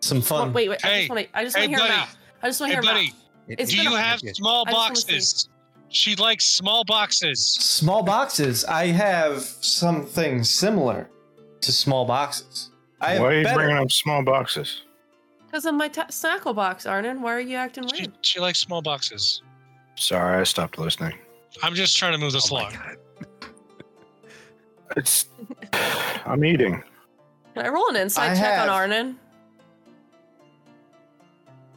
some Oh, fun. wait, wait. I Hey, just want to. I just hey, want to hear him buddy. out. I just want Hey, to hear him buddy. out. It's Do you a- have small I just wanna see. boxes? She likes small boxes. Small boxes. I have something similar to small boxes. I have Why are you better. bringing up small boxes? Because of my ta snackle box, Arnon. Why are you acting She, weird? she likes small boxes. Sorry, I stopped listening. I'm just trying to move this Oh along. It's. I'm eating. Can I roll an insight I check have- on Arnon?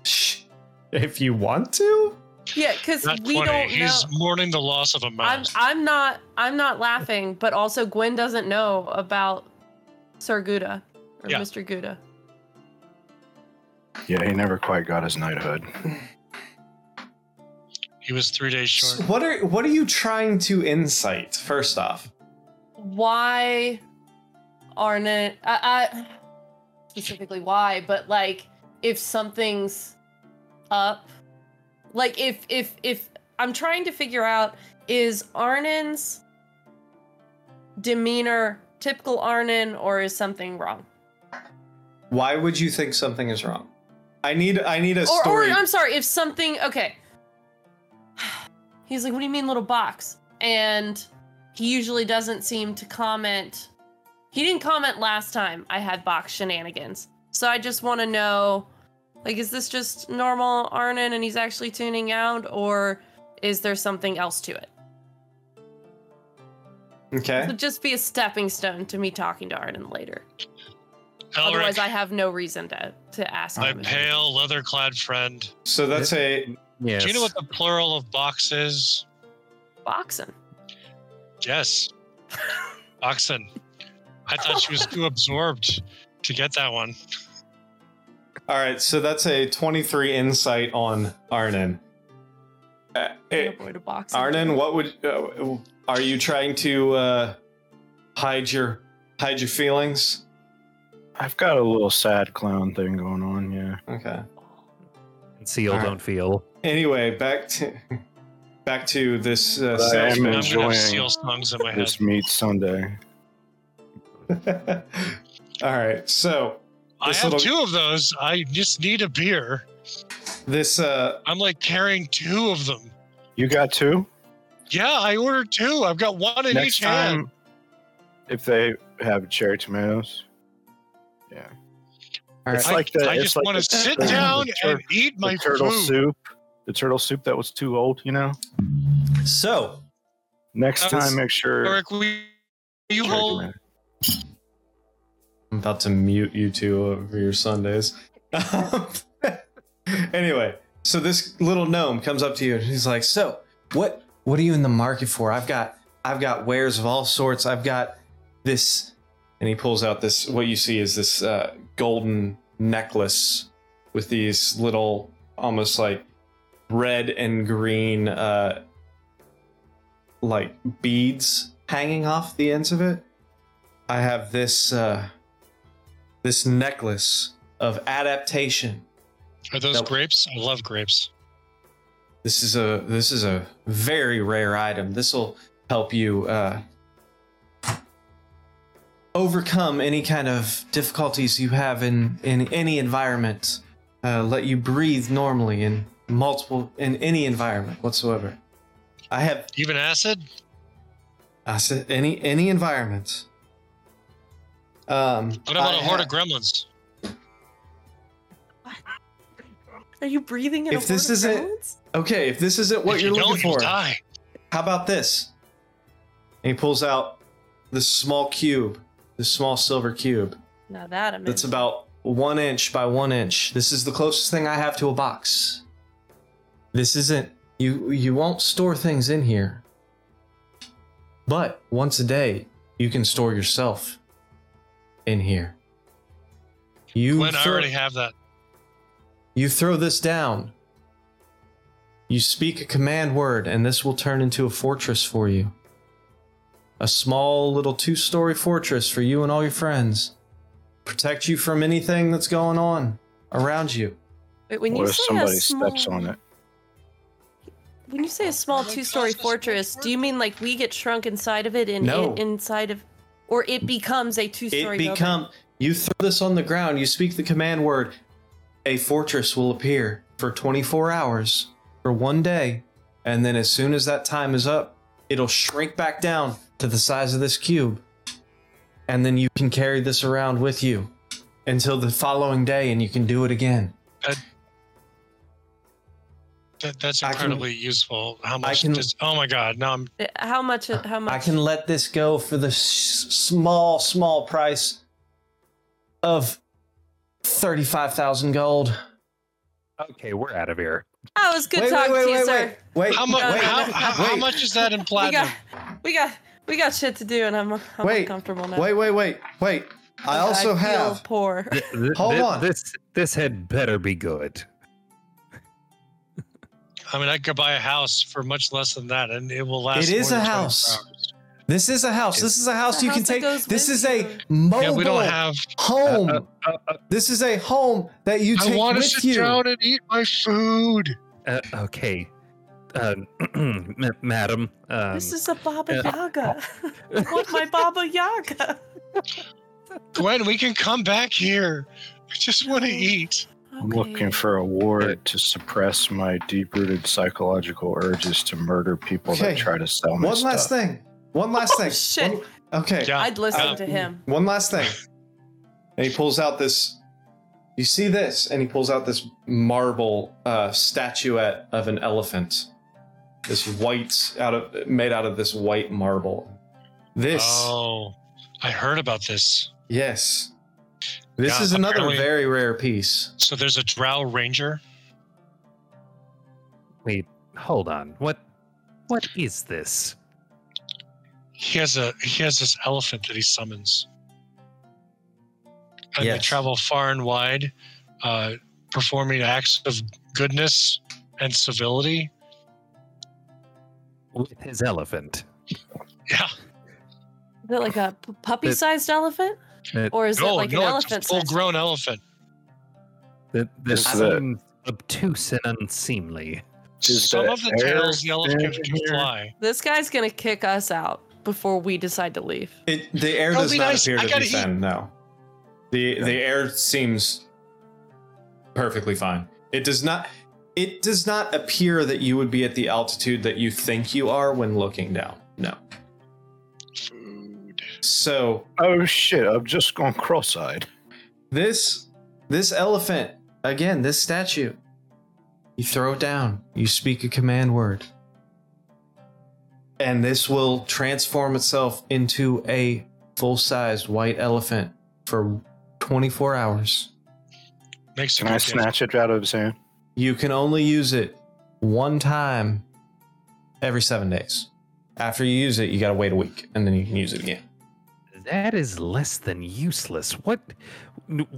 Shh. If you want to. Yeah, because we 20. don't know. He's mourning the loss of a I'm mouse. I'm not I'm not laughing, but also Gwen doesn't know about Sir Gouda or Yeah. Mr. Gouda. Yeah, he never quite got his knighthood. he was three days So short. what are what are you trying to insight? First off, Why Arnon? I, I specifically why, but like if something's up, like if if if I'm trying to figure out is Arnon's demeanor typical Arnon or is something wrong? why would you think something is wrong? I need I need a or, or story. I'm sorry, if something okay. He's like, what do you mean little box? And he usually doesn't seem to comment. He didn't comment last time I had box shenanigans. So I just want to know like is this just normal Arnon and he's actually tuning out or is there something else to it? okay. Would just be a stepping stone to me talking to Arnon later. Elric, Otherwise I have no reason to to ask my him. pale, leather-clad friend. So that's a Yes. Do you know what the plural of box is? Boxing. Yes. Oxen. I thought she was too absorbed to get that one. All right, so that's a 23 insight on Arnon. Uh, hey, Avoid a boxing. Arnon, what would uh, are you trying to uh, hide your hide your feelings? I've got a little sad clown thing going on. Yeah. Okay. Conceal, All right. don't feel. Anyway, back to back to this uh, I am salesman. I'm gonna enjoying have seal songs in my head. This meat sundae. All right, so I have little- two of those. I just need a beer. this uh, I'm like carrying two of them. You got two? Yeah, I ordered two. I've got one in Next each hand. if they have cherry tomatoes. Yeah. all It's I, like the- I it's just like want to sit the down tur- and eat my the turtle food. soup. The turtle soup that was too old, you know? so Next was- time, make sure. Eric, will you cherry hold? tomato- I'm about to mute you two over your sundaes. anyway, so this little gnome comes up to you and he's like, "So, what what are you in the market for? I've got I've got wares of all sorts. I've got this." And he pulls out this what you see is this uh, golden necklace with these little almost like red and green uh like beads hanging off the ends of it. I have this uh this necklace of adaptation. Are those grapes? I love grapes. This is a this is a very rare item. This will help you uh, overcome any kind of difficulties you have in in any environment. Uh, let you breathe normally in multiple in any environment whatsoever. I have Even acid? Acid any any environment. Um, What about I a horde ha- of gremlins? Are you breathing in If a this horde of isn't- gremlins? Okay, if this isn't what if you're you looking for, die. How about this? And he pulls out this small cube, this small silver cube Now that I'm that's into. about one inch by one inch. This is the closest thing I have to a box. This isn't you. You won't store things in here, but once a day you can store yourself in here. You Gwen, I already have that. you throw this down. You speak a command word, and this will turn into a fortress for you. A small little two story fortress for you and all your friends. Protect you from anything that's going on around you. Wait, when you What if say somebody a small, steps on it? When you say a small two-story fortress, do you mean like we get shrunk inside of it and No. it inside of, or it becomes a two-story It building? become you throw this on the ground, you speak the command word, a fortress will appear for 24 hours for one day, and then as soon as that time is up, it'll shrink back down to the size of this cube. And then you can carry this around with you until the following day and you can do it again. that that's I can- incredibly useful. How much can- does? Oh my god! Now I'm How much? How much? I can let this go for the s- small, small price of 35,000 gold. Okay, we're out of here. Oh, it was good wait, talking wait, to wait, you, wait, sir. wait, wait, how much? no, wait, no, How, no, how, how much is that in We platinum? got, we got, we got shit to do, and I'm, I'm Wait, uncomfortable now. Wait, wait, wait, wait. I also feel have. poor. Th- th- Hold thi- on. This this had better be good. I mean, I could buy a house for much less than that, and it will last. It is more a than house. hours. This is a house. This is a house you can house that take. This with is a mobile Yeah, we don't have. home. Uh, uh, uh, this is a home that you take with you. I want to sit you. down and eat my food. uh, okay, uh, m- madam. Um, this is a Baba uh, Yaga. I want my Baba Yaga. Gwen, we can come back here. I just want to eat. I'm looking for a ward to suppress my deep-rooted psychological urges to murder people Okay. that try to sell me One stuff. last thing. One last thing. Oh, shit. One- okay. Yeah. I'd listen Uh, to him. One last thing. And he pulls out this. You see this, and he pulls out this marble uh, statuette of an elephant. This white out of made out of this white marble. This, Oh, I heard about this. yes, this Yeah, is another very rare piece. So there's a Drow Ranger. Wait, hold on. What what is this? He has a he has this elephant that he summons. And they travel far and wide, uh, performing acts of goodness and civility. With his elephant. Yeah. Is it like a puppy-sized elephant, That, or is it like an no, it's a elephant? full-grown elephant. that, that Is the- seems obtuse and unseemly. Some of the air tails the elephant can fly. This guy's gonna kick us out before we decide to leave. It, the air Oh, does not nice. appear to gotta descend. No, the the air seems perfectly fine. It does not. It does not appear that you would be at the altitude that you think you are when looking down. No. Food. So Oh shit! I've just gone cross-eyed. this this elephant again, this statue. You throw it down. You speak a command word, and this will transform itself into a full-sized white elephant for 24 hours. Makes a Can I good snatch it out of his hand? You can only use it one time every seven days. After you use it, you gotta wait a week, and then you can use it again. That is less than useless. What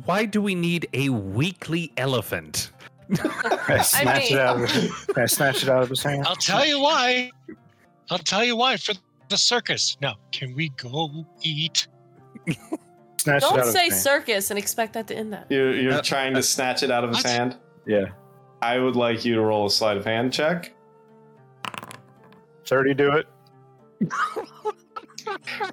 why do we need a weekly elephant? I snatch mean- it out of his, Can I snatch it out of his hand? I'll tell you why. I'll tell you why for the circus. Now, can we go eat? Snatch it out Don't of say his hand. circus and expect that to end that. You're, you're Uh, trying to snatch it out of his what? hand. Yeah, I would like you to roll a sleight of hand check. thirty. Do it.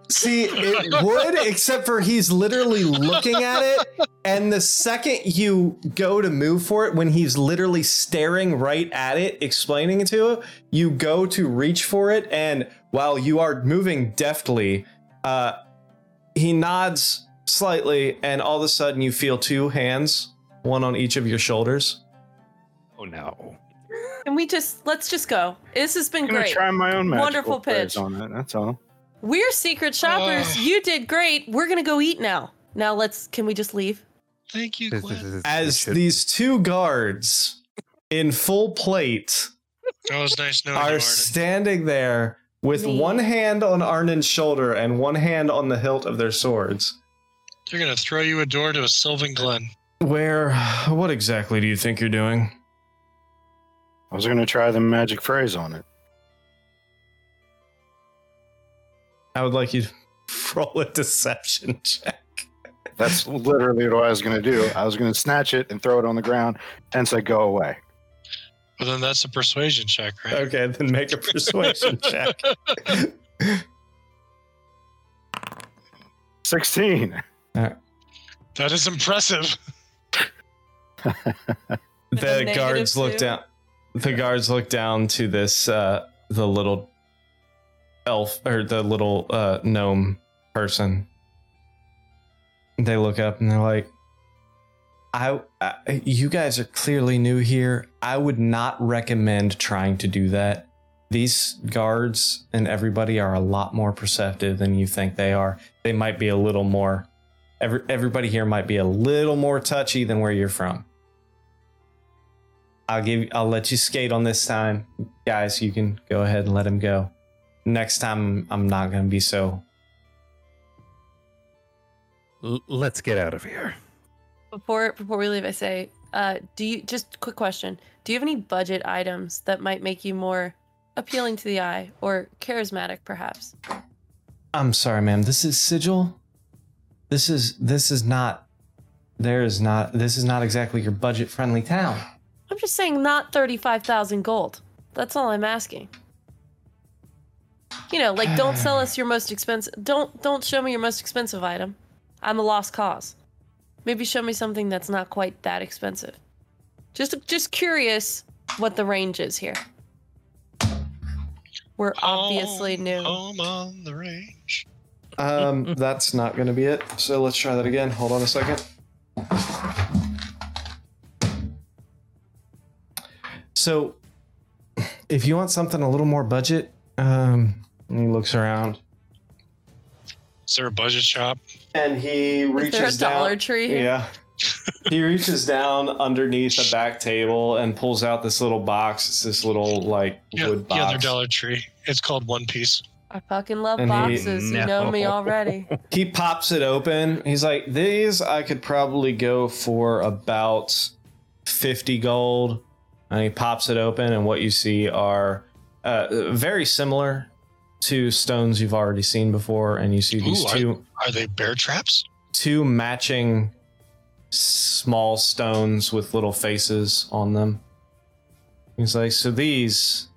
See, it would, except for he's literally looking at it, and the second you go to move for it, when he's literally staring right at it, explaining it to it, you go to reach for it, and while you are moving deftly, uh, he nods slightly, and all of a sudden you feel two hands, one on each of your shoulders. Oh no. Can we just let's just go? This has been I'm great. try my own Wonderful pitch. on it. That's all. We're secret shoppers. Ugh. you did great. We're gonna go eat now. Now let's. Can we just leave? Thank you, This- this- Glenn. As these two guards in full plate was nice knowing you, are standing there with Me. one hand on Arnon's shoulder and one hand on the hilt of their swords. They're gonna throw you a door to a Sylvan Glen. Where, what exactly do you think you're doing? I was gonna try the magic phrase on it. I would like you to roll a deception check. That's literally what I was gonna do. I was gonna snatch it and throw it on the ground and say, "Go away." Well, then that's a persuasion check, right? Okay, then make a persuasion check. Sixteen. That is impressive. The guards look two? down. The guards look down to this, uh, the little elf or the little uh, gnome person. They look up and they're like, I, I, you guys are clearly new here. I would not recommend trying to do that. These guards and everybody are a lot more perceptive than you think they are. They might be a little more. Every, everybody here might be a little more touchy than where you're from. I'll give. I'll let you skate on this time, guys. You can go ahead and let him go. Next time, I'm not going to be so. L- let's get out of here. Before before we leave, I say, uh, do you just quick question? Do you have any budget items that might make you more appealing to the eye or charismatic, perhaps? I'm sorry, ma'am. This is sigil. This is this is not. There is not. This is not exactly your budget-friendly town. I'm just saying, not thirty-five thousand gold. That's all I'm asking. You know, like don't sell us your most expensive. Don't don't show me your most expensive item. I'm a lost cause. Maybe show me something that's not quite that expensive. Just just curious what the range is here. We're obviously Home- new. Home on the range. Um, that's not going to be it. So let's try that again. Hold on a second. So, if you want something a little more budget, um, and he looks around Is there a budget shop? and he reaches Is reaches there a down. Dollar Tree? here? Yeah. he reaches down underneath a back table and pulls out this little box. It's this little like Yeah, wood the other box. Dollar Tree. It's called One Piece. I fucking love And he- boxes. You know me already. He pops it open. He's like, "These I could probably go for about fifty gold." And he pops it open, and what you see are uh, very similar to stones you've already seen before. And you see these Ooh, I- two Are they bear traps? two matching small stones with little faces on them. He's like, so these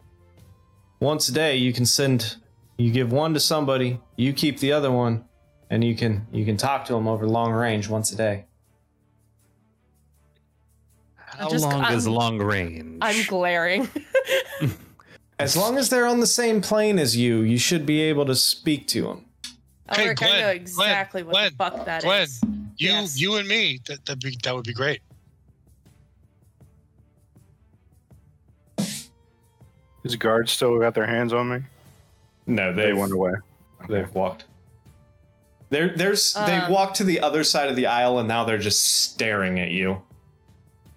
once a day you can send you give one to somebody, you keep the other one, and you can you can talk to them over long range once a day. How just- long is I'm- long range? I'm glaring. As long as they're on the same plane as you, you should be able to speak to them. Hey, Ulrich, I Gwen, know Gwen, exactly what Gwen, the fuck that is. Gwen. You, Yes. you and me. That that'd be, that would be great. His guards still got their hands on me. No, They went away. They've walked. They're, there's they Um, walked to the other side of the aisle and now they're just staring at you.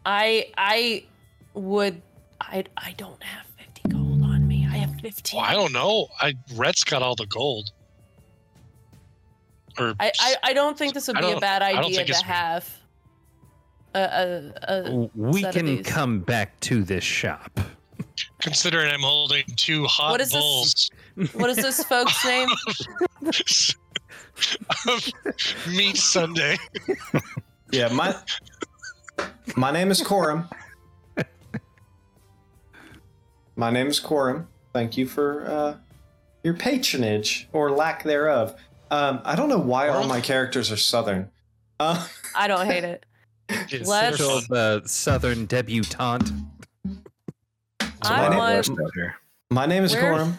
I I would I I don't have 15. Well, I don't know. I Rhett's got all the gold. Or I, I, I don't think this would be a bad idea to have a, a, a we set of can these. come back to this shop. considering I'm holding two hot What is this? what is this folk's name? of meat sundae. Yeah, my my name is Corum. My name is Corum. Thank you for uh, your patronage or lack thereof. Um, I don't know why all my characters are Southern. Uh, I don't hate it. It's Let's- their Typical the southern debutante. I my want. West my name is Where- Corum.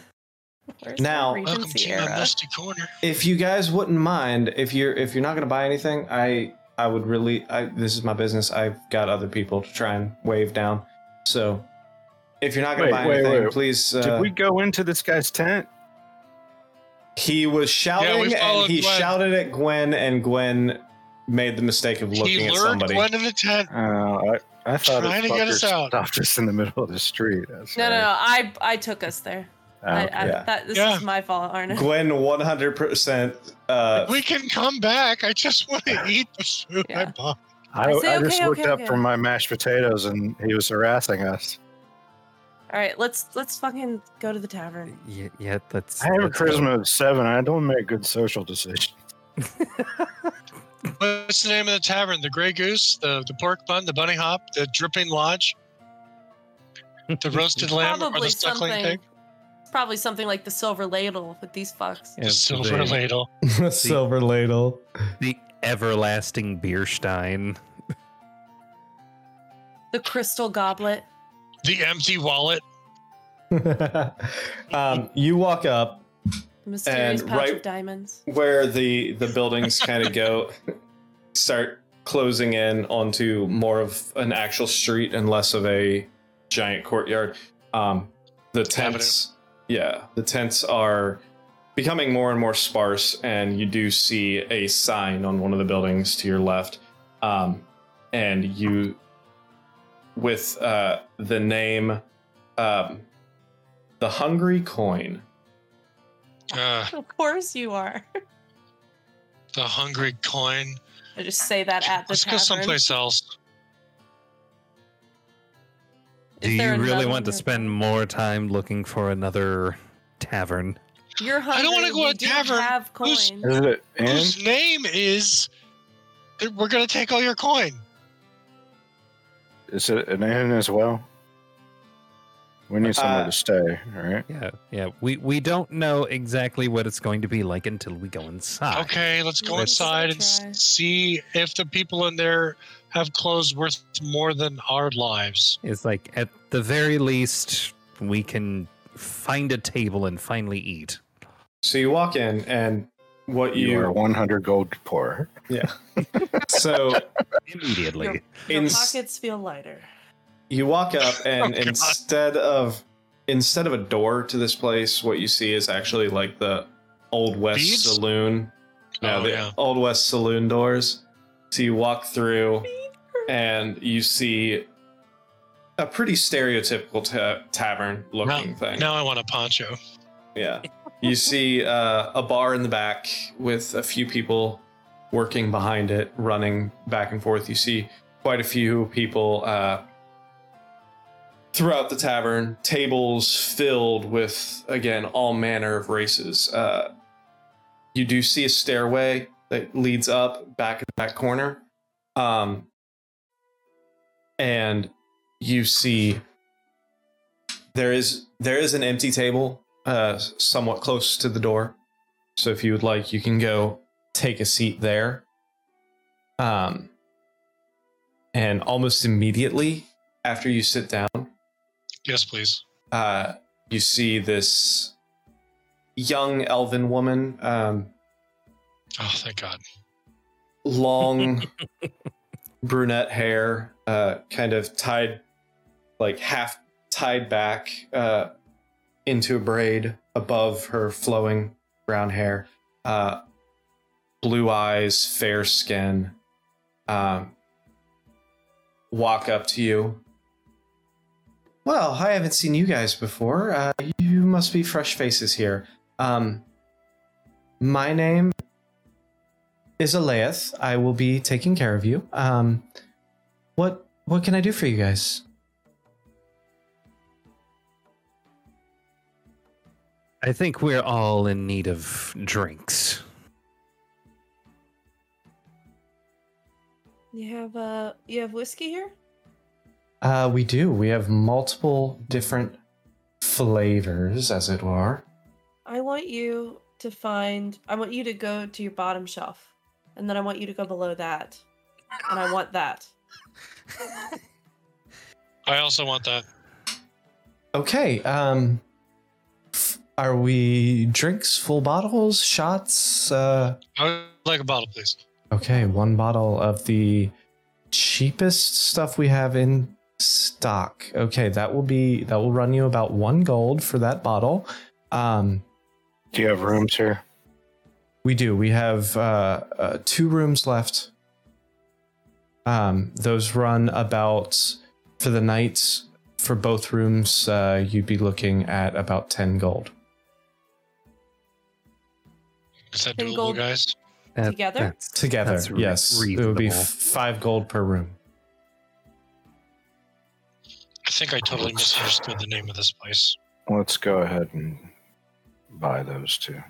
Where's Now- Welcome to my era? corner. If you guys wouldn't mind, if you're if you're not going to buy anything, I I would really. I this is my business. I've got other people to try and wave down. So if you're not going to buy wait, anything, wait. please. Uh, Did we go into this guy's tent? He was shouting and he Gwen. shouted at Gwen, and Gwen made the mistake of looking He at somebody. Gwen in the tent. Uh, I, I thought Trying it to get us out. stopped us in the middle of the street. That's No, no, no. I I took us there. I, okay. I, Yeah. that, this Yeah. is my fault, Arna. Gwen, 100%. Uh, We can come back. I just want to eat the food I bought. I, I say, I just okay, looked okay, up okay. from my mashed potatoes and he was harassing us. All right, let's let's fucking go to the tavern. Yeah, yeah that's. I have a that's go. charisma of seven. I don't make good social decisions. What's the name of the tavern? The Grey Goose, the the pork bun, the bunny hop, the dripping lodge, the roasted lamb, or Probably the suckling something. pig, Probably something like the silver ladle with these fucks. Yeah, the silver the, ladle. silver ladle. the everlasting beer stein. The crystal goblet. The empty wallet. um, you walk up The mysterious And pouch right- of diamonds. where the the buildings kind of go, start closing in onto more of an actual street and less of a giant courtyard. Um, the tents, yeah, the tents are becoming more and more sparse, and you do see a sign on one of the buildings to your left, um, and you with uh, the name, um, the Hungry Coin. Uh, Of course you are. the hungry coin. I just say that at the Let's go someplace else. Is Do you really want to spend more time looking for another tavern? You're hungry. I don't wanna go to do tavern. have Who's- coins. Is it? Whose name is? We're gonna take all your coin. Is it an inn as well? We need somewhere Uh, to stay, all right? Yeah, yeah. We we don't know exactly what it's going to be like until we go inside. Okay, let's go Let's inside and try. see if the people in there have clothes worth more than our lives. It's like at the very least we can find a table and finally eat. So you walk in, and what You, you, are 100 gold poor. Yeah. So Immediately. Your, your Ins- pockets feel lighter. you walk up, and Oh, instead of instead of a door to this place, what you see is actually like the old west Beads? saloon. No, Oh, the yeah. old west saloon doors. So you walk through, and you see a pretty stereotypical ta- tavern looking Now, thing. now I want a poncho. Yeah. You see uh, a bar in the back with a few people working behind it, running back and forth. You see quite a few people uh, throughout the tavern, tables filled with, again, all manner of races. Uh, you do see a stairway that leads up back in that corner. Um, and you see there is there is an empty table uh, somewhat close to the door. So if you would like, you can go take a seat there. Um, and almost immediately after you sit down, Yes, please. uh, you see this young elven woman, um, Oh, thank God. long brunette hair, uh, kind of tied, like half tied back uh, into a braid above her flowing brown hair. Uh, blue eyes, fair skin. Um, walk up to you. Well, I haven't seen you guys before. Uh, you must be fresh faces here. Um, my name is Aleith. I will be taking care of you. Um, what what can I do for you guys? I think we're all in need of drinks. You have uh you have whiskey here? Uh, we do. We have multiple different flavors, as it were. I want you to find I want you to go to your bottom shelf. And then I want you to go below that. And I want that. I also want that. Okay. Um, f- are we drinks, full bottles, shots? Uh, I would like a bottle, please. okay, one bottle of the cheapest stuff we have in stock. Okay, that will be that will run you about one gold for that bottle. Um, Do you have rooms here? We do. We have uh, uh, two rooms left. Um, those run about for the night for both rooms. Uh, you'd be looking at about ten gold. Is that Ten doable, gold. guys? Together? that's- Together, That's re- yes, it would be f- five gold per room. I think I totally misunderstood the name of this place. Let's go ahead and buy those two.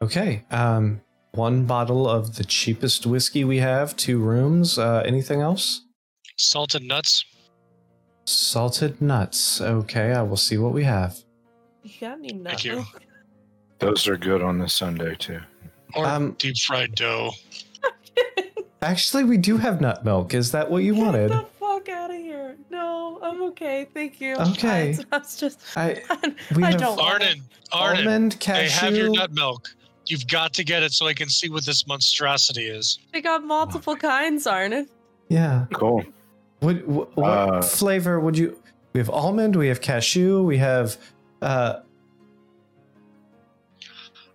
Okay. Um, one bottle of the cheapest whiskey we have. Two rooms. Uh, anything else? Salted nuts. Salted nuts. Okay, I will see what we have. You got any nut Thank you. Milk? Those are good on the sundae too. Or Um, deep fried dough. Actually, we do have nut milk. Is that what you wanted? Get the fuck out of here. No, I'm okay. Thank you. Okay. I, I was just I I, we have don't want it. Arden, Arden, almond hey, cashew. have your nut milk. You've got to get it so I can see what this monstrosity is. They got multiple kinds, aren't it? Yeah. Cool. What, what, what Uh, flavor would you? We have almond. We have cashew. We have. uh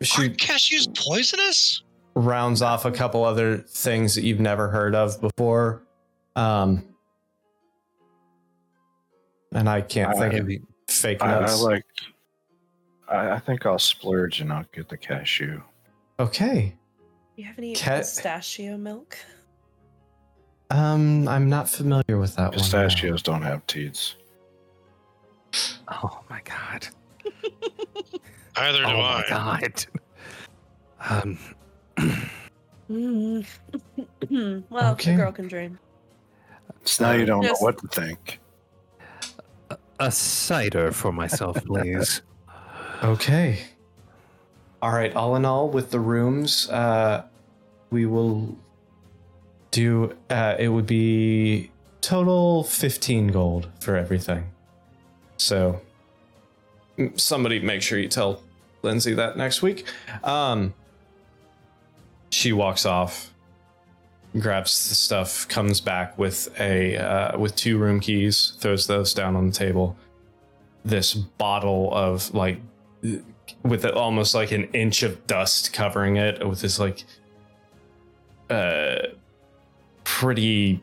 She Aren't cashews poisonous? rounds off a couple other things that you've never heard of before. Um, and I can't I- think of the fake I, I like. I, I think I'll splurge and I'll get the cashew. okay. You have any Cat- pistachio milk? Um, I'm not familiar with that one. Pistachios don't have teats. Oh my god. Either do oh I. my god. Um, Mm. well, Okay. a girl can dream. So now you don't Yes. know what to think. a cider for myself, please. Okay. All right. All in all, with the rooms, uh, we will do. Uh, it would be total fifteen gold for everything. So, somebody make sure you tell Lindsay that next week. Um, she walks off, grabs the stuff, comes back with a uh, with two room keys, throws those down on the table. This bottle of like with it almost like an inch of dust covering it with this like uh pretty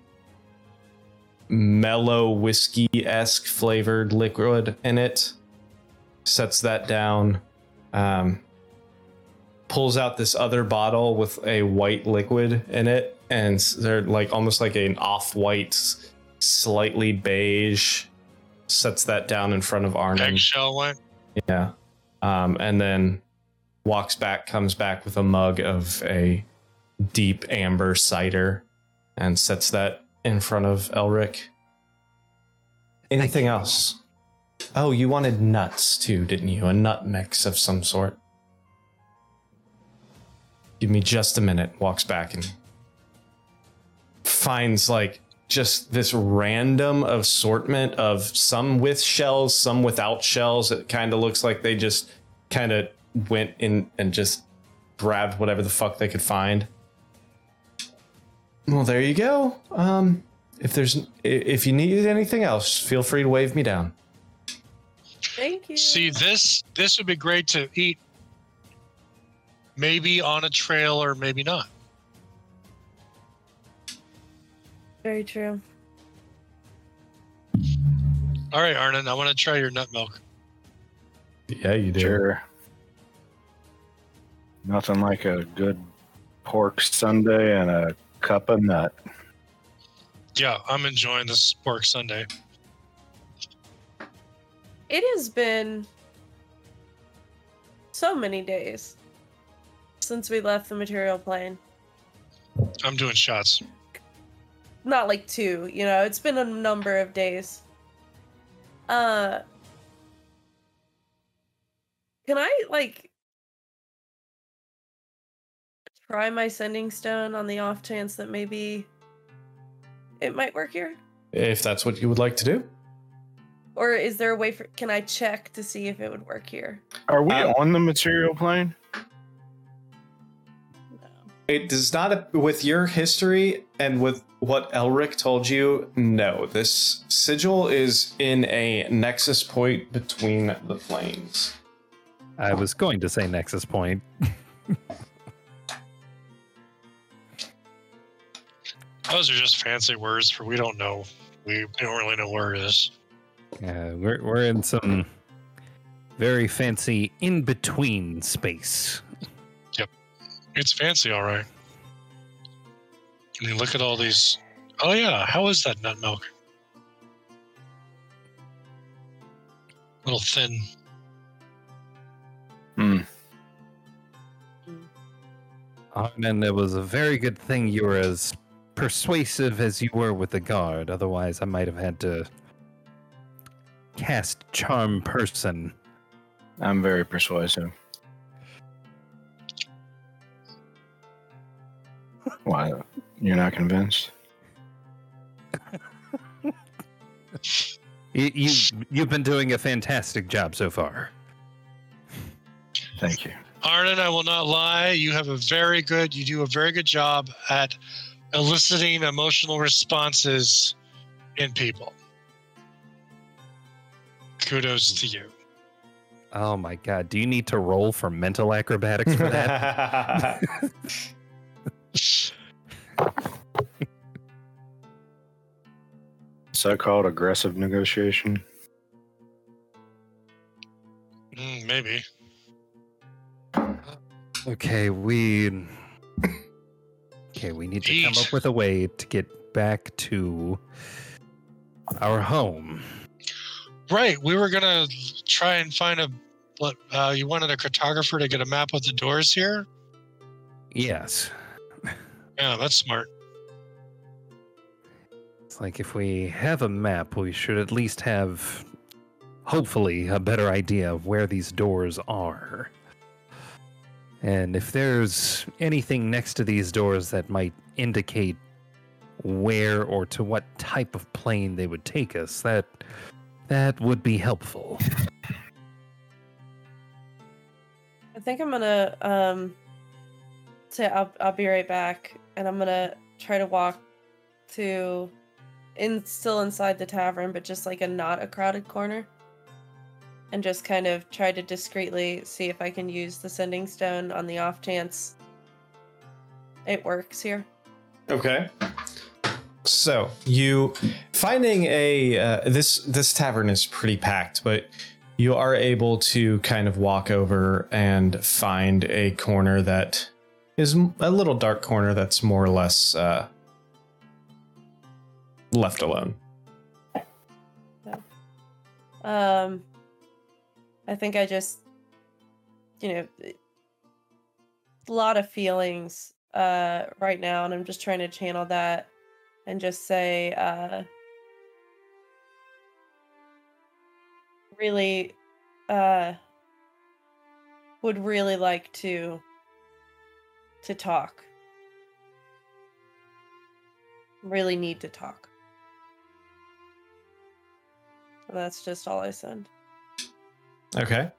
mellow whiskey esque flavored liquid in it. Sets that down. Um, pulls out this other bottle with a white liquid in it, and they're like almost like an off white, slightly beige. Sets that down in front of Arnon. Eggshell went. Yeah. Um, and then walks back, comes back with a mug of a deep amber cider and sets that in front of Elric. Anything else? Oh, you wanted nuts too, didn't you? A nut mix of some sort. Give me just a minute. Walks back and finds like just this random assortment of some with shells, some without shells. It kind of looks like they just kind of went in and just grabbed whatever the fuck they could find. Well, there you go. Um, if there's if you need anything else, feel free to wave me down. Thank you. See this this would be great to eat. Maybe on a trail or maybe not. Very true. All right, Arnon, I want to try your nut milk. Yeah, you do. Sure. Nothing like a good pork sundae and a cup of nut. Yeah, I'm enjoying this pork sundae. It has been so many days since we left the material plane. I'm doing shots. Not like two, you know, it's been a number of days. Uh Can I like try my sending stone on the off chance that maybe it might work here? If that's what you would like to do. Or is there a way for can I check to see if it would work here? Are we Um, on the material plane? No. It does not, with your history and with what Elric told you, no. This Sigil is in a nexus point between the planes. I was going to say Nexus Point. Those are just fancy words for we don't know. We, we don't really know where it is. Uh, we're we're in some very fancy in between space. Yep, it's fancy, all right. I mean, look at all these. Oh yeah, how is that nut milk? little thin. Hmm. Uh, and it was a very good thing you were as persuasive as you were with the guard. Otherwise, I might have had to cast charm person. I'm very persuasive. Why? You're not convinced? You, you you've been doing a fantastic job so far. Thank you. Arnon, I will not lie. You have a very good. You do a very good job at eliciting emotional responses in people. Kudos to you. Oh my god! Do you need to roll for mental acrobatics for that? Is that called aggressive negotiation? Mm, maybe. Okay, we. Okay, we need to come up with a way to get back to our home. Right. We were gonna try and find a. What uh, you wanted a cartographer to get a map of the doors here? Yes. Yeah, that's smart. It's like if we have a map, we should at least have, hopefully, a better idea of where these doors are. And if there's anything next to these doors that might indicate where or to what type of plane they would take us, that that would be helpful. I think I'm gonna um say I'll I'll be right back and I'm gonna try to walk to in still inside the tavern, but just like a not a crowded corner. And just kind of try to discreetly see if I can use the sending stone on the off chance it works here. Okay. So you finding a uh, this this tavern is pretty packed, but you are able to kind of walk over and find a corner that is a little dark corner that's more or less uh, left alone. Um, I think I just, you know, a lot of feelings uh right now, and I'm just trying to channel that and just say, uh, really, uh, would really like to to talk. Really need to talk. That's just all I send. Okay.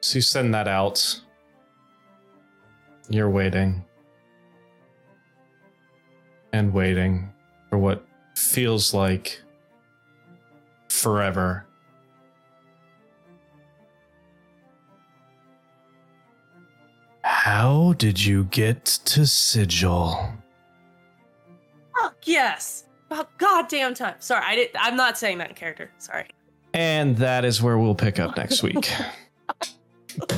So you send that out. You're waiting. And waiting for what feels like forever. How did you get to Sigil? Fuck yes. About goddamn time. Sorry, I did. I'm not saying that in character. Sorry. And that is where we'll pick up next week.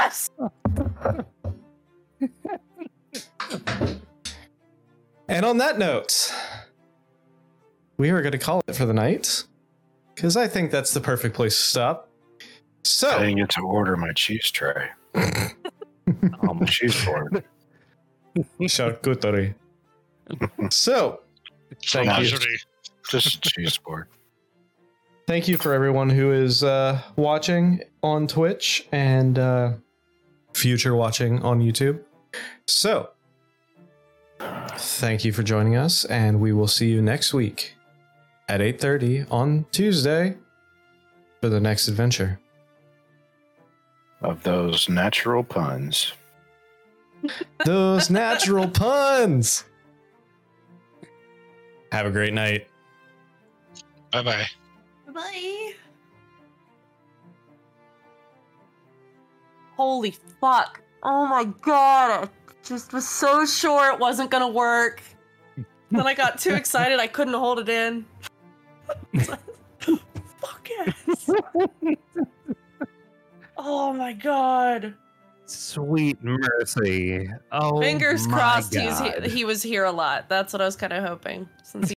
Yes. And on that note, we are going to call it for the night because I think that's the perfect place to stop. So I So, didn't get to order my cheese tray. On the cheese board. charcuterie. So, thank you. Just cheese board. Thank you for everyone who is uh, watching on Twitch and uh, future watching on YouTube. So, thank you for joining us, and we will see you next week at 8:30 on Tuesday for the next adventure. Of those natural puns. Those natural puns. Have a great night. Bye bye. Bye. Holy fuck. Oh my god. I just was so sure it wasn't gonna work. Then I got too excited I couldn't hold it in. fuck yes. Oh my god. Sweet mercy. Oh, Fingers my crossed he's God. he, he was here a lot. That's what I was kind of hoping. Since